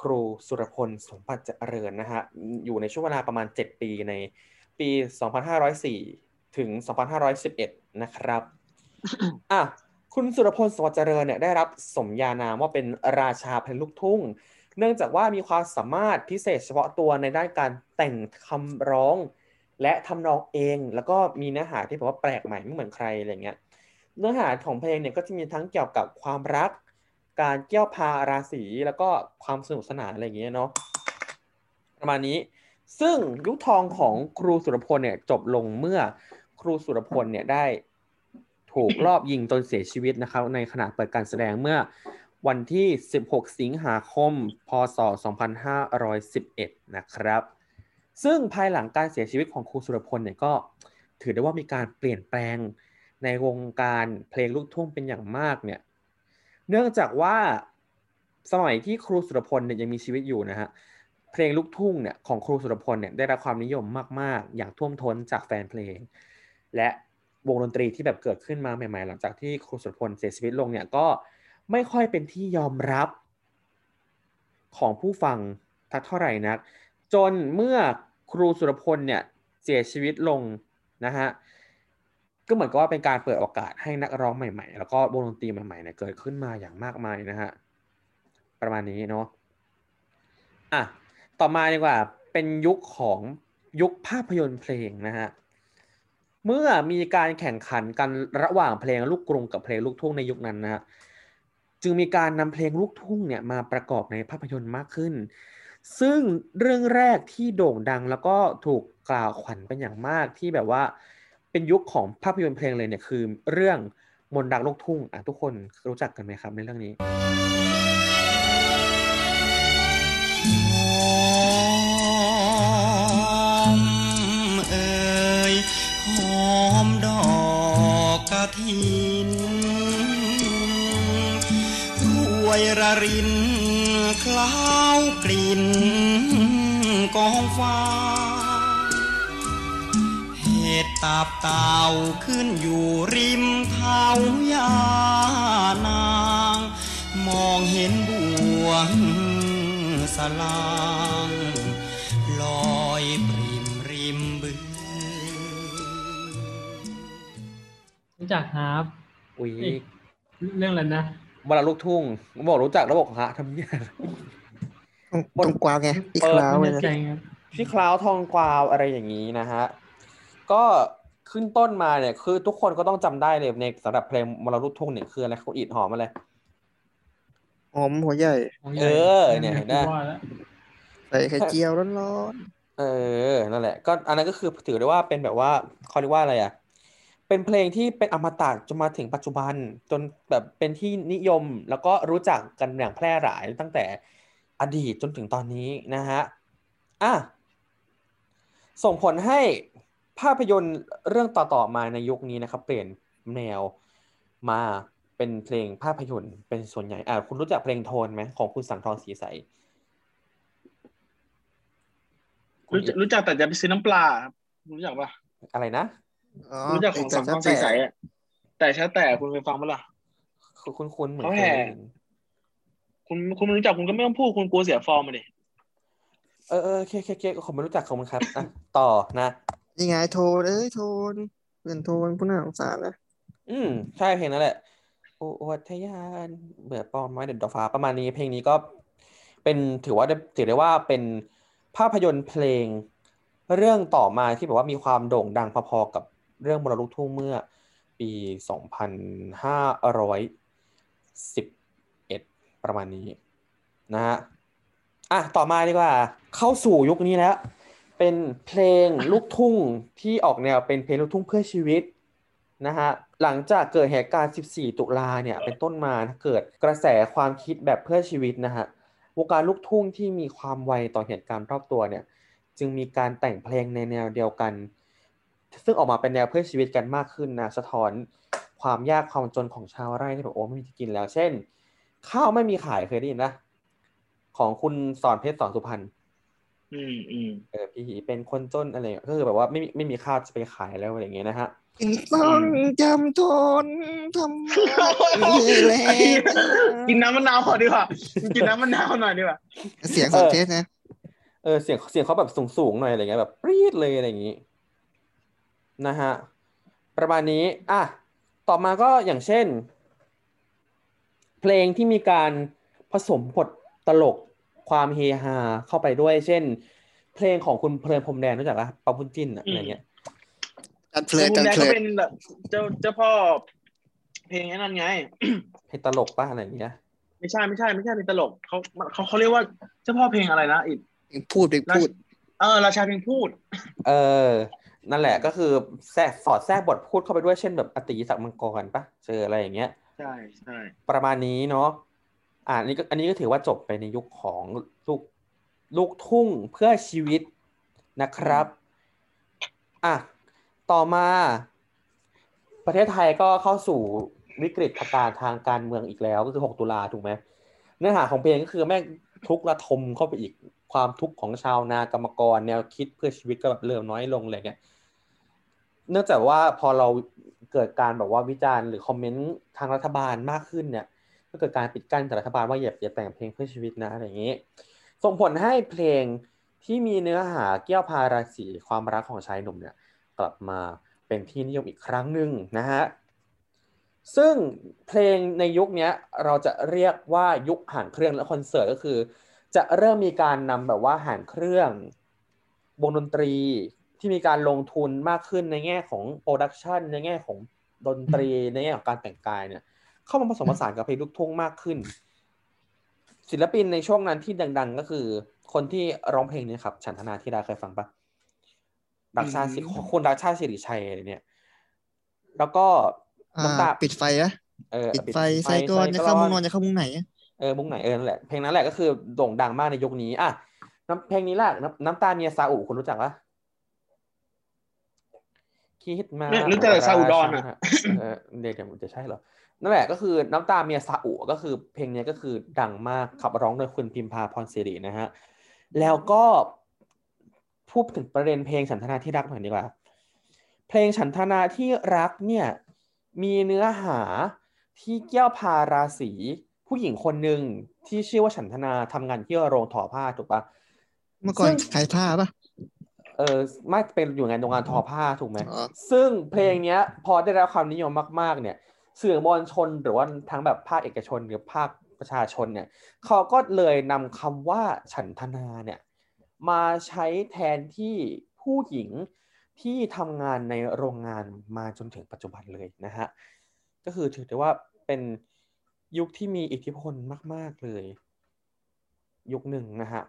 ครูสุรพลสมบัติเจริญนะฮะอยู่ในช่วงเวลาประมาณ 7 ปีในปี 2504 ถึง 2511 นะครับอะคุณสุรพลสมบัติเจริญเนี่ยได้รับสมญานามว่าเป็นราชาเพลงลูกทุ่ง เนื่องจากว่ามีความสามารถพิเศษเฉพาะตัวในด้านการแต่งคำร้อง และทำนองเองแล้วก็มีเนื้อหาที่แบบว่าแปลกใหม่ไม่เหมือนใครอะไรเงี้ยเนื้อหาของเพลงเนี่ยก็จะมีทั้งเกี่ยวกับความรัก การเกี่ยวพาราศีแล้วก็ความสนุกสนานอะไรเงี้ยเนาะประมาณนี้ ซึ่งยุคทองของครูสุรพลเนี่ยจบลงเมื่อครูสุรพลเนี่ยได้ถูกลอบยิงจนเสียชีวิตนะครับในขณะเปิดการแสดงเมื่อวันที่ 16 สิงหาคม พศ 2511 นะครับ ซึ่งภายหลังการเสียชีวิตของครูสุรพลเนี่ยก็ถือได้ว่ามีการเปลี่ยนแปลงในวงการเพลงลูกทุ่งเป็นอย่างมากเนี่ย เนื่องจากว่าสมัยที่ครูสุรพลเนี่ยยังมีชีวิตอยู่นะฮะ เพลงลูกทุ่งเนี่ยของครูสุรพลเนี่ยได้รับความนิยมมาก ๆ อย่างท่วมท้นจากแฟนเพลง และวงดนตรีที่แบบเกิดขึ้นมาใหม่ ๆ หลังจากที่ครูสุรพลเสียชีวิตลงเนี่ยก็ไม่ค่อยเป็นที่ยอมรับของผู้ฟังทักเท่าไหร่นัก จนเมื่อ ครูสุรพลเนี่ยเสียชีวิตลงนะฮะก็เหมือนกับว่าเป็นการเปิดโอกาสให้นักร้องใหม่ ๆ แล้วก็วงดนตรีใหม่ๆเนี่ยเกิดขึ้นมาอย่างมากมายนะฮะประมาณนี้เนาะอะต่อมาดีกว่าเป็นยุคของยุคภาพยนตร์เพลงนะฮะเมื่อมีการแข่งขันกันระหว่างเพลงลูกกรุงกับเพลงลูกทุ่งในยุคนั้นนะฮะจึงมีการนำเพลงลูกทุ่งเนี่ยมาประกอบในภาพยนตร์มากขึ้น ซึ่งเรื่องแรกที่โด่งดังแล้วก็ถูกกล่าวขวัญเป็นอย่างมากที่แบบว่าเป็นยุคของภาพยนตร์เพลงเลยเนี่ยคือเรื่องมนต์รักลูกทุ่งอะทุกคนรู้จักกันไหมครับในเรื่องนี้เอ่ยหอมดอกกระถินถ้วยระริน คล้าวกลิ่นกองฟ้า เห็ดตับเต่าขึ้นอยู่ริมเท้ายานาง มองเห็นบวงสลางลอยปริมริมบึงรู้จักฮาร์ปอุ้ยเอ๊ะเรื่องอะไรนะ บอลลูกทุ่งบอกรู้จักแล้วบอกฮะทำเนี่ยต้องต้องกวาวไงพี่เปิคดราวไม่เลยแน่นะใจครับพี่คลาวทองกวาวอะไรอย่างนี้นะฮะก็ขึ้นต้นมาเนี่ย คือทุกคนก็ต้องจำได้เลยในสำหรับเพลงมรลูกทุ่งเนี่ยคืออะไรเขาอีดหอมอะไรหอมหัวใหญ่ เออ เนี่ยเห็นไหมว่าแล้วใส่ไข่เจียวร้อนเออนั่นแหละ ก็อันนั้นก็คือถือได้ว่าเป็นแบบว่าเขาเรียกว่าอะไรอะ เป็นเพลงที่เป็นอมตะจนมาถึงปัจจุบัน จนแบบเป็นที่นิยมแล้วก็รู้จักกันอย่างแพร่หลายตั้งแต่อดีตจนถึงตอนนี้นะฮะอะส่งผลให้ภาพยนตร์เรื่องต่อๆมาในยุคนี้นะครับเปลี่ยนแนวมาเป็นเพลงภาพยนตร์เป็นส่วนใหญ่อะคุณรู้จักเพลงโทนไหมของคุณสังทองสีใสคุณรู้จักรู้จักแต่จะไปซื้อน้ำปลาครับรู้จักปะอะไรนะๆอ๋อ รู้จักของสังทองใสๆอะแต่ใช้แต่คุณเคยฟังปะล่ะคือคุณคุณเหมือนเขาเคแห่ยได้ยินคุณคุณไม่รู้จักคุณก็ไม่ต้องพูดคุณกลัวเสียฟอร์มมาดิเออเออเคเคเคผมไม่รู้จักของมึงครับอะต่อนะนี่ไงโทนเอ้ยโทนเพื่อนโทนผู้น่าสงสารนะอืมใช่เพลงนั้นแหละโออวดทยานเบื่อปอมไม้เด็ดดอกฟ้าประมาณนี้ เพลงนี้ก็เป็นถือว่าได้ถือได้ว่าเป็นภาพยนตร์เพลงเรื่องต่อมาที่แบบว่ามีความโด่งดังพอๆกับ เรื่องมรลูกทุ่งเมื่อปี 2511 ประมาณนี้นะฮะอะต่อมาดีกว่าเข้าสู่ยุคนี้แล้ว เป็นเพลงลูกทุ่งที่ออกแนวเป็นเพลงลูกทุ่งเพื่อชีวิตนะฮะหลังจากเกิดเหตุการณ์ 14 ตุลาเนี่ยเป็นต้นมาเกิดกระแสความคิดแบบเพื่อชีวิตนะฮะวงการลูกทุ่งที่มีความไวต่อเหตุการณ์รอบตัวเนี่ยจึงมีการแต่งเพลงในแนวเดียวกัน ซึ่งออกมาเป็นแนวเพื่อชีวิตกันมากขึ้นนะสะท้อนความยากความจนของชาวไร่ที่แบบโอ้ไม่มีจะกินแล้ว เช่น ข้าวไม่มีขายเคยได้ยินนะของคุณสอนเพชรสอนสุพรรณอืมอืมเออพี่เป็นคนจนอะไรอย่างเงี้ยก็คือแบบว่าไม่มีไม่มีข้าวจะไปขายแล้วอะไรอย่างเงี้ยนะฮะจึงต้องจำทนทำให้แลกินน้ำมะนาวก่อนดีกว่ากินน้ำมะนาวหน่อยดีกว่าเสียงสอนเทสนะเออเสียงเสียงเขาแบบสูงสูงๆหน่อยอะไรเงี้ยแบบปรี๊ดเลยอะไรอย่างงี้ นะฮะประมาณนี้อะต่อมาก็อย่างเช่น เพลงที่มีการผสมบทตลกความเฮฮาเข้าไปด้วย เช่น เพลงของคุณเพลินพรมแดนรู้จักปะปาพุนจินอะอะไรเงี้ยจันเพลิแต่นคุณจันเพลินแดงก็เป็นแบบเจ้าเจ้าพ่อเพลงไอ้นั่นไงเพลงตลกป่ะอะไรอย่างเงี้ยไม่ใช่ไม่ใช่ไม่ใช่เป็นตลกเขาเขาเขาเรียกว่าเจ้าพ่อเพลงอะไรนะอีกพูดเด็กพูด เออราชาเพลงพูด เออ นั่นแหละก็คือแทรกสอดแทรกบทพูดเข้าไปด้วยเช่นแบบอติศักดิ์มังกรปะเจออะไรอย่างเงี้ยใช่ใช่ประมาณนี้เนาะอ่านี่ก็อันนี้ก็ถือว่าจบไปในยุคของลูกลูกทุ่งเพื่อชีวิตนะครับอะต่อมาประเทศไทยก็เข้าสู่วิกฤตการณ์ทางการเมืองอีกแล้วก็คือ 6 ตุลาถูกไหมเนื้อหาของเพลงก็คือแม่งทุกข์ระทมเข้าไปอีกความทุกข์ของชาวนากรรมกร แนวคิดเพื่อชีวิตก็แบบเริ่มน้อยลงอะไรเงี้ย เนื่องจากว่าพอเราเกิดการแบบว่าวิจารณ์หรือคอมเมนต์ทางรัฐบาลมากขึ้นเนี่ยก็เกิดการปิดกั้นจากรัฐบาลว่าอย่าอย่าแต่งเพลงเพื่อชีวิตนะอะไรอย่างนี้ ส่งผลให้เพลงที่มีเนื้อหาเกี่ยวพาราสีความรักของชายหนุ่มเนี่ยกลับมาเป็นที่นิยมอีกครั้งหนึ่งนะฮะซึ่งเพลงในยุคนี้เราจะเรียกว่ายุคห่างเครื่องและคอนเสิร์ตก็คือ จะเริ่มมีการนำแบบว่าห่างเครื่อง วงดนตรี ที่มีการลงทุนมากขึ้นในแง่ของโปรดักชันในแง่ของดนตรีในแง่ของการแต่งกายเนี่ยเข้ามาผสมผสานกับเพลงลูกทุ่งมากขึ้น ศิลปินในช่วงนั้นที่ดัง ๆ ก็คือ คนที่ร้องเพลงเนี้ครับ ฉันธนาธิดาเคยฟังปะรักชาติสิคุณรักชาติสิริชัยอะไรเนี่ย แล้วก็อ่าน้ำตาปิดไฟอะเออปิดไฟใส่ก่อนจะเข้ามุงนอนจะเข้ามุงไหนอะเออมุงไหนเออนั่นแหละเพลงนั้นแหละก็คือโด่งดังมากในยุคนี้อะน้ำเพลงนี้แหละน้ำน้ำตาเมียซาอุคุณรู้จักปะ คิดมาเนี่ยรู้จักแต่ซาอุดอนอะเออเดี๋ยวเดี๋ยวจะใช่เหรอ นั่นแหละก็คือน้ำตาเมียซาอุก็คือเพลงนี้ก็คือดังมากขับร้องโดยคุณพิมพาพรศิรินะฮะ แล้วก็พูดถึงประเด็นเพลงฉันทนาที่รักหน่อยดีกว่า เพลงฉันทนาที่รักเนี่ยมีเนื้อหาที่เกี่ยวพาราศีผู้หญิงคนหนึ่งที่ชื่อว่าฉันทนาทำงานที่โรงทอผ้าถูกปะเมื่อก่อนซึ่งขายผ้าปะ เเออไม่เป็นอยู่งานโรงงานทอผ้าถูกไหมอ๋อซึ่งเพลงเนี้ย พอได้รับความนิยมมากๆ เนี่ยสื่อมวลชนหรือว่าทั้งแบบภาคเอกชนหรือภาคประชาชนเนี่ยเขาก็เลยนำคำว่าฉันทนาเนี่ยมาใช้แทนที่ผู้หญิงที่ทำงานในโรงงานมาจนถึงปัจจุบันเลยนะฮะก็คือถือได้ว่าเป็นยุคที่มีอิทธิพลมาก ๆเลย ยุคหนึ่งนะฮะ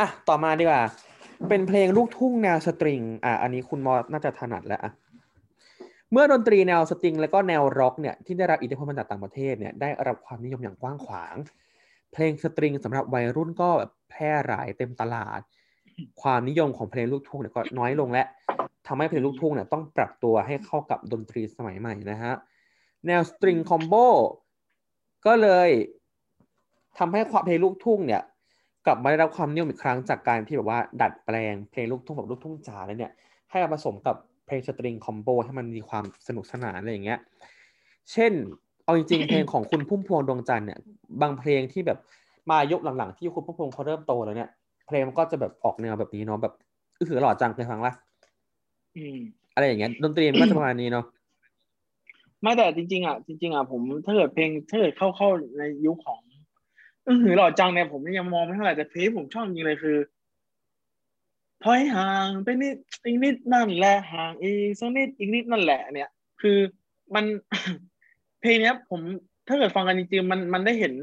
อะต่อมาดีกว่า เป็นเพลงลูกทุ่งแนวสตริง อะ อันนี้คุณมอน่าจะถนัดแล้วอะเมื่อดนตรีแนวสตริง และก็แนวร็อกเนี่ยที่ได้รับอิทธิพลมาจากต่างประเทศเนี่ยได้รับความนิยมอย่างกว้างขวาง เพลงสตริงสำหรับวัยรุ่นก็แพร่หลายเต็มตลาด ความนิยมของเพลงลูกทุ่งเนี่ยก็น้อยลงและทำให้เพลงลูกทุ่งเนี่ยต้องปรับตัวให้เข้ากับดนตรีสมัยใหม่นะฮะแนวสตริงคอมโบก็เลยทำให้ความเพลงลูกทุ่งเนี่ย กลับมาได้รับความนิยมอีกครั้งจากการที่แบบว่าดัดแปลงเพลงลูกทุ่งแบบลูกทุ่งจ๋าแล้วเนี่ยให้มาผสมกับเพลงสตริงคอมโบให้มันมีความสนุกสนานอะไรอย่างเงี้ย เช่น เอาจริงๆเพลงของคุณพุ่มพวงดวงจันทร์เนี่ย บางเพลงที่แบบมายุคหลังๆที่คุณพุ่มพวงเขาเริ่มโตแล้วเนี่ย เพลงมันก็จะแบบออกแนวแบบนี้เนาะแบบอือหือหล่อจังเคยฟังปะอืมอะไรอย่างเงี้ยดนตรีมันก็จะประมาณนี้เนาะไม่แต่จริงๆอะจริงๆอะผมถ้าเกิดเพลงถ้าเกิดเข้าเข้าในยุคของ อือหือหล่อจังเนี่ยผมยังมองไม่เท่าไหร่แต่เพลงที่ผมชอบจริงๆเลยคือถอยห่างไปนิดอีกนิดนั่นแหละห่างอีกสักนิดอีกนิดนั่นแหละ เนี่ย คือมันเพลงเนี้ยผมถ้าเกิดฟังกันจริงๆมันมันได้เห็น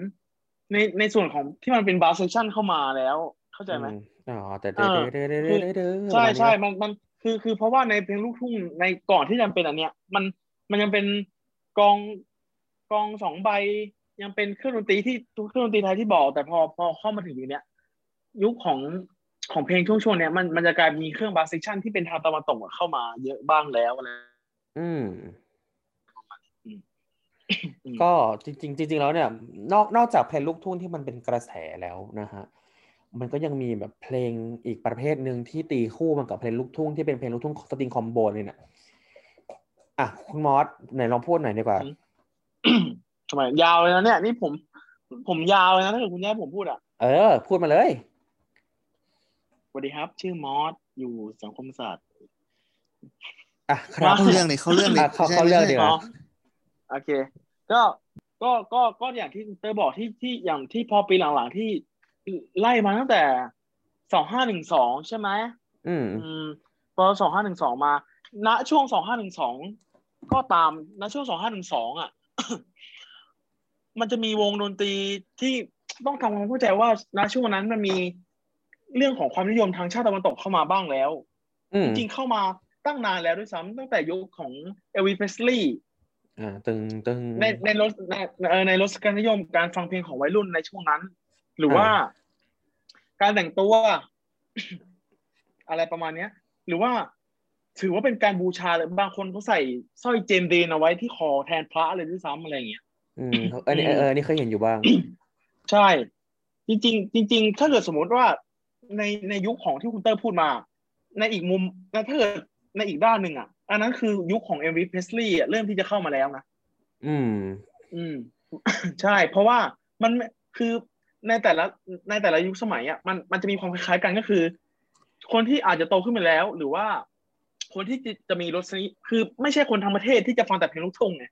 ในในส่วนของที่มันเป็น percussion เข้ามาแล้ว เข้าใจไหมอืมอ๋อแต่เอเด้ออเด้อเด้อเด้อเด้อเด้อใช่ใช่ประมาณนี้มันมันคือคือเพราะว่าในเพลงลูกทุ่งในก่อนที่จะเป็นอันเนี้ย มันมันยังเป็นกลองกลองสองใบ ยังเป็นเครื่องดนตรีที่เครื่องดนตรีไทยที่บอก แต่พอพอเข้ามาถึงยุคเนี้ยยุคของของเพลงช่วงช่วงๆเนี้ยมันมันจะกลายมีเครื่อง percussion ที่เป็นทางตะวันตกอะเข้ามาเยอะบ้างแล้วอะไรอืมอืมก็จริงๆจริงๆแล้วเนี่ย นอกนอกจากเพลงลูกทุ่งที่มันเป็นกระแสแล้วนะฮะมันก็ยังมีแบบเพลงอีกประเภทหนึ่งที่ตีคู่มันกับเพลงลูกทุ่งที่เป็นเพลงลูกทุ่งสตริงคอมโบเลยเนี่ยอะคุณมอสไหนลองพูดหน่อยดีกว่า ทำไมยาวเลยนะเนี่ยนี่ผม ผมยาวเลยนะถ้าเกิดคุณแย่ผมพูดอะ เออ พูดมาเลยสวัสดีครับ ชื่อมอสอยู่สังคมศาสตร์อะครับเข้าเรื่องเลยเข้าเรื่องเลยอะเข้าไม่ใช่เข้าเรื่องไม่ใช่ดีกว่าอ๋อโอเค ก็ก็ก็ก็อย่างที่เตอร์บอกที่ที่อย่างที่พอปีหลังๆที่ไล่มาตั้งแต่สองห้าหนึ่งสองใช่ไหมอืมอืมพอสองห้าหนึ่งสองมา ณช่วงสองห้าหนึ่งสองก็ตามณช่วงสองห้าหนึ่งสองอะ มันจะมีวงดนตรีที่ต้องทำความเข้าใจว่าณช่วงนั้นมันมีเรื่องของความนิยมทางชาติตะวันตกเข้ามาบ้างแล้วอืมจริงๆเข้ามาตั้งนานแล้วด้วยซ้ำตั้งแต่ยุคของเอลวิสเพสลีย์อ่าตึงตึงในในรถในเอ่อในรสการนิยมการฟังเพลงของวัยรุ่นในช่วงนั้น หรือว่า การแต่งตัว อะไรประมาณเนี้ย หรือว่าถือว่าเป็นการบูชาเลยบางคนเขาใส่สร้อยเจมส์เดนเอาไว้ที่คอแทนพระอะไรด้วยซ้ำอะไรอย่างเงี้ย อืมเออเออเออนี่เคยเห็นอยู่บ้าง ใช่ จริง ๆ จริง ๆ ถ้าเกิดสมมติว่าในในยุคของที่คุณเตอร์พูดมา ในอีกมุมนะถ้าเกิดในอีกด้านหนึ่งอะ อันนั้นคือยุคของเอลวิสเพสลีย์เริ่มที่จะเข้ามาแล้วนะอืม อืม ใช่ เพราะว่ามันไม่คือในแต่ละในแต่ละยุคสมัยอะมันมันจะมีความคล้ายๆกันก็คือ คนที่อาจจะโตขึ้นไปแล้ว หรือว่า คนที่จะจะมีรสนิยคือไม่ใช่คนทั้งประเทศที่จะฟังแต่เพลงลูกทุ่งไง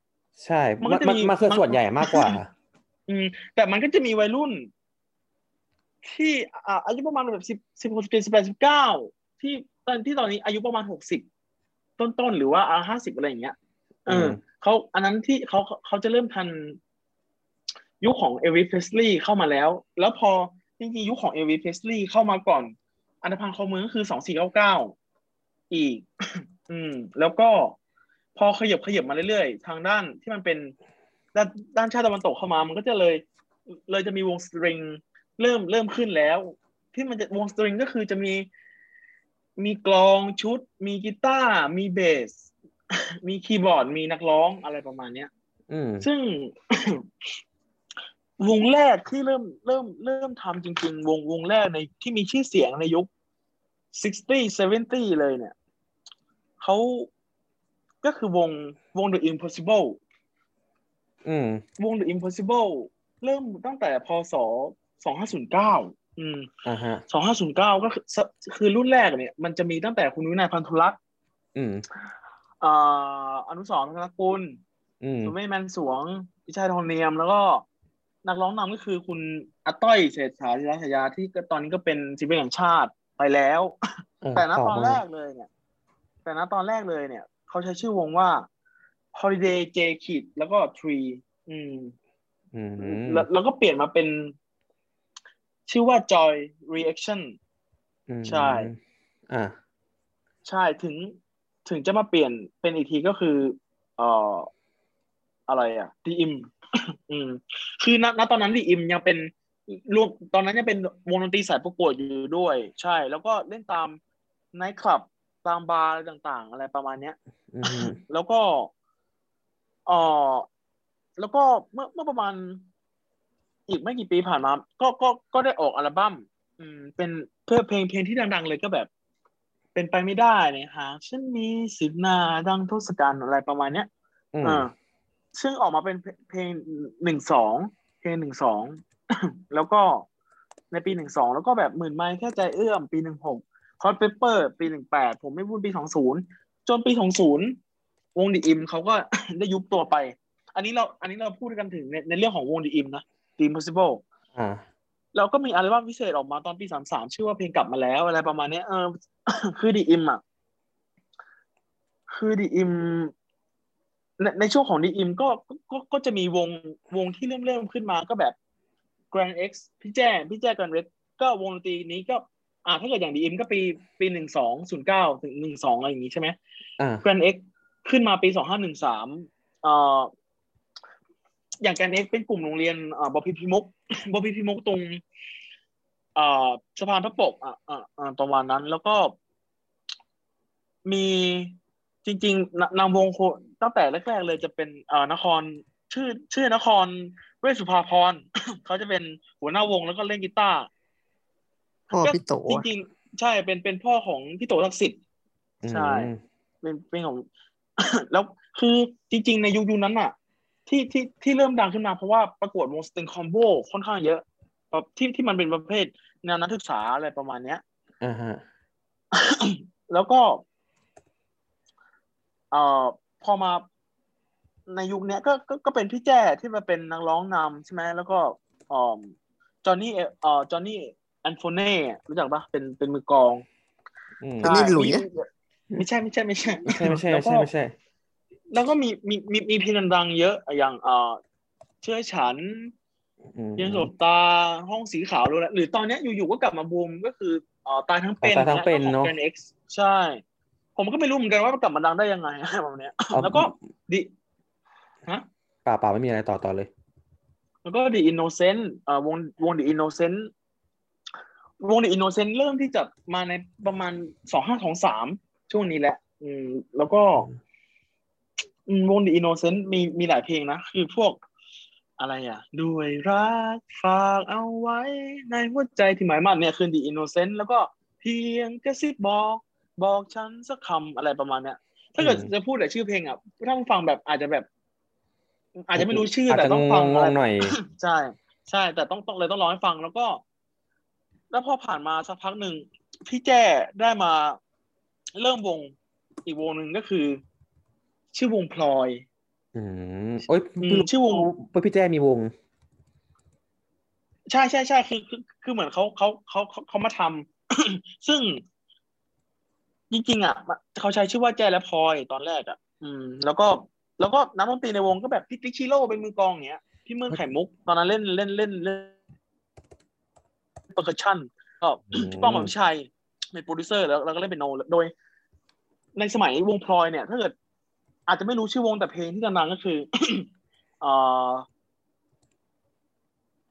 ใช่ มัมันนก็จะมันมีมันคือมันส่วนใหญ่มากกว่า อืม แต่มันก็จะมีวัยรุ่น ที่อ่าอายุประมาณแบบสิบสิบหกสิบเจ็ดสิบแปดสิบเก้าที่ตอนที่ตอนนี้อายุประมาณหกสิบต้นๆหรือว่าอ่าห้าสิบอะไรอย่างเงี้ยเออมเขาอันนั้นที่เขาเขาจะเริ่มทัน ยุคของเอวิสเพสลีย์เข้ามาแล้ว แล้วพอจริงๆยุคของเอวิสเพสลีย์เข้ามาก่อน อันธพาลคอเมืองก็คือสองสี่เก้าเก้าอีก อืม แล้วก็ พอขยับขยับมาเรื่อยๆ ทางด้านที่มันเป็นด้านด้านชาติตะวันตกเข้ามา มันก็จะเลย เลยจะมีวงสตริงเริ่มเริ่มขึ้นแล้ว ที่มันจะวงสตริงก็คือจะมีมีกลองชุด มีกีตาร์มีเบส มีคีย์บอร์ดมีนักร้องอะไรประมาณเนี้ยอืมซึ่ง วงแรกที่เริ่มเริ่มเริ่มทำจริง ๆ วงวงแรกในที่มีชื่อเสียงในยุค 60 70 เลยเนี่ยเขา ก็คือวงวง The Impossible อืม วง The Impossible เริ่มตั้งแต่พศ2509อืมอ่าฮะสองห้าศูนย์เก้าก็คือสคือรุ่นแรกเนี่ย มันจะมีตั้งแต่คุณวินัยพันธุรักษ์อืมอ่าอนุสรณ์ธนกุลอืมสุเมธแมนสวงพิชัยทองเนียมแล้วก็นักร้องนำก็คือคุณอาต้อยเศรษฐาศิรัชยาที่ก็ตอนนี้ก็เป็นศิลปินแห่งชาติไปแล้วเออแต่ณต่อตอนมาแรกเลยเนี่ย แต่ณตอนแรกเลยเนี่ย เขาใช้ชื่อวงว่า Holiday J Kid แล้วก็ Tree อืมอืมแล้วแล้วก็เปลี่ยนมาเป็น ชื่อว่า Joy Reaction อืมใช่ อ่าใช่ถึงถึงจะมาเปลี่ยนเป็นอีกทีก็คือ เอ่อ อะไรอะดีอิมอืม คือณณตอนนั้นดีอิมยังเป็นรวมตอนนั้นยังเป็นวงดนตรีสายประกวดอยู่ด้วย ใช่ แล้วก็เล่นตามไนท์คลับ ตามบาร์อะไรต่าง ๆ อะไรประมาณเนี้ยอืมแล้วก็เอ่อแล้วก็เมื่อเมื่อประมาณ อีกไม่กี่ปีผ่านมา ก็ก็ก็ได้ออกอัลบั้มอืม เป็นเพื่อเพลงเพลงที่ดัง ๆ เลยก็แบบ เป็นไปไม่ได้เนี่ยหากฉันมีสิบหน้าดังทศกัณฐ์อะไรประมาณเนี้ยอืมอ่าซึ่งออกมาเป็นเพเพลงหนึ่งสองเพลงหนึ่งสองแล้วก็ในปีหนึ่งสองแล้วก็แบบหมื่นไม้แค่ใจเอื้อมปีหนึ่งหก คอ t เปเปอร์ ปีหนึ่งแปดผมไม่พูดปีสองศูนย์จนปีสองศูนย์วงดีอิมเขาก็ได้ยุบตัวไป อันนี้เราอันนี้เราพูดกันถึงในในเรื่องของวงดีอิมนะ The Impossible อ่าแล้วก็มีอัลบั้มพิเศษออกมาตอนปีสามสามชื่อว่าเพลงกลับมาแล้วอะไรประมาณเนี้ยเออคือดีอิมอะคือดีอิมในในช่วงของดีอิมก็ก็ก็จะมีวงวงที่เริ่มเริ่มขึ้นมาก็แบบ Grand X พี่แจ้พี่แจ้ Grand X ก็วงดนตรีนี้ก็ อ่าถ้าเกิดอย่างดีอิมก็ปีปีหนึ่งสองศูนย์เก้าถึงหนึ่งสองอะไรอย่างงี้ใช่ไหมอ่า Grand X ขึ้นมาปีสองห้าหนึ่งสามเอ่ออย่าง Grand X เป็นกลุ่มโรงเรียนอ่าบอพิพิมุกบอพิพิมุกตรงเอ่อสะพานพระปกอะอะอะประมาณนั้น แล้วก็มีจริงๆนนำวงโคตั้งแต่แรกๆเลยจะเป็นเอ่อนครชื่อชื่อนครเวชสุภาพรเขาจะเป็นหัวหน้าวงแล้วก็เล่นกีตาร์ พ่อพี่โตจอะริงๆใช่เป็นเป็นพ่อของพี่โตทักษิณใช่อืมเป็นเป็นของ แล้วคือจริง ๆ ในยุคยุคนั้นน่ะ ที่ที่ที่เริ่มดังขึ้นมาเพราะว่าประกวดวงสติงคอมโบค่อนข้างเยอะแบบที่ที่มันเป็นประเภทแนวนักศึกษาอะไรประมาณเนี้ยอ่าฮะแล้วก็เอ่อพอมาในยุคเนี้ยก็ก็ก็เป็นพี่แจ้ที่มาเป็นนักร้องนำใช่ไหมแล้วก็เอ่อจอห์นนี่เอ่อจอห์นนี่แอนโฟเน่รู้จักปะเป็นเป็นมือกลองอืมเป็นนี่หลุยอะไม่ใช่ไม่ใช่ไม่ใช่ไม่ใช่ไม่ใช่ แล้วไม่ก็ใช่ไม่ใช่แล้วก็มีมีมีมีเพลงดังๆเยอะอย่างเอ่อเชื่อฉันอืมเยังสบตาห้องสีขาวหรืออะไรหรือตอนเนี้ยอยู่ๆก็กลับมาบูมก็คือเอ่อตายทั้งเป็นตายทั้งเป็นเนอะแกนเอ็กซ์ใช่ ผมก็ไม่รู้เหมือนกันว่ามันกลับมาดังได้ยังไงแบบเนี้ยเอาแล้วก็ดิฮะป่าป่าไม่มีอะไรต่อต่อเลย แล้วก็ The Innocent เอ่อวงวง The Innocent วง The Innocent เริ่มที่จะมาในประมาณสองห้าสองสามช่วงนี้แหละ อืม แล้วก็อืมวง The Innocent มีมีหลายเพลงนะ คือพวกอะไรอะ ด้วยรักฝากเอาไว้ ในหัวใจที่หมายมั่นเนี่ยคือ The Innocent แล้วก็เพียงกระซิบบอก บอกฉันสักคำอะไรประมาณเนี้ย ถ้าเกิดอืมจะพูดแต่ชื่อเพลงอะถ้าฟังแบบอาจจะแบบ อาจจะไม่รู้ชื่ออาจแต่จะต้องงฟังงอะไรๆหน่อย ใช่ ใช่ แต่ต้องต้องเลยต้องร้องให้ฟังแล้วก็ แล้วพอผ่านมาสักพักหนึ่งพี่แจ้ได้มาเริ่มวงอีกวงหนึ่งก็คือ ชื่อวงพลอย อืมโอ้ยอืมเพิ่งรู้ชื่อวงว่าพี่แจ้มีวง ใช่ใช่ใช่คือคือคือเหมือนเขาเขาเขาเขาเขามาทำซึ่ง จริงๆอะเขาใช้ชื่อว่าแจ้และพลอยตอนแรกอะ อืม แล้วก็แล้วก็นักดนตรีในวงก็แบบพี่ติ๊กชิโร่เป็นมือกลองอย่างเงี้ยพี่เมืองไข่มุก ตอนนั้นเล่นเล่นเล่นเล่น percussion ก็อืมพี่ป้องหมันชัยเป็นโปรดิวเซอร์แล้วแล้วก็เล่นเปียโนด้วย ในสมัยวงพลอยเนี่ย ถ้าเกิดอาจจะไม่รู้ชื่อวงแต่เพลงที่ดังๆก็คือเอ่อ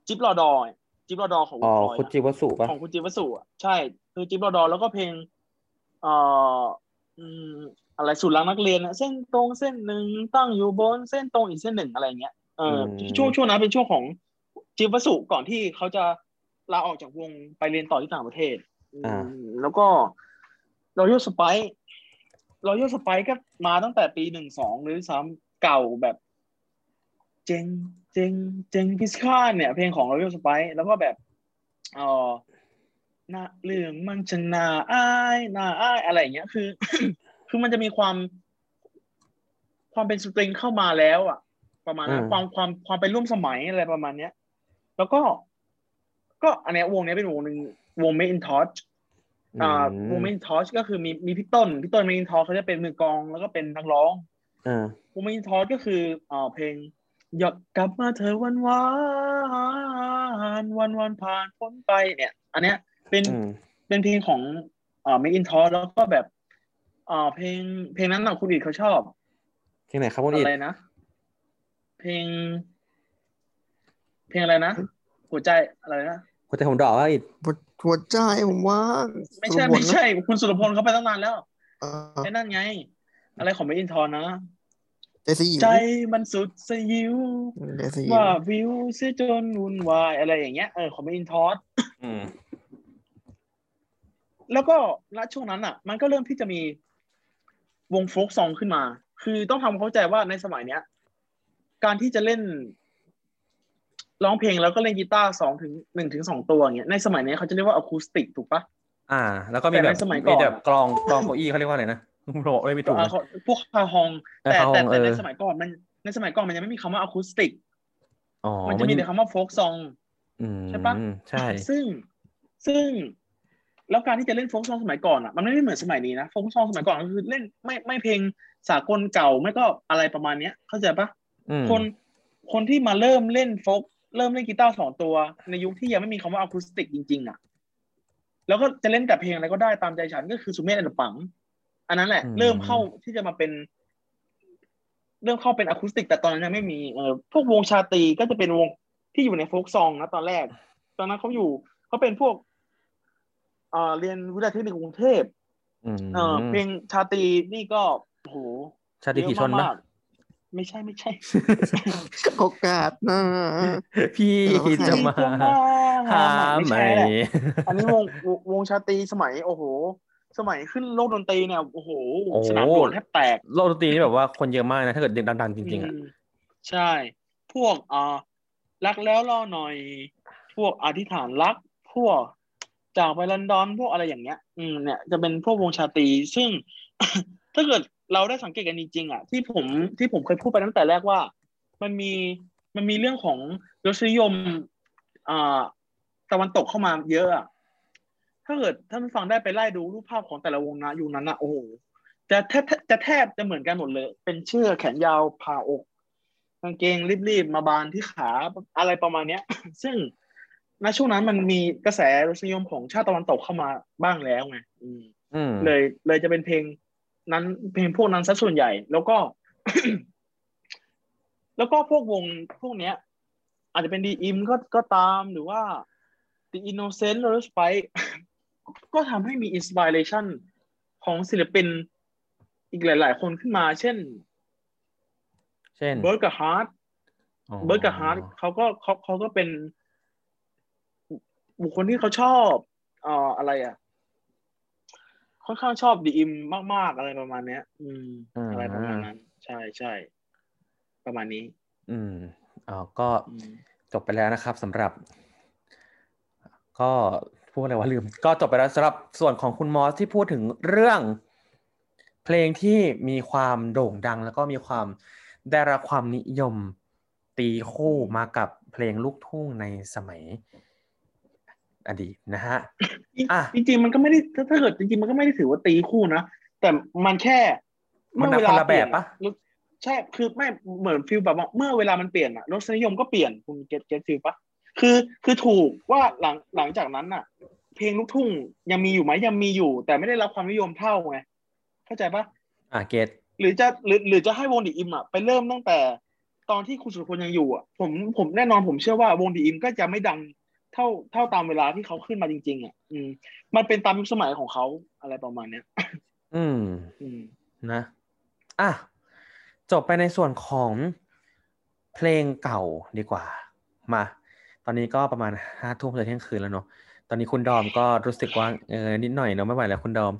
จิ๊บรอดอเนี่ยจิ๊บรอดอของวอ๋องพลอยคุณอะจิวสุปะของคุณจิวสุอะใช่ คือจิ๊บรอดอแล้วก็เพลง เอ่ออืมอะไรสุดรักนักเรียนอะเส้นตรงเส้นหนึ่งตั้งอยู่บนเส้นตรงอีกเส้นหนึ่งอะไรเงี้ยเอออช่วงช่วงนั้นเป็นช่วงของจิวสุก่อนที่เขาจะ ลาออกจากวงไปเรียนต่อที่ต่างประเทศอ่าอืมแล้วก็รอยัลสไปรอยัลสไปก็มาตั้งแต่ปีหนึ่งสองหรือซ้ำเก่าแบบ เจงเจงเจงกิสคานเนี่ย เพลงของรอยัลสไปแล้วก็แบบเออน่าเรื่องมันจะน่าอายน่าอายอะไรอย่างเงี้ยคือ คือมันจะมีความ ความเป็นสตริงเข้ามาแล้ว อะ ประมาณนั้นอืมความความความเป็นร่วมสมัยอะไรประมาณเนี้ย แล้วก็ ก็อันเนี้ยวงเนี้ยเป็นวงหนึ่งวง Made in Touch อ่าอืมวง Made in Touch ก็คือมีมีพี่ต้นพี่ต้น Made in Touch เขาจะเป็นมือกลองแล้วก็เป็นนักร้องอ่าวง Made in Touch ก็คืออ่าเพลงอยากกลับมาเธอวันวานวันวันผ่านพ้นไปเนี่ย อันเนี้ยเป็นอืมเป็นเพลงของอ่า Made in Touch แล้วก็แบบอ่าเพลงเพลงนั้นน่ะคุณอิดเขาชอบเพลงไหนครับคุณอิดอะไรนะเพลง เพลงอะไรนะหัวใจอะไรนะคุณ แต่ผมดอกว่าอิดหัวหัวใจผมว่า ไม่ใช่สุรพลไม่ใช่ คุณสุรพลเขาไปตั้งนานแล้วเออไอ้นั่นไง อะไรของ Made in Touch นะใจสีหิวใจมันสุดสยิวใจสีหิวว่าวิวเสียจนวุ่นวายอะไรอย่างเงี้ยเออของ Made in Touch อืมแล้วก็ณช่วงนั้นอะ มันก็เริ่มที่จะมีวงโฟล์กซองขึ้นมา คือต้องทำความเข้าใจว่าในสมัยเนี้ย การที่จะเล่น ร้องเพลงแล้วก็เล่นกีตาร์สองถึงหนึ่งถึงสองตัวอย่างเงี้ยในสมัยเนี้ยเขาจะเรียกว่าอะคูสติกถูกปะอ่า แล้วก็มีแต่แบในบสมัยก่อนมีแบบกลองกลองเก้าอี้เขาเรียกว่าอะไรนะผมบอกไม่ถูกอ่านะเขาพวกคาฮองเออแต่คาฮองแต่แต่ในเออสมัยก่อนมันในสมัยก่อนมันยังไม่มีคำว่าอะคูสติกอ๋อมันจะมีแต่คำว่าโฟล์กซองอืมใช่ปะใช่ซึ่งซึ่งแล้วการที่จะเล่นโฟล์กซองสมัยก่อนอะมันไม่ได้เหมือนสมัยนี้นะโฟล์กซองสมัยก่อนก็คือเล่นไม่ไม่เพลงสากลเก่าไม่ก็อะไรประมาณเนี้ย เข้าใจปะอืมคนคนที่มาเริ่มเล่นโฟล์ก เริ่มเล่นกีตาร์สองตัว ในยุคที่ยังไม่มีคำว่าอะคูสติกจริงๆอะ แล้วก็จะเล่นแต่เพลงอะไรก็ได้ตามใจฉันก็คือสุเมธแอนด์เดอะปั๋ง อันนั้นแหละ เริ่มเข้าที่จะมาเป็น เริ่มเข้าเป็นอะคูสติก แต่ตอนนั้นยังไม่มีเออพวกวงชาตรีก็จะเป็นวงที่อยู่ในโฟล์กซองนะตอนแรก ตอนนั้นเขาอยู่เขาเป็นพวกเอ่อเรียนวิทยาลัยเทคนิคกรุงเทพอืมเออเพลงชาตรีนี่ก็โอ้โหชาติกี่ชนเยอะนะมากๆ ไม่ใช่ไม่ใช่โอกาสนะพี่เราก็จะมาหาไม่ไหมใช่แหละอันนี้วงวงวงชาตรีสมัยโอ้โห สมัยขึ้นโลกดนตรีเนี่ยโอ้โหโอ้สนามหลวงแทบแตกโลกดนตรีนี่แบบว่าคนเยอะมากนะถ้าเกิดดังๆจริงๆอะมใช่ พวกอ่ารักแล้วรอหน่อย พวกอธิษฐานรัก พวกจากไปลอนดอนพวกอะไรอย่างเงี้ย อืมเนี่ยจะเป็นพวกวงชาตรีซึ่งถ้าเกิด เราได้สังเกตกันจริงๆอะที่ผมที่ผมเคยพูดไปตั้งแต่แรกว่า มันมีมันมีเรื่องของรสนิยมอ่าตะวันตกเข้ามาเยอะอะถ้าเกิดท่านผู้ฟังได้ไปไล่ดูรูปภาพของแต่ละวงนะอยู่นั้นอะโอ้โหจะแทบจะแทบจะเหมือนกันหมดเลย เป็นเชือกแขนยาวผ่าอกกางเกงรีบๆมาบานที่ขาอะไรประมาณเนี้ย ซึ่งณช่วงนั้นมันมีกระแสรสนิยมของชาติตะวันตกเข้ามาบ้างแล้วไงอืมอืมเลยเลยจะเป็นเพลง นั้นเพลงพวกนั้นซะส่วนใหญ่ แล้วก็ แล้วก็พวกวงพวกเนี้ย อาจจะเป็นดิอิมก็ก็ตามหรือว่า The Innocent หรือ Spike ก็ทำให้มี inspiration ของศิลปินอีกหลาย ๆ คนขึ้นมา เช่น เช่นเบิร์ดกับฮาร์ดอ๋อเบิร์ดกับฮาร์ดเขาก็เขาเขาก็เป็น บุคคลที่เขาชอบเอ่ออะไรอะ ค่อนข้างชอบดิอิมมาก ๆ อะไรประมาณเนี้ย อืม อะไรประมาณนั้น ใช่ใช่ประมาณนี้ อืมอ๋อก็อืมจบไปแล้วนะครับสำหรับ ก็พูดอะไรวะลืม ก็จบไปแล้วสำหรับส่วนของคุณมอสที่พูดถึงเรื่อง เพลงที่มีความโด่งดัง แล้วก็มีความได้รับความนิยมตีคู่มากับเพลงลูกทุ่งในสมัย อดีตนะฮะอะจริงๆมันก็ไม่ได้ถ้าถ้าเกิดจริงๆมันก็ไม่ได้ถือว่าตีคู่นะแต่มันแค่มันเมื่อเวลาคนละแบบปะเปลี่ยนใช่คือไม่เหมือน feel แบบว่าเมื่อเวลามันเปลี่ยนอะรสนิยมก็เปลี่ยนคุณ get get feel ปะคือคือถูกว่าหลังหลังจากนั้นอะเพลงลูกทุ่งยังมีอยู่ไหมยังมีอยู่ แต่ไม่ได้รับความนิยมเท่าไงเข้าใจปะอะ get หรือจะหรือหรือจะให้วงดิอิมอะไปเริ่มตั้งแต่ตอนที่คุณสุรพลยังอยู่อะผมผมแน่นอนผมเชื่อว่าวงดีอิมก็จะไม่ดัง เท่าเท่าตามเวลาที่เขาขึ้นมาจริง ๆอะอืม มันเป็นตามยุคสมัยของเขาอะไรประมาณเนี้ย อืม อืม นะ อะ จบไปในส่วนของเพลงเก่าดีกว่า มา ตอนนี้ก็ประมาณห้าทุ่มจะเที่ยงคืนแล้วเนอะตอนนี้คุณดอมก็รู้สึกว่าเออนิดหน่อยเนอะไม่ไหวแล้วคุณดอม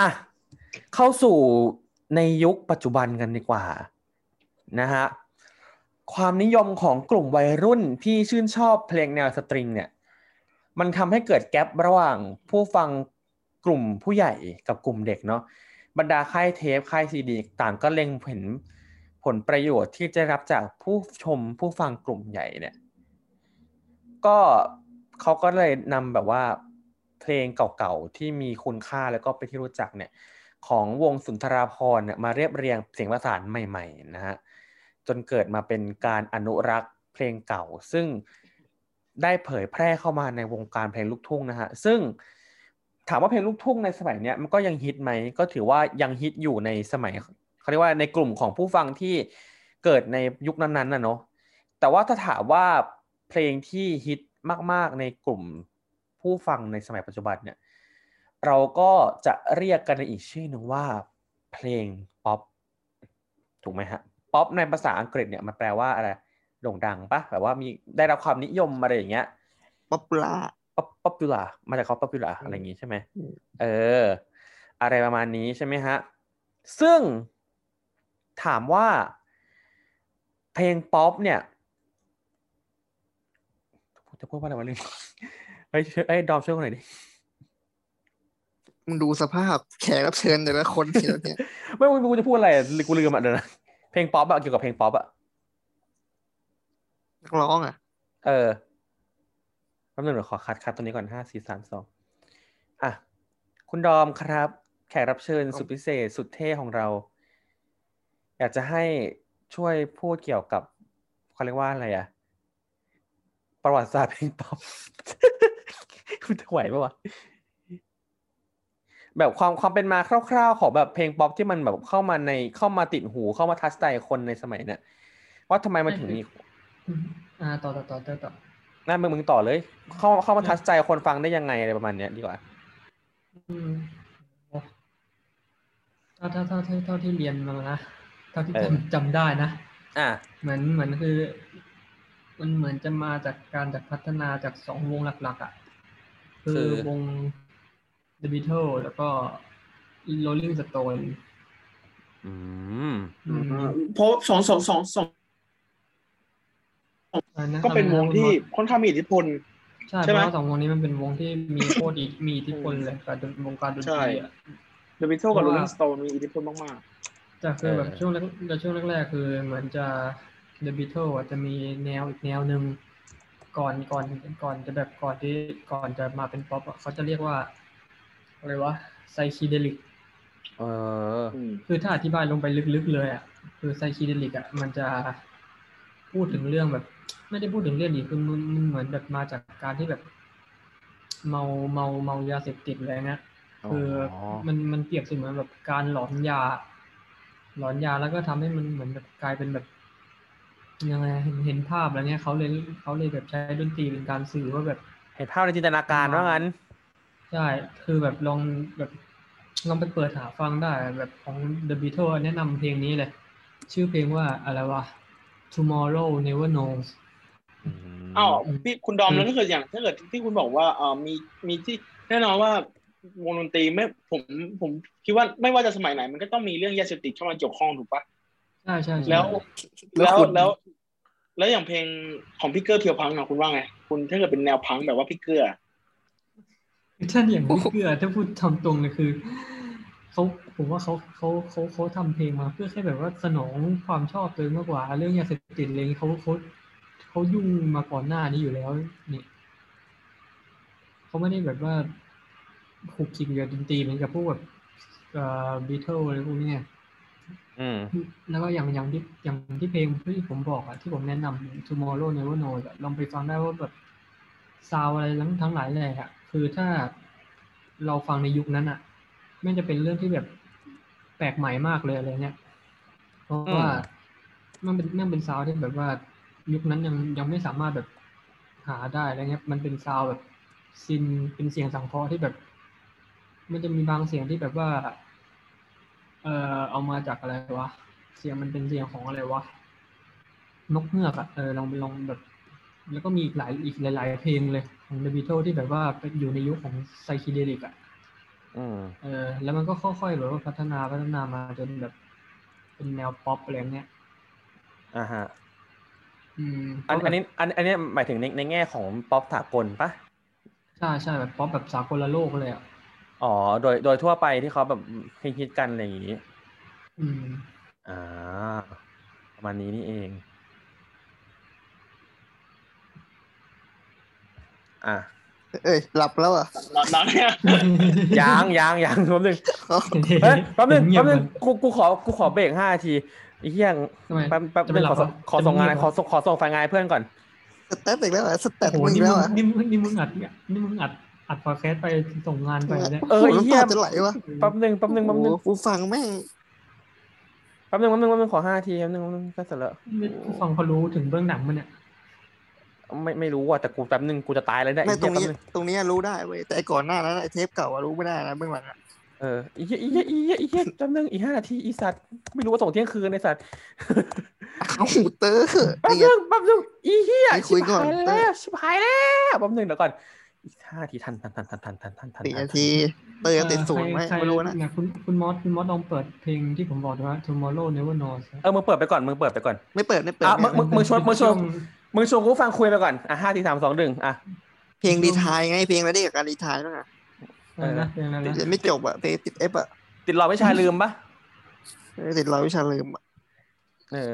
อะ เข้าสู่ในยุคปัจจุบันกันดีกว่า นะฮะ ความนิยมของกลุ่มวัยรุ่นที่ชื่นชอบเพลงแนวสตริงเนี่ยมันทำให้เกิดแกลบระหว่างผู้ฟังกลุ่มผู้ใหญ่กับกลุ่มเด็กเนาะบรรดาค่ายเทปค่ายซีดีต่างก็เล็งเห็นผลประโยชน์ที่จะรับจากผู้ชมผู้ฟังกลุ่มใหญ่เนี่ยก็เขาก็เลยนำแบบว่าเพลงเก่าๆที่มีคุณค่าแล้วก็เป็นที่รู้จักเนี่ยของวงสุนทราภรณ์เนี่ยมาเรียบเรียงเสียงประสานใหม่ ๆ นะฮะ จนเกิดมาเป็นการอนุรักษ์เพลงเก่า ซึ่งได้เผยแพร่เข้ามาในวงการเพลงลูกทุ่งนะฮะซึ่งถามว่าเพลงลูกทุ่งในสมัยเนี้ยมันก็ยังฮิตไหมก็ถือว่ายังฮิตอยู่ในสมัยเขาเรียกว่าในกลุ่มของผู้ฟังที่เกิดในยุคนั้นๆนะเนาะแต่ว่าถ้าถามว่าเพลงที่ฮิตมาก ๆ ในกลุ่มผู้ฟังในสมัยปัจจุบันเนี่ยเราก็จะเรียกกันในอีกชื่อหนึ่งว่าเพลงป๊อปถูกไหมฮะ ป๊อปในภาษาอังกฤษเนี่ยมันแปลว่าอะไรโด่งดังปะแบบว่ามีได้รับความนิยมอะไรอย่างเงี้ย popular pop popular มาจากเขา popular อะไรอย่างงี้ใช่ไหมอืมเออ อะไรประมาณนี้ใช่ไหมฮะ ซึ่งถามว่า เพลงป๊อปเนี่ยจะพูดว่าอะไรวะลืมเฮ้ยช่วยเอ้ยดอมช่วยกันหน่อยดิมึงดูสภาพแขกรับเชิญแต่ละคนทีแล้วเนี่ยไม่ไม่กูจะพูดอะไรอะกูลืมอะเดี๋ยวนะ เพลงป๊อปอะเกี่ยวกับเพลงป๊อปอะนักร้องอะเออแป๊บนึงเดี๋ยวขอคัดคัดตัวนี้ก่อนห้าสี่สามสองอะ คุณดอมครับ แขกรับเชิญสุดพิเศษสุดเท่ของเรา อยากจะให้ช่วยพูดเกี่ยวกับเขาเรียกว่าอะไรอะประวัติศาสตร์เพลงป๊อปคุณจะไหวปะวะ แบบความความเป็นมาคร่าวๆของแบบเพลงป๊อปที่มันแบบเข้ามาในเข้ามาติดหูเข้ามาทัชใจคนในสมัยเนี่ยว่าทำไมมันถึงมีอ่าต่อต่อต่อต่อต่อนั่นมึงมึงต่อเลย เข้าเข้ามาทัชใจคนฟังได้ยังไงอะไรประมาณเนี้ยดีกว่าอืมโอ้ถ้าถ้าถ้าถ้าเท่าที่เรียนมานะเท่าที่เออจำจำได้นะอะเหมือนเหมือนคือ มันเหมือนจะมาจากการจากพัฒนาจากสองวงหลักๆอะคือวง The Beatles แล้วก็ Rolling Stone อืมอืมเพราะสองสองสองสองอัะก็เป็นวงที่อะไรนะค่อนข้างมีอิทธิพล ใช่ใช่เพไหมราะว่าสองวงนี้มันเป็นวงที่มีโคตรอิมีอิทธิพลเลยกับวงการดนตรีอะ The Beatles กับเพราะว่า Rolling Stone มีอิทธิพลมากจากคือแบบเออช่วงแรกในช่วงแรกๆคือเหมือนจะ The Beatles อะจะมีแนวอีกแนวหนึ่งก่อนก่อนก่อนจะแบบก่อนที่ก่อนจะมาเป็นป๊อปอะเขาจะเรียกว่า อะไรวะไซคิเดลิกเออๆอืมคือถ้าอธิบายลงไปลึกๆเลยอะคือไซคิเดลิกอะมันจะพูดถึงเรื่องแบบ ไม่ได้พูดถึงเรื่องดีคือมันมันเหมือนแบบมาจากการที่แบบ เมาเมาเมายาเสพติดอะไรเงี้ยคือออมันมันเปรียบเสมือนแบบการหลอนยา หลอนยาแล้วก็ทำให้มันเหมือนแบบกลายเป็นแบบยังไงเห็นเห็นภาพอะไรเงี้ยเขาเลยเขาเลยแบบใช้ดนตรีเป็นการสื่อว่าแบบ เห็นภาพในจินตนาการว่างั้น ใช่ คือแบบลองแบบลองไปเปิดหาฟังได้แบบของ The Beatles แนะนำเพลงนี้เลย ชื่อเพลงว่าอะไรวะ Tomorrow Never Knows อ้าวพี่คุณดอมอืมแล้วถ้าเกิดอย่างถ้าเกิดที่คุณบอกว่าเออมีมีที่แน่นอนว่าวงดนตรีไม่ผมผมคิดว่าไม่ว่าจะสมัยไหน มันก็ต้องมีเรื่องยาเสพติดเข้ามาเกี่ยวข้องถูกปะใช่ใช่ใช่แล้วแล้แล้ววคุณแล้ว แล้วอย่างเพลงของพี่เคิร์ทแนวพังก์อะคุณว่าไง คุณถ้าเกิดเป็นแนวพังก์แบบว่าพี่เคิร์ท อะถ้าอย่างพี่เคิร์ทถ้าพูดทำตรงเลยคือเขาผมว่าเขาเขาเขาเขาทำเพลงมา เพื่อแค่แบบว่าสนองความชอบตัวเองมากกว่า เรื่องยาเสพติดอะไรอย่างเงี้ยเขาเขาเขายุ่งมาก่อนหน้านี้อยู่แล้วนี่เขาไม่ได้แบบว่าคลุกคลีกับดนตรีเหมือนกับพวกแบบเอ่อบีเทิลอะไรพวกนี้ไงอืมแล้วก็อย่างอย่างที่อย่างที่เพลงที่ผมบอกอะที่ผมแนะนำ Tomorrow Never Knows อะลองไปฟังได้ว่าแบบซาวอะไรทั้งทั้งหลายแหล่อะ คือถ้าเราฟังในยุคนั้นอะไม่จะเป็นเรื่องที่แบบแปลกใหม่มากเลยอะไรเงี้ย เพราะว่ามันเป็นมันเป็นซาวที่แบบว่ายุคนั้นยังยังไม่สามารถแบบหาได้อะไรเงี้ย มันเป็นซาวแบบซินเป็นเสียงสังเคราะห์ที่แบบ มันจะมีบางเสียงที่แบบว่า เอ่อเอามาจากอะไรวะ เสียงมันเป็นเสียงของอะไรวะ นกเงือกอะเออลองลองแบบ แล้วก็มีอีกหลายอีกหลาย ๆ เพลงเลย ของ The Beatles ที่แบบว่าเป็นอยู่ในยุคของไซคิเดลิกอะอืมเออ แล้วมันก็ค่อยๆแบบว่าพัฒนาพัฒนามาจนแบบ เป็นแนวป๊อปอะไรเงี้ยอ่าฮะอืมอันก็แบบอันนี้อันอันนี้หมายถึงในในแง่ของป๊อปสากลปะใช่ใช่แบบป๊อปแบบสากลโลกเลยอะอ๋อโดยโดยทั่วไปที่เขาแบบฮิตๆกันอะไรอย่างงี้ อืม อ่าประมาณนี้นี่เอง อะเอ้ยหลับแล้วอะหลับหลับเนี่ยยางยางยางแป๊บนึงอ๋อเฮ้ยแป๊บนึงเงียแป๊บบนึงมันกูกูขอกูขอเบรกห้านาทีไอ้เหี้ยทำไมแป๊บแป๊บจะนึไปงหลัขบอส่งเหรอขอส่งงานจะไปเงียบเหรอขอส่งขอส่งไฟล์งานให้เพื่อนก่อนสแตทอีกแล้วเหรอสแตทโอ้โหมึงอีนี่กมึแล้วงเหรอะนี่มึงนี่มึงอัดนี่มึงอัดอัดพอดแคสต์ไปส่งงานไปเนี่ยเออไอ้น้ำเหี้ยตาจะไหลวะแป๊บนึงแป๊บนึงแป๊บนึงโอ้โหกูฟังแม่งแป๊บนึงแป๊บนึงแป๊บนึงขอห้านาทีแป๊บนึงแป๊บนึงก็เสร็จแล้วไม่ฟังเขารู้ถึงเบื้องหนังมันเนี่ย ไม่ไม่รู้ว่ะแต่กูแป๊บนึงกูจะตายแล้วเนี่ยไม่ไอ้ตรเหี้ยงแป๊บนี้นึงตรงนี้รู้ได้เว้ยแต่ไอ้ก่อนหน้านั้นไอ้เทปเก่าอะรู้ไม่ได้นะเบื้องหลังอะเอออีเหี้ยอีเหี้ยอีเหี้ยอีเหี้ยแป๊บนึงอีกห้านาทีอีสัตว์ไม่รู้ว่าส่งเที่ยงคืนไอ้สัตว์เอ้าเตอร์แป๊บนี่ไงนึงแป๊บนึงอีเหี้ยไปคุยก่อนชิบหายแล้วชิบหายแล้วแป๊บนึงเดี๋ยวก่อนอีกห้านาทีทันทันทันทันทันทันทันทันสี่นาทีเตอร์ติดศูนย์ไหมใครไม่รู้นะเนี่ยคุณคุณมอสคุณมอสลองเปิดเพลงที่ผมบอกว่า Tomorrow Never Knows เออมึงเปิดไปก่อนมึงเปิดไปก่อน ไม่เปิดไม่เปิดอะไม่มึงมึงชวนมึงชวนช่วง มึงชวนกูฟังคุยไปก่อน อะห้าทีสามสองหนึ่งอะ เพลงรีไทายไงเพลงอะไรได้กับการรีไทายบ้างอะอะไรนะเพลงอะไรติดนะไม่จบอะเพลงติดเอฟอะติดรอวิชาลืมปะเออติดรอยวิชาลืมอะเออ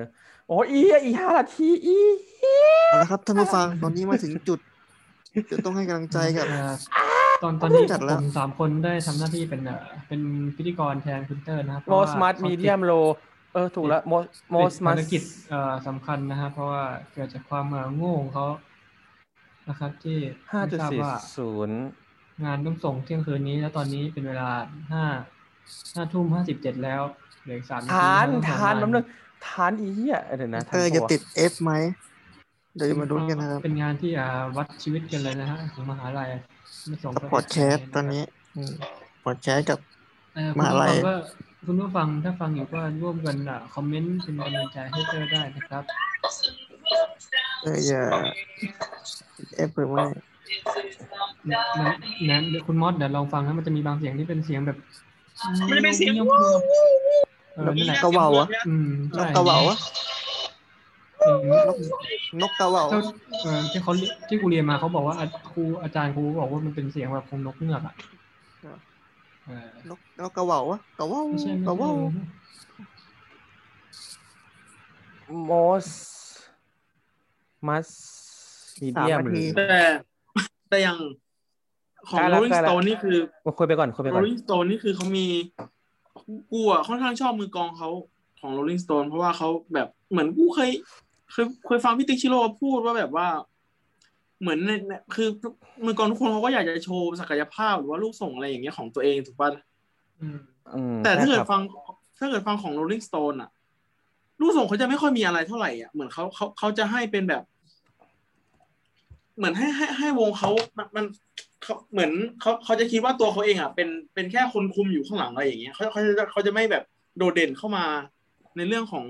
โอ้ยอีเหี้ยอีห้านาทีอีเหี้ยเอาละครับท่านผู้ฟังตอนนี้มาถึงจุดจะต้องให้กำลังใจกับเอ่อตอนตอนนี้จัดแล้วผมสามคนได้ทำหน้าที่เป็นเอ่อเป็นพิธีกรแทนคุณเตอร์นะครับเพโม ราะสว่ามาร์ทเขามีติเดียมโลเออ ถูกแล้วโมโมติดสมาภาร์รทกิจเอ่อสำคัญนะครับเพราะว่าเกิดจากความเอ่อโง่ของเขานะครับ ที่ห้าไม่จุดทราบสี่ว่าศูนย์งานต้องส่งเที่ยงคืนนี้แล้วตอนนี้เป็นเวลาห้าห้าทุ่มห้าสิบเจ็ดแล้วเหลืออีกสามนาทีทานต้องส่งทานงแป๊บนึงทานอีเหี้ยเดี๋ยวนะทานเตอร์จะปวติด F ไหมเดี๋ยวจะมาดูกันนะครับ เป็นงานที่อ่าวัดชีวิตกันเลยนะฮะของมหาลัยไม่ส่งพอดแคสต์ตอนนี้พอดแคสต์กับเอ่อมหาลัย คุณผู้ฟังก็คุณผู้ฟังถ้าฟังอยู่ก็ร่วมกันอะคอมเมนต์เป็นกำลังใจให้เตอร์ได้นะครับเอออย่าเอฟหรือไม่มันนะเดี๋ยวคุณมอสเดี๋ยวลองฟังนะมันจะมีบางเสียงที่เป็นเสียงแบบไม่ได้เป็นเสียงเงียบๆเออนั่นแหละกระเบาวะอืมนใช่กกระเบาวะเสียงนกนกกระเบาเจ้าเออที่เขาเรียที่กูเรียนมาเขาบอกว่าอาครูอาจารย์ครูบอกว่ามันเป็นเสียงแบบของนกเงือกอะเออ นกนกกระเบาวะกระเบาไม่ใช่ไม่กระเบาใช่โมสมัสมีเดียมหรือแต่แต่อย่างของใกล้ละ Rolling ใกล้ละ Stone นี่คือมาคุยไปก่อนคุยไปก่อน Rolling Stone นี่คือเขามีกูอะค่อนข้างชอบมือกลองเขาของ Rolling Stone เพราะว่าเขาแบบเหมือนกูเคยเคยเคยฟังพี่ติ๊กชิโร่พูดว่าแบบว่า เหมือนในในคือมือกลองทุกคนเขาก็อยากจะโชว์ศักยภาพหรือว่าลูกส่งอะไรอย่างเงี้ยของตัวเองถูกป่ะอืมอืมแต่ถ้าเกิดใช่ครับฟังถ้าเกิดฟังของ Rolling Stone อะลูกส่งเขาจะไม่ค่อยมีอะไรเท่าไหร่อะเหมือนเขาเขาเขาจะให้เป็นแบบ เหมือนให้ให้ให้วงเขามันมันเขาเหมือนเขาเขาจะคิดว่าตัวเขาเองอะเป็นเป็นแค่คนคุมอยู่ข้างหลังอะไรอย่างเงี้ยเขาเขาจะเขาจะไม่แบบโดดเด่นเข้ามาในเรื่องของ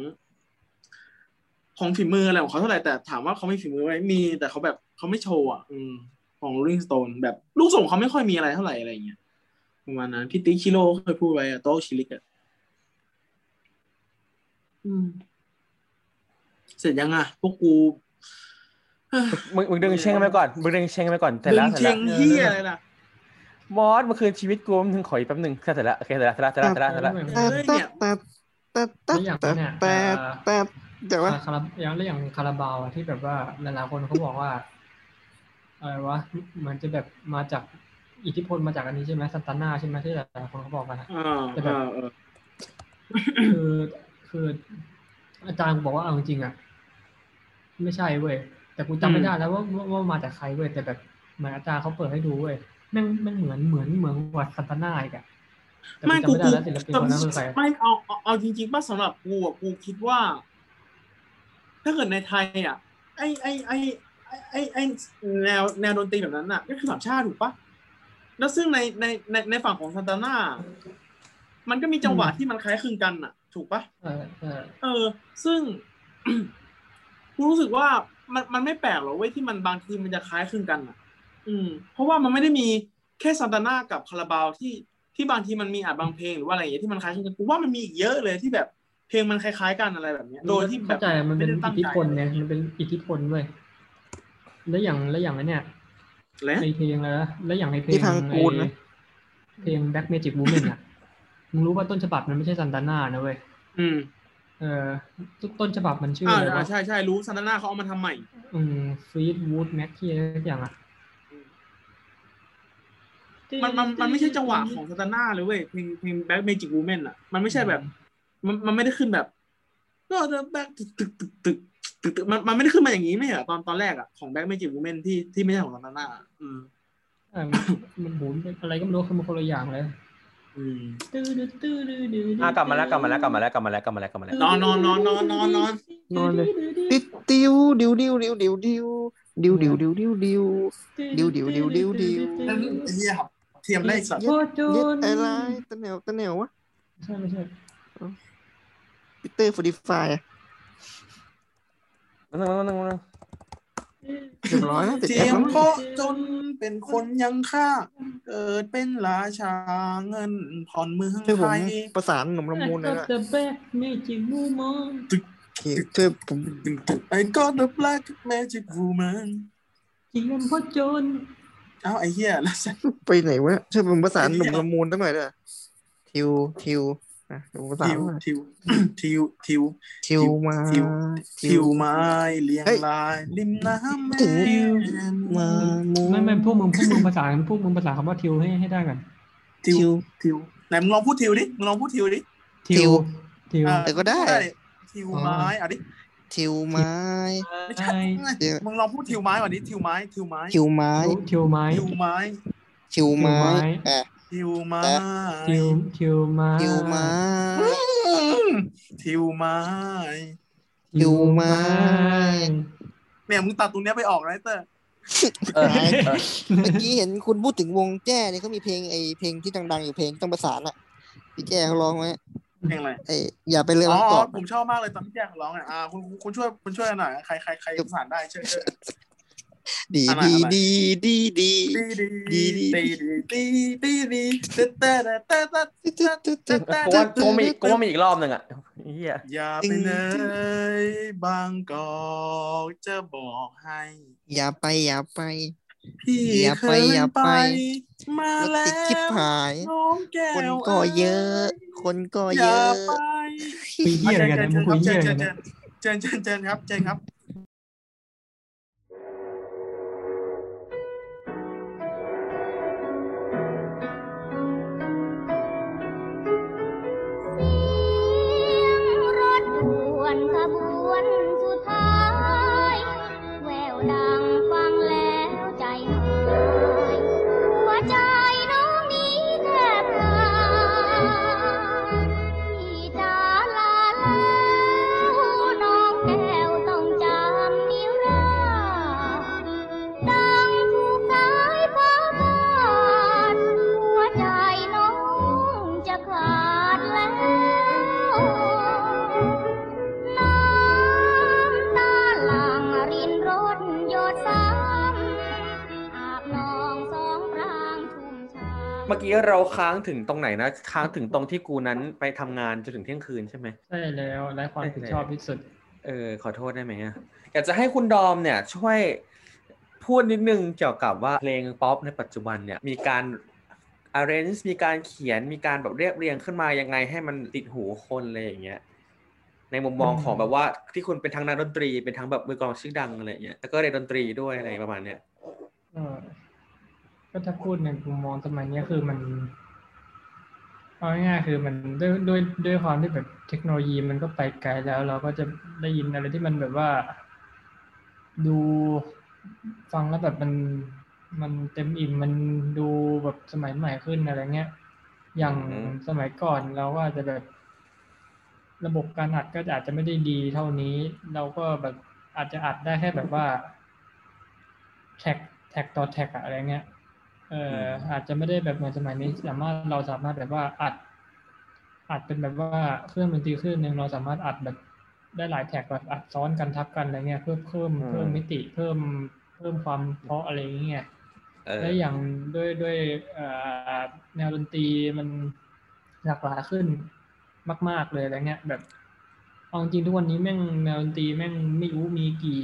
ของฝีมืออะไรของเขาเท่าไหร่แต่ถามว่าเขามีฝีมือไหมมี แต่เขาแบบ เขาไม่โชว์อะอืมของ Rolling Stone แบบลูกส่งเขาไม่ค่อยมีอะไรเท่าไหร่อะไรอย่างเงี้ยประมาณนั้น พี่ติ๊กชิโร่เคยพูดไว้อะโต๊ะชิลิกอะอืมเสร็จยังอะพวกกูเฮ้ยมึงมึงดึงเชงไปก่อนมึงดึงเชงไปก่อนเสร็จดึแล้งวเสร็จเชแล้วงเฮียอะไรล่ะมอสเมื่อคืนชีวิตกูมันถึงขออีกแป๊บหนึงแค่เสร็จแล้วโอเคเสร็จแล้วเสร็จแล้วเสร็จแล้วเสร็จแล้วเสร็จแล้วแต่แต่แต่แต่แต่แต่แต่แต่ว่าอ่าคาราอย่างแล้วอย่างคาราบาวอะที่แบบว่าหลายๆคนเขาบอกว่า อะไรวะมันจะแบบมาจากอิทธิพลมาจากอันนี้ใช่ไหมซันตาน่าใช่ไหมที่หลายๆคนเขาบอกกันอะอ่าแต่แบบอ่าอ่าคือคืออาจารย์บอกว่าเอาจริงๆอะ ไม่ใช่เว้ยแต่กูจำไม่ได้แล้วว่าว่าว่ามาจากใครเว้ยแต่แบบเหมือนอาจารย์เขาเปิดให้ดูเว้ยแม่งแม่งเหมือนเหมือนเหมือนวัดซันตาน่าอีกอะแต่ไม่กูกูจำไม่ได้กูแล้วศิลปินคนนั้นคือใครไม่เอาเอาเอาจริงๆป่ะสำหรับกูอะกูคิดว่า ถ้าเกิดในไทยอะไอไอไอ ไอไอไอแนวแนวดนตรีแบบนั้นอะก็คือสามชาติถูกปะแล้วซึ่งในในในในฝั่งของซันตาน่ามันก็มีจังหวะที่มันคล้ายคลึงกันอะ ถูกปะเออเออเออ ซึ่งกูรู้สึกว่ามันมันไม่แปลกหรอกเว้ยที่มันบางทีมันจะคล้ายคลึงกันอะ อืม เพราะว่ามันไม่ได้มีแค่ซันตาน่ากับคาราบาวที่ที่บางทีมันมีอาจบางเพลงหรือว่าอะไรอย่างเงี้ยที่มันคล้ายคลึงกันกูว่ามันมีอีกเยอะเลยที่แบบเพลงมันคล้ายๆกันอะไรแบบเนี้ย โดยที่แบเข้าบใจมันเป็นไได้ตั้อิงทธิใจพลเนี่ยมันเป็นอิทธิพลเว้ย แล้วอย่างแล้วอย่างไอ้เนี่ยแล้วไอเพลงอะไรนะแล้วอย่างไอเพลงที่พังกูลนะไอ้เพลง Black Magic Woman อะมึงรู้ว่าต้นฉบับมันไม่ใช่ซันตาน่านะเว้ยอืม เออต้นต้นฉบับมันชื่ออ่าอะไรวะใช่ใช่รู้ซันตาน่าเขาเอามาทำใหม่ อืมฟรีดวูดแม็กที่อะไรสักอย่างอะมันมันมันไม่ใช่จังหวะของ Santana เลยเว้ยเพลงเพลง Black Magic Woman อะ มันไม่ใช่แบบ มันมันไม่ได้ขึ้นแบบก็จะแบ็กตึกตึกตึกตึกตึกตึก มันมันไม่ได้ขึ้นมาอย่างนี้ไม่เหรอตอนตอนแรกอะของ Black Magic Woman ที่ที่ไม่ใช่ของ Santana อืมเออมันมันหมุนเป็นอะไรก็ไม่รู้คือมันคนละอย่างเลยอืมตื้อดื้อตื้อดื้อดื้ออะกลับมาแล้วกลับมาแล้วกลับมาแล้วกลับมาแล้วกลับมาแล้วกลับมาแล้วนอนนอนนอนนอนนอนนอนนอนเลยติดติวดิวดิวดิวดิวดิวดิวดิวดิวดิวดิวดิวดิวดิวดิวดิวไอ้เหี้ยครับเทียมได้สัตว์โคตรโจเย็ดนอะไรตะแนวตะแนววะใช่ไม่ใช่ปีเตอร์ฟอร์ดิฟาย นั่งนั่งนั่งนั่งเรียบร้อยแล้วติดเทีแอยปมแล้วโคจนเป็นคนยังค่าเกิดเป็นราชาเงินผ่อนเมืองช่วยผไทมยประสานหนุ่มละมุนเลยก็นะจะแบกไม่จิงมูมองช่วยผมไอ้ got the black magic woman เจียมโคตรโจนเอ้าไอ้เหี้ยแล้วฉันไปไหนวะช่วยผมประสานหนุ่มละมุนตั้งหน่อยด้วยทิวทิว อะเดี๋ยวผมประสานทิวหน่อยทิวทิวทิวทิวมาทิวทิวไม้เลี้ยงเฮ้ยลายริมน้ำแม่ถึงน้ำมามูไม่ไม่พวกมึงพวกมึงภาษาพวกมึงภาษาคำว่าทิวให้ให้ได้กันทิวทิวทิวไหนมึงลองพูดทิวดิมึงลองพูดทิวดิทิวทิวอ่าแต่ก็ได้ทิวไม้อะดิทิวไม้ไม่ใช่เดี๋ยวมึงลองพูดทิวไม้ก่อนดิทิวไม้ทิวไม้ทิวไม้ทิวไม้ทิวไม้ทิวไม้ ทิวไม้อะทิวไม้ทิวทิวไม้ทิวไม้ทิวไม้ทิวไม้เนี่ยมึงตัดตรงเนี้ยไปออกนะไอ้เตอร์เออเออเมื่อกี้เห็นคุณพูดถึงวงแจ้เนี่ยเขามีเพลงไอเพลงที่ดังๆอยู่เพลงต้องประสานอะพี่แจ้เขาร้องไว้เพลงอะไรไออย่าไปเลยอ๋อรักตอบผมชอบมากเลยตอนพี่แจ๊คร้องอะอ่าคุณคุณช่วยคุณช่วยหน่อยใครใครใครประสานได้ช่วยช่วย ดีอะไรดีอะไรดีดีดีดีดีดีดีดีดีดีเต้เต้เต้เต้เต้เต้เต้เต้กูว่ากูว่ามีกูว่ามีอีกรอบหนึ่งอะเฮียอย่าไปเลยบางกอกจะบอกให้ อย่าไปอย่าไปพี่อย่าเคไปยอย่าไปไปมารถแล้ติดชิบวหายน้องแก้คนวก็เยอะ คนก็อเยย่าอะไปคุยเหี้ยอะไรกันนะมึงคุยเหี้ยอะไรกันนะเชิญเชิญเชิญครับเชิญครับ เมื่อกี้เราค้างถึงตรงไหนนะ ค้างถึงตรงที่กูนั้นไปทำงานจนถึงเที่ยงคืนใช่ไหมใช่แล้วไร้ความรับผิดชอบที่สุด เออ ขอโทษได้ไหมอะอยากจะให้คุณดอมเนี่ย ช่วยพูดนิดนึงเกี่ยวกับว่าเพลงป๊อปในปัจจุบันเนี่ยมีการ arrange มีการเขียนมีการแบบเรียบเรียงขึ้นมายังไงให้มันติดหูคนอะไรอย่างเงี้ยในมุมมองอืมของแบบว่าที่คุณเป็นทั้งนักดนตรีเป็นทั้งแบบมือกลองชื่อดังอะไรอย่างเงี้ยแล้วก็เรียนดนตรีด้วยอะไรประมาณเนี้ย ก็ก็ถ้าพูดในมุมมองสมัยเนี้ยคือมันเอาง่ายๆคือมันด้วยด้วยด้วยความที่แบบเทคโนโลยีมันก็ไปไกลแล้ว เราก็จะได้ยินอะไรที่มันแบบว่า ดูฟังแล้วแบบมันมันเต็มอิ่มมันดูแบบสมัยใหม่ขึ้นอะไรเงี้ย อย่างอืมสมัยก่อนเราก็อาจจะแบบ ระบบการอัดก็อาจจะไม่ได้ดีเท่านี้ เราก็แบบอาจจะอัดได้แค่แบบว่าtrack track ต่อ track อะอะไรเงี้ย เอ่อออาจจะไม่ได้แบบเหมือนสมัยนี้สามารถเราสามารถแบบว่าอัด อัดเป็นแบบว่าเครื่องดนตรีเครื่องหนึ่งเราสามารถอัดแบบได้หลาย track แบบอัดซ้อนกันทับกันอะไรเงี้ยเพื่อเพิ่มเพิ่มมิติเพิ่มเพิ่มความเพราะอะไรอย่างเงี้ยเออและอย่างด้วยด้วยเอ่อแนวดนตรีมันหลากหลายขึ้นมาก ๆเลยอะไรเงี้ย แบบเอาจริงๆทุกวันนี้แม่งแนวดนตรีแม่งไม่รู้มีกี่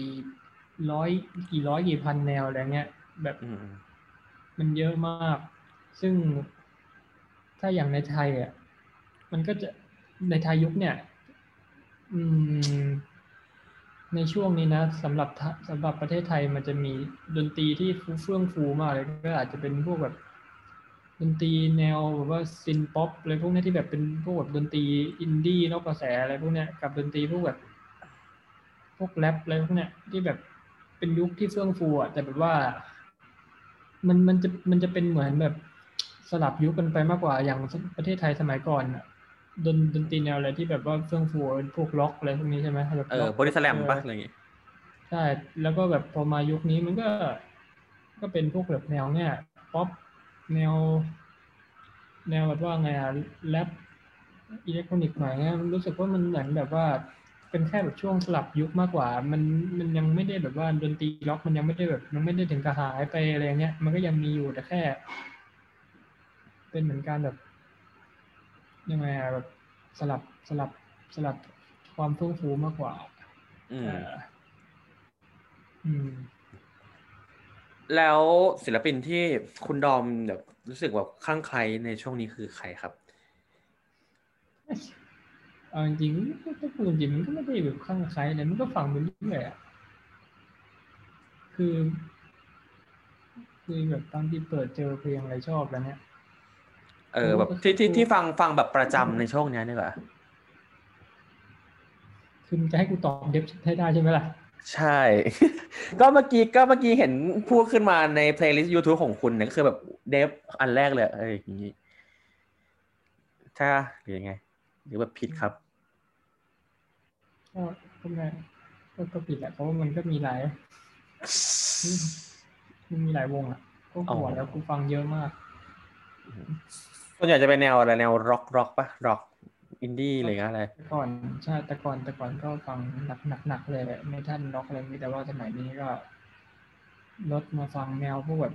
ร้อยกี่ร้อยกี่พันแนวอะไรเงี้ย แบบ มันเยอะมาก ซึ่งถ้าอย่างในไทยอะมันก็จะในไทยยุคเนี่ย อืม ในช่วงนี้นะสำหรับสำหรับประเทศไทยมันจะมีดนตรีที่ฟูเฟื่องฟูมากเลยก็อาจจะเป็นพวกแบบดนตรีแนวแบบว่า synth pop อะไรพวกเนี้ยที่แบบเป็นพวกแบบดนตรีอินดี้นอกกระแสอะไรพวกเนี้ยกับดนตรีพวกแบบ พวกแรปอะไรพวกเนี้ยที่แบบเป็นยุคที่เฟื่องฟูอะแต่แบบว่า มันมันจะมันจะเป็นเหมือนแบบสลับยุคกันไปมากกว่าอย่างประเทศไทยสมัยก่อนอะดนดนตรีแนวอะไรที่แบบว่าเฟื่องฟูเป็นพวกร็อกอะไรพวกนี้ใช่ไหมแบบเออร็อกบริสแลมเออปะอะไรอย่างงี้ใช่แล้วก็แบบพอมายุคนี้มันก็ ก็เป็นพวกแบบแนวเนี้ยป๊อปแนว แนวแบบว่าไงอะแรปอิเล็กทรอนิกส์หน่อยเงี้ยมันรู้สึกว่ามันเหมือนแบบว่า เป็นแค่แบบช่วงสลับยุคมากกว่า มันมันยังไม่ได้แบบว่าดนตรีร็อกมันยังไม่ได้แบบมันไม่ได้ถึงกะหายไปอะไรเงี้ย มันก็ยังมีอยู่แต่แค่ เป็นเหมือนการแบบยังไงอะแบบสลับสลับสลับความเฟื่องฟูมากกว่า อืมเอออืม แล้วศิลปินที่คุณดอมแบบรู้สึกแบบคลั่งไคล้ในช่วงนี้คือใครครับ เอาจริงๆถ้าพูดจริงๆมันก็ไม่ได้แบบคลั่งไคล้เลยมันก็ฟังไปเรื่อยๆอะคือ คือแบบตอนที่เปิดเจอเพลงอะไรชอบแล้วเนี่ย เออแบบที่ที่ที่ฟังฟังแบบประจำในช่วงเนี้ยนี่แหละคือมึงจะให้กูตอบ Dept ให้ได้ใช่ไหมล่ะ ใช่ ก็เมื่อกี้ก็เมื่อกี้เห็นพูดขึ้นมาในเพลย์ลิสต์ YouTube ของคุณเนี่ยก็คือแบบ Dept อันแรกเลยเอออย่างนี้ ถ้าหรือยังไง หรือแบบผิดครับ ก็ก็ไม่ก็ก็ผิดแหละเพราะว่ามันก็มีหลายมันมีหลายวงอะก็กูบอกแล้วกูฟังเยอะมากส่วนใหญ่จะเป็นแนวอะไรแนวร็อกร็อกปะร็อกอินดี้อะไรเงี้ยอะไรแต่ก่อนใช่แต่ก่อนแต่ก่อนก็ฟังหนักหนักหนักเลยแหละ metal ร็อกอะไรนี้แต่ว่าสมัยนี้ก็ลดมาฟังแนวพวกแบบ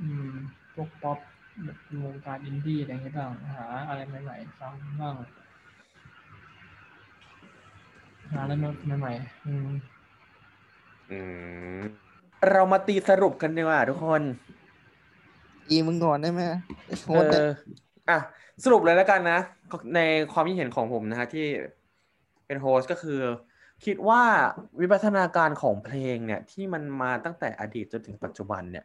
อืมพวกป๊อปแบบวงการอินดี้อะไรอย่างเงี้ยบ้างหาอะไรใหม่ๆฟังบ้าง หาอะไรใหม่ๆอืมอืมเรามาตีสรุปกันดีกว่าทุกคน อีมึงก่อนได้ไหม host เนี่ยออะสรุปเลยแล้วกันนะ ในความคิดเห็นของผมนะฮะที่เป็น host ก็คือ คิดว่าวิวัฒนาการของเพลงเนี่ย ที่มันมาตั้งแต่อดีตจนถึงปัจจุบันเนี่ย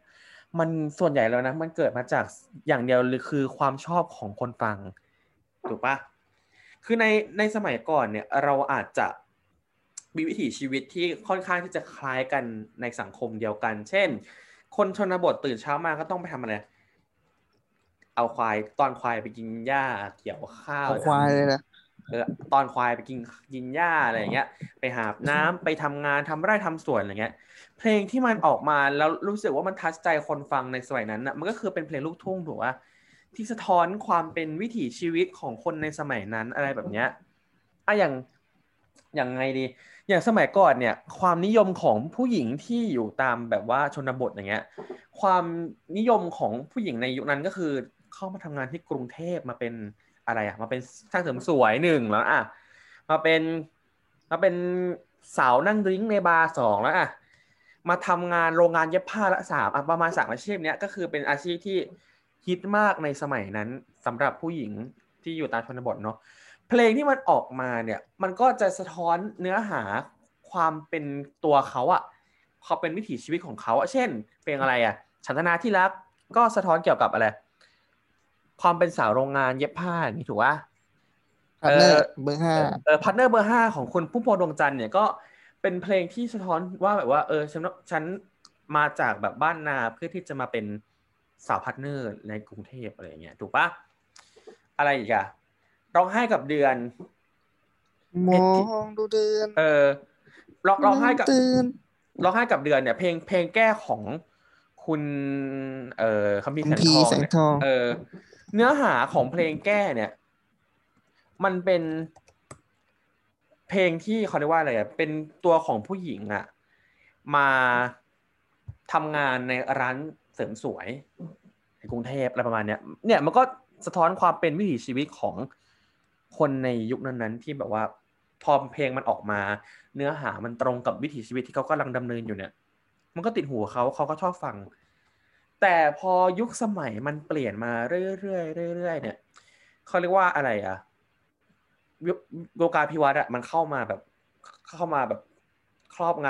มันส่วนใหญ่แล้วนะ มันเกิดมาจากอย่างเดียวเลยคือความชอบของคนฟัง ถูกปะคือในในสมัยก่อนเนี่ย เราอาจจะ มีวิถีชีวิตที่ค่อนข้างที่จะคล้ายกันในสังคมเดียวกัน เช่น คนชนบทตื่นเช้ามาก็ต้องไปทำอะไร เอาควายตอนควายไปกินหญ้าเกี่ยวข้าวเอาควายเลยนะเออตอนควายไปกินกินหญ้าอะไรอย่างเงี้ย ไปหาบน้ำไปทำงานทำไร่ทำสวนอะไรเงี้ย เพลงที่มันออกมาแล้วรู้สึกว่ามันทัชใจคนฟังในสมัยนั้นน่ะมันก็คือเป็นเพลงลูกทุ่งถูกป่ะที่สะท้อนความเป็นวิถีชีวิตของคนในสมัยนั้นอะไรแบบเนี้ยอะอย่างอย่างไงดี อย่างสมัยก่อนเนี่ย ความนิยมของผู้หญิงที่อยู่ตามแบบว่าชนบทอย่างเงี้ย ความนิยมของผู้หญิงในยุคนั้นก็คือเข้ามาทำงานที่กรุงเทพมาเป็นอะไรอะมาเป็นช่างเสริมสวยหนึ่งแล้วอะมาเป็นมาเป็นสาวนั่งดริ้งในบาร์สองแล้วอะมาทำงานโรงงานเย็บผ้าละสามประมาณสามอาชีพเนี้ยก็คือเป็นอาชีพที่ฮิตมากในสมัยนั้นสำหรับผู้หญิงที่อยู่ตามชนบทเนาะ เพลงที่มันออกมาเนี่ยมันก็จะสะท้อนเนื้อหาความเป็นตัวเขาอะเขาเป็นวิถีชีวิตของเขาอะเช่น เพลงอะไรอะฉันทนาที่รักก็สะท้อนเกี่ยวกับอะไร ความเป็นสาวโรงงานเย็บผ้าอย่างนี้ถูกปะพาร์ทเนอร์เบอร์ห้าเออพาร์ทเนอร์เบอร์ห้าของคุณพุ่มพวงดวงจันทร์เนี่ยก็เป็นเพลงที่สะท้อนว่าแบบว่าเออฉันฉันมาจากแบบบ้านนาเพื่อที่จะมาเป็นสาวพาร์ทเนอร์ในกรุงเทพอะไรอย่างเงี้ยถูกปะอะไรอีกอะ ร้องไห้กับเดือนมองดูเดือน เออร้องร้องไห้กับตื่นร้องไห้กับเดือนเนี่ย เพลงเพลงแก้ของคุณ เอ่อคัมภีร์คุณแสงพีทองแสงเนี่ยทองเออ เนื้อหาของเพลงแก้เนี่ย มันเป็นเพลงที่เขาเรียกว่าอะไรอะเป็นตัวของผู้หญิงอะ มาทำงานในร้านเสริมสวยในกรุงเทพอะไรประมาณเนี้ยเนี่ยมันก็สะท้อนความเป็นวิถีชีวิตของ คนในยุคนั้นๆที่แบบว่าพอเพลงมันออกมา เนื้อหามันตรงกับวิถีชีวิตที่เขากำลังดำเนินอยู่เนี่ย มันก็ติดหูเขาเขาก็ชอบฟัง แต่พอยุคสมัยมันเปลี่ยนมาเรื่อยๆเรื่อยๆเนี่ยเขาเรียกว่าอะไรอะยุคโลกาภิวัตน์อะมันเข้ามาแบบเข้ามาแบบครอบง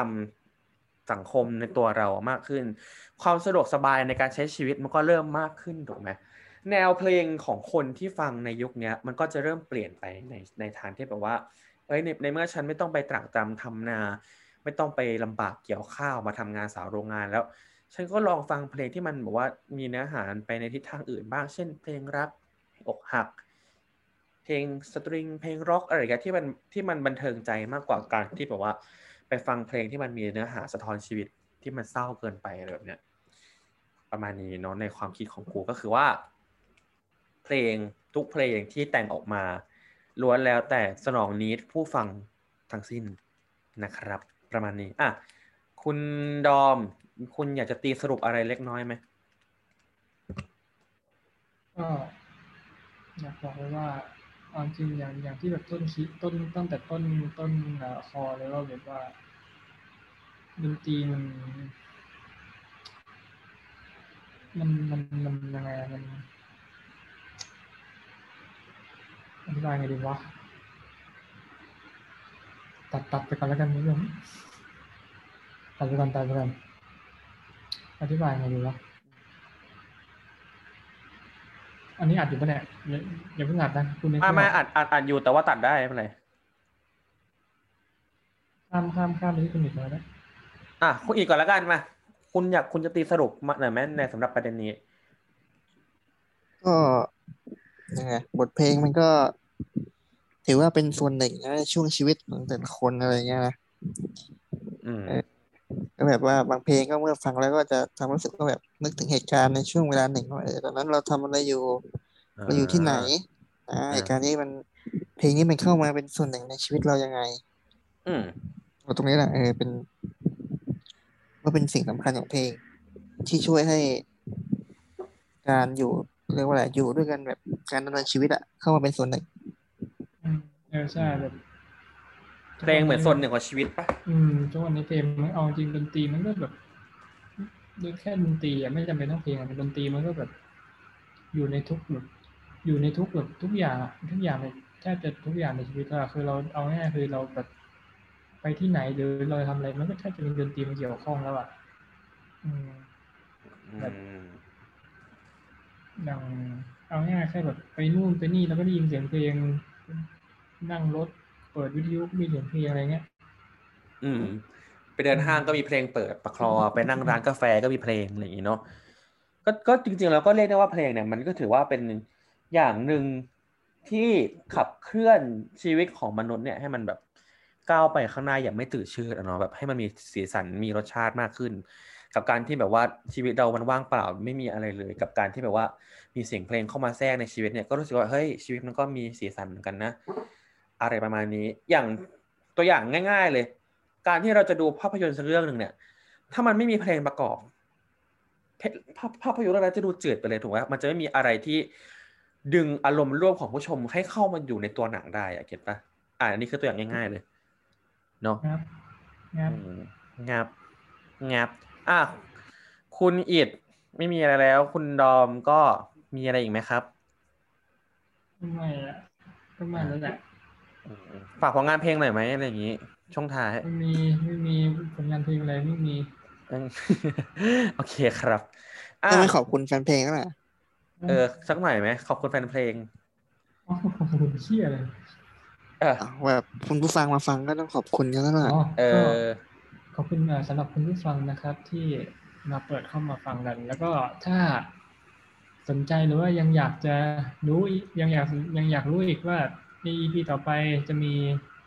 ำสังคมในตัวเรามากขึ้น ความสะดวกสบายในการใช้ชีวิตมันก็เริ่มมากขึ้นถูกไหม แนวเพลงของคนที่ฟังในยุคนี้มันก็จะเริ่มเปลี่ยนไปในในทางที่แบบว่าเอ้ยในในเมื่อฉันไม่ต้องไปตรากตรำทำนา ไม่ต้องไปลำบากเกี่ยวข้าวมาทำงานสาวโรงงานแล้ว ฉันก็ลองฟังเพลงที่มันบอกว่ามีเนื้อหาไปในทิศทางอื่นบ้าง เช่น เพลงรักอกหัก เพลงสตริง เพลงร็อกอะไรอย่างเงี้ยที่มันที่มันบันเทิงใจมากกว่าการที่แบบว่า ไปฟังเพลงที่มันมีเนื้อหาสะท้อนชีวิตที่มันเศร้าเกินไปอะไรแบบเนี้ยประมาณนี้เนาะในความคิดของกูก็คือว่า เพลงทุกเพลงที่แต่งออกมาล้วนแล้วแต่สนองนิดผู้ฟังทั้งสิ้นนะครับ ประมาณนี้อะคุณดอม คุณอยากจะตีสรุปอะไรเล็กน้อยไหมก็อยากบอกเลยว่าเอาจริงอย่างอย่างที่แบบต้นคิดต้นตั้งแต่ต้นต้นคอเลยว่าแบบว่าดนตรีมันมันมันมันยังไงมัน อธิบายไงดีวะ ตัดตัดไปก่อนแล้วกันนิดนึงตัดไปก่อนตัดไปก่อนอธิบายไงดีวะ อันนี้อัดอยู่ปะเนี่ยอย่าอย่าเพิ่งอัดนะคุณนึกอะไม่ไม่ออกอัดอัดอัดอยู่แต่ว่าตัดได้ไม่เป็นไรข้ามข้ามข้ามไปที่คุณอีกแล้วนะอะคุณอีกก่อนแล้วกันมาคุณอยากคุณจะตีสรุปมาหน่อยไหมในสำหรับประเด็นนี้ก็ ยังไงบทเพลงมันก็ ถือว่าเป็นส่วนหนึ่งนะในช่วงชีวิตของแต่ละคนอะไรเงี้ยนะอืมก็แบบว่าบางเพลงก็เมื่อฟังแล้วก็จะทำให้รู้สึกว่าแบบนึกถึงเหตุการณ์ในช่วงเวลาหนึ่งว่าเออตอนนั้นเราทำอะไรอยู่เราอยู่ที่ไหนอ่าเหตุการณ์นี้มันเพลงนี้มันเข้ามาเป็นส่วนหนึ่งในชีวิตเรายังไง อืมเอาตรงนี้แหละเออเป็นก็เป็นสิ่งสำคัญของเพลง ที่ช่วยให้การอยู่ เรียกว่าอะไรอยู่ด้วยกันแบบการดำเนินชีวิตอะเข้ามาเป็นส่วนหนึ่งอืมเออใช่แบบเพลงเหมือนส่วนหนึ่งของชีวิตปะอืมทุกวันนี้เพลงมันเอาจริงดนตรีมันก็แบบด้วยแค่ดนตรีอะไม่จำเป็นต้องเพลงอะดนตรีมันก็แบบ อยู่ในทุกแบบอยู่ในทุกแบบทุกอย่างอะทุกอย่างในแทบจะทุกอย่างในชีวิตอะคือเราเอาง่ายๆคือเราแบบไปที่ไหนหรือเราทำอะไรมันก็แทบจะมีดนตรีมาเกี่ยวข้องแล้วอะอืมแบบ อืมอย่างเอาง่ายๆแค่แบบไปนู่นไปนี่แล้วก็ได้ยินเสียงเพลง นั่งรถ เปิดวิทยุมีเสียงเพลงอะไรเงี้ย อืม ไปเดินห้างก็มีเพลงเปิดประคลอไปนั่งร้านกาแฟก็มีเพลงอะไรอย่างงี้เนาะก็ก็จริงๆแล้วก็เรียกได้ว่าเพลงเนี่ย มันก็ถือว่าเป็นอย่างหนึ่งที่ขับเคลื่อนชีวิตของมนุษย์เนี่ยให้มันแบบก้าวไปข้างหน้าอย่างไม่ตื่นชืดอเนาะแบบให้มันมีสีสันมีรสชาติมากขึ้น กับการที่แบบว่าชีวิตเรามันว่างเปล่าไม่มีอะไรเลย กับการที่แบบว่ามีเสียงเพลงเข้ามาแทรกในชีวิตเนี่ยก็รู้สึกว่าเฮ้ยชีวิตมันก็มีสีสันเหมือนกันนะ อะไรประมาณนี้อย่างตัวอย่างง่าย ๆเลย การที่เราจะดูภาพยนตร์สักเรื่องหนึ่งเนี่ย ถ้ามันไม่มีเพลงประกอบเพภาพภาพยนตร์เรื่องนั้นจะดูจืดไปเลยถูกไหมมันจะไม่มีอะไรที่ดึงอารมณ์ร่วมของผู้ชมให้เข้ามาอยู่ในตัวหนังได้อะเก็ตปะอ่าอันนี้คือตัวอย่างง่ายๆเลยเนาะงับงับอืมงับงับ อะคุณอิดไม่มีอะไรแล้ว คุณดอมก็มีอะไรอีกไหมครับไม่อะก็ไม่แล้วแหละอืมฝากผลงานเพลงหน่อยไหมอะไรอย่างนี้ ช่องท้ายไม่มีไม่มีผลงานเพลงอะไรไม่มีอืมโอเคครับอะก็ไม่ขอบคุณแฟนเพลงก็แหละเออสักหน่อยไหมขอบคุณแฟนเพลงอ๋อขอบคุณเชี่ยเลยเออแบบคุณผู้ฟังมาฟังก็ต้องขอบคุณกันแล้วล่ะอ๋อเอก็อ ขอบคุณอ่าสำหรับคุณผู้ฟังนะครับ ที่มาเปิดเข้ามาฟังกัน แล้วก็ถ้าสนใจหรือว่ายังอยากจะรู้อีกยังอยากยังอยากรู้อีกว่าใน EP ต่อไปจะมี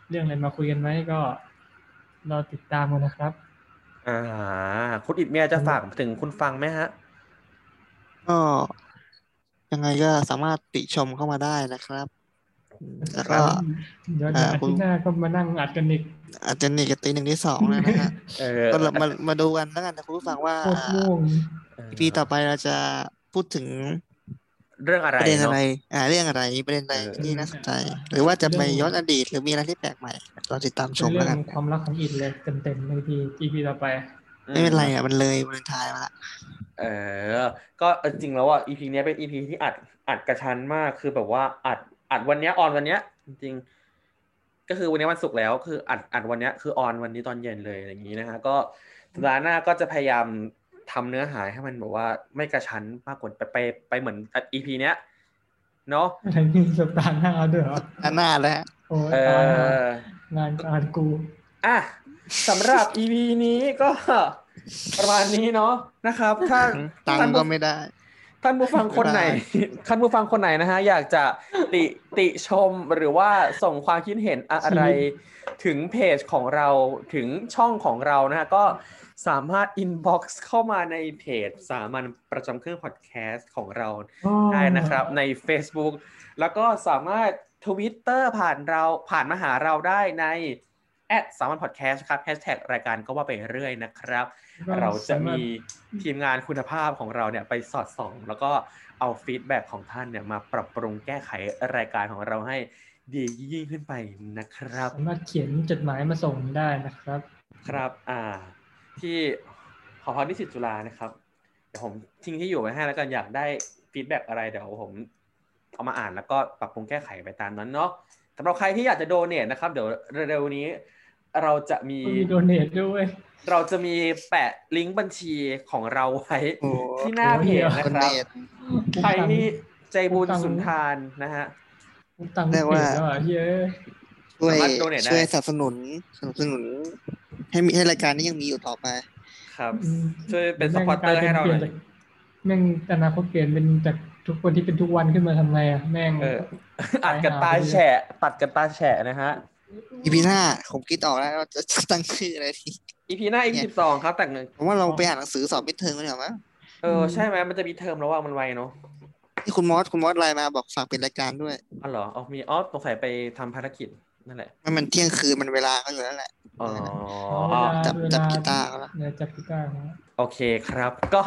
เรื่องอะไรมาคุยกันไหมก็รอติดตามกันนะครับอ่าคุณอิดเมียจะฝากถึงคุณฟังไหมฮะก็ยังไงก็สามารถติชมเข้ามาได้นะครับอืม แล้วก็เดี๋ยวเดี๋ยวอ่าอาคุณทิตย์หน้าก็มานั่งอัดกันอีกอาจจะหนีกับตีหนึ่งที่สองแล้วนะฮะเออก็เรามามาดูกันแล้วกันนะคุณผู้ฟังว่าโคตรง่วงปีต่อไปเราจะพูดถึงเรื่องอะไรประเด็นเนาะอะไร อ่า เรื่องอะไรประเด็นอะไรเออที่น่าสนใจ หรือว่าจะไปย้อนอดีต หรือมีอะไรที่แปลกใหม่เราติดตามชเป็นมเรื่แล้วอกันงความรักของอิดเลยเต็มๆใน EP EP ต่อไป ไม่เป็นไรอะมันเลยวันทายมาละเออ ก็จริงๆแล้วอะ EP เนี้ยเป็น EP ที่อัดอัดกระชั้นมากคือแบบว่าอัด อัดวันเนี้ยออนวันเนี้ย จริงๆก็คือวันนี้วันศุกร์แล้วคืออัดอัดวันเนี้ยคือออนวันนี้ตอนเย็นเลยอย่างนี้นะฮะก็สัปดาห์หน้าก็จะพยายามทำเนื้อหาให้มันแบบว่าไม่กระชั้นมากกว่าไปไปไปเหมือน EP เนี้ยเนาะอะไรนี่สัปดาห์หน้าด้วยเหรออันหน้าแล้วฮะโอ้ยเอตายแล้วองานการกูอะสำหรับ EP นี้ก็ประมาณนี้เนาะนะครับ ถ้าตังท่านค์ผู้ก็ไม่ได้ ท่านผู้ฟังคนไหนท่านผู้ฟังคนไหนนะฮะอยากจะติติชมหรือว่าส่งความคิดเห็นอะไร ถึงเพจของเราถึงช่องของเรานะฮะก็สามารถ inbox เข้ามาในเพจสามัญประจำเครื่องพอดแคสต์ของเราได้นะครับใน Facebook แล้วก็สามารถทวิตเตอร์ผ่านเราผ่านมาหาเราได้ใน at สามัญพอดแคสต์ครับแฮชแท็กรายการก็ว่าไปเรื่อยนะครับ เราจะมีทีมงานคุณภาพของเราเนี่ยไปสอดส่อง แล้วก็เอา feedback ของท่านเนี่ยมาปรับปรุงแก้ไขรายการของเราให้ดียิ่งขึ้นไปนะครับ สามารถเขียนจดหมายมาส่งได้นะครับ ครับอ่า ที่หอพักนิสิตจุฬานะครับ เดี๋ยวผมทิ้งที่อยู่ไว้ให้แล้วกันอยากได้feedback อะไรเดี๋ยวผมเอามาอ่านแล้วก็ปรับปรุงแก้ไขไปตามนั้นเนาะสำหรับใครที่อยากจะ donate นะครับ เดี๋ยวเร็วๆนี้ เราจะมีมี donate ด้วย เราจะมีแปะลิงก์บัญชีของเราไว้โอ้ที่หน้าเพจนะคนครับเนตใครที่ใจบุญสุนทานนะฮะตังค์เรีเก็ยบกว่าแล้วอะเย้ยช่วยสามารถ donate ได้ช่วยสนับสนุนสนับสนุน ให้มีให้รายการนี้ยังมีอยู่ต่อไป ครับอืมช่วยเป็นสแม่งปอร์เตอร์ให้เราหปลี่น่ยอยจากแม่งอนาคตเปลี่ยนเป็นจากทุกคนที่เป็นทุกวันขึ้นมาทำไงอะแม่งเอออัดกันตาแฉะตัดกันตาแฉะนะฮะ อีพีหน้าผมคิดออกแล้วว่าจะจะตั้งชื่ออะไรดีอีพีหน้าอีพีสิบสองครับแต่งผมว่าเราไปอ่านหนังสือสอบมิดเทอมกันดีกว่ามั้งเออใช่ไหมมันจะมีเทอมแล้วว่ามันไวเนาะที่คุณมอสคุณมอสไลน์มาบอกฝากเป็นรายการด้วยอ๋อเหรออ๋อมีอ๋อสงสัยไปทำภารกิจนั่นแหละมันมันเที่ยงคืนมันเวลาเขาอยู่แล้วแหละอ๋ออ๋อจับเวลจับกีตาร์เขาละเนี่ยจับกีตาร์เขาละโอเคครับ ก็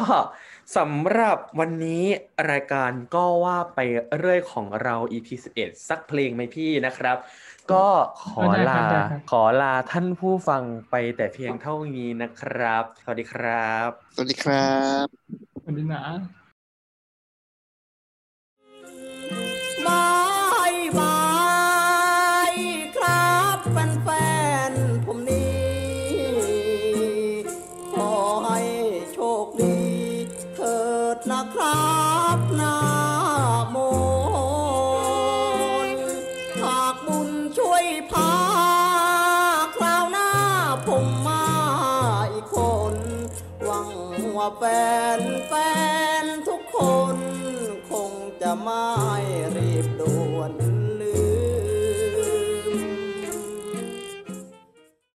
สำหรับวันนี้รายการก็ว่าไปเรื่อยของเรา EP 11 สักเพลงไหมพี่นะครับ ก็ขอลา ขอลาท่านผู้ฟังไปแต่เพียงเท่านี้นะครับ สวัสดีครับ สวัสดีครับวันนี้นะ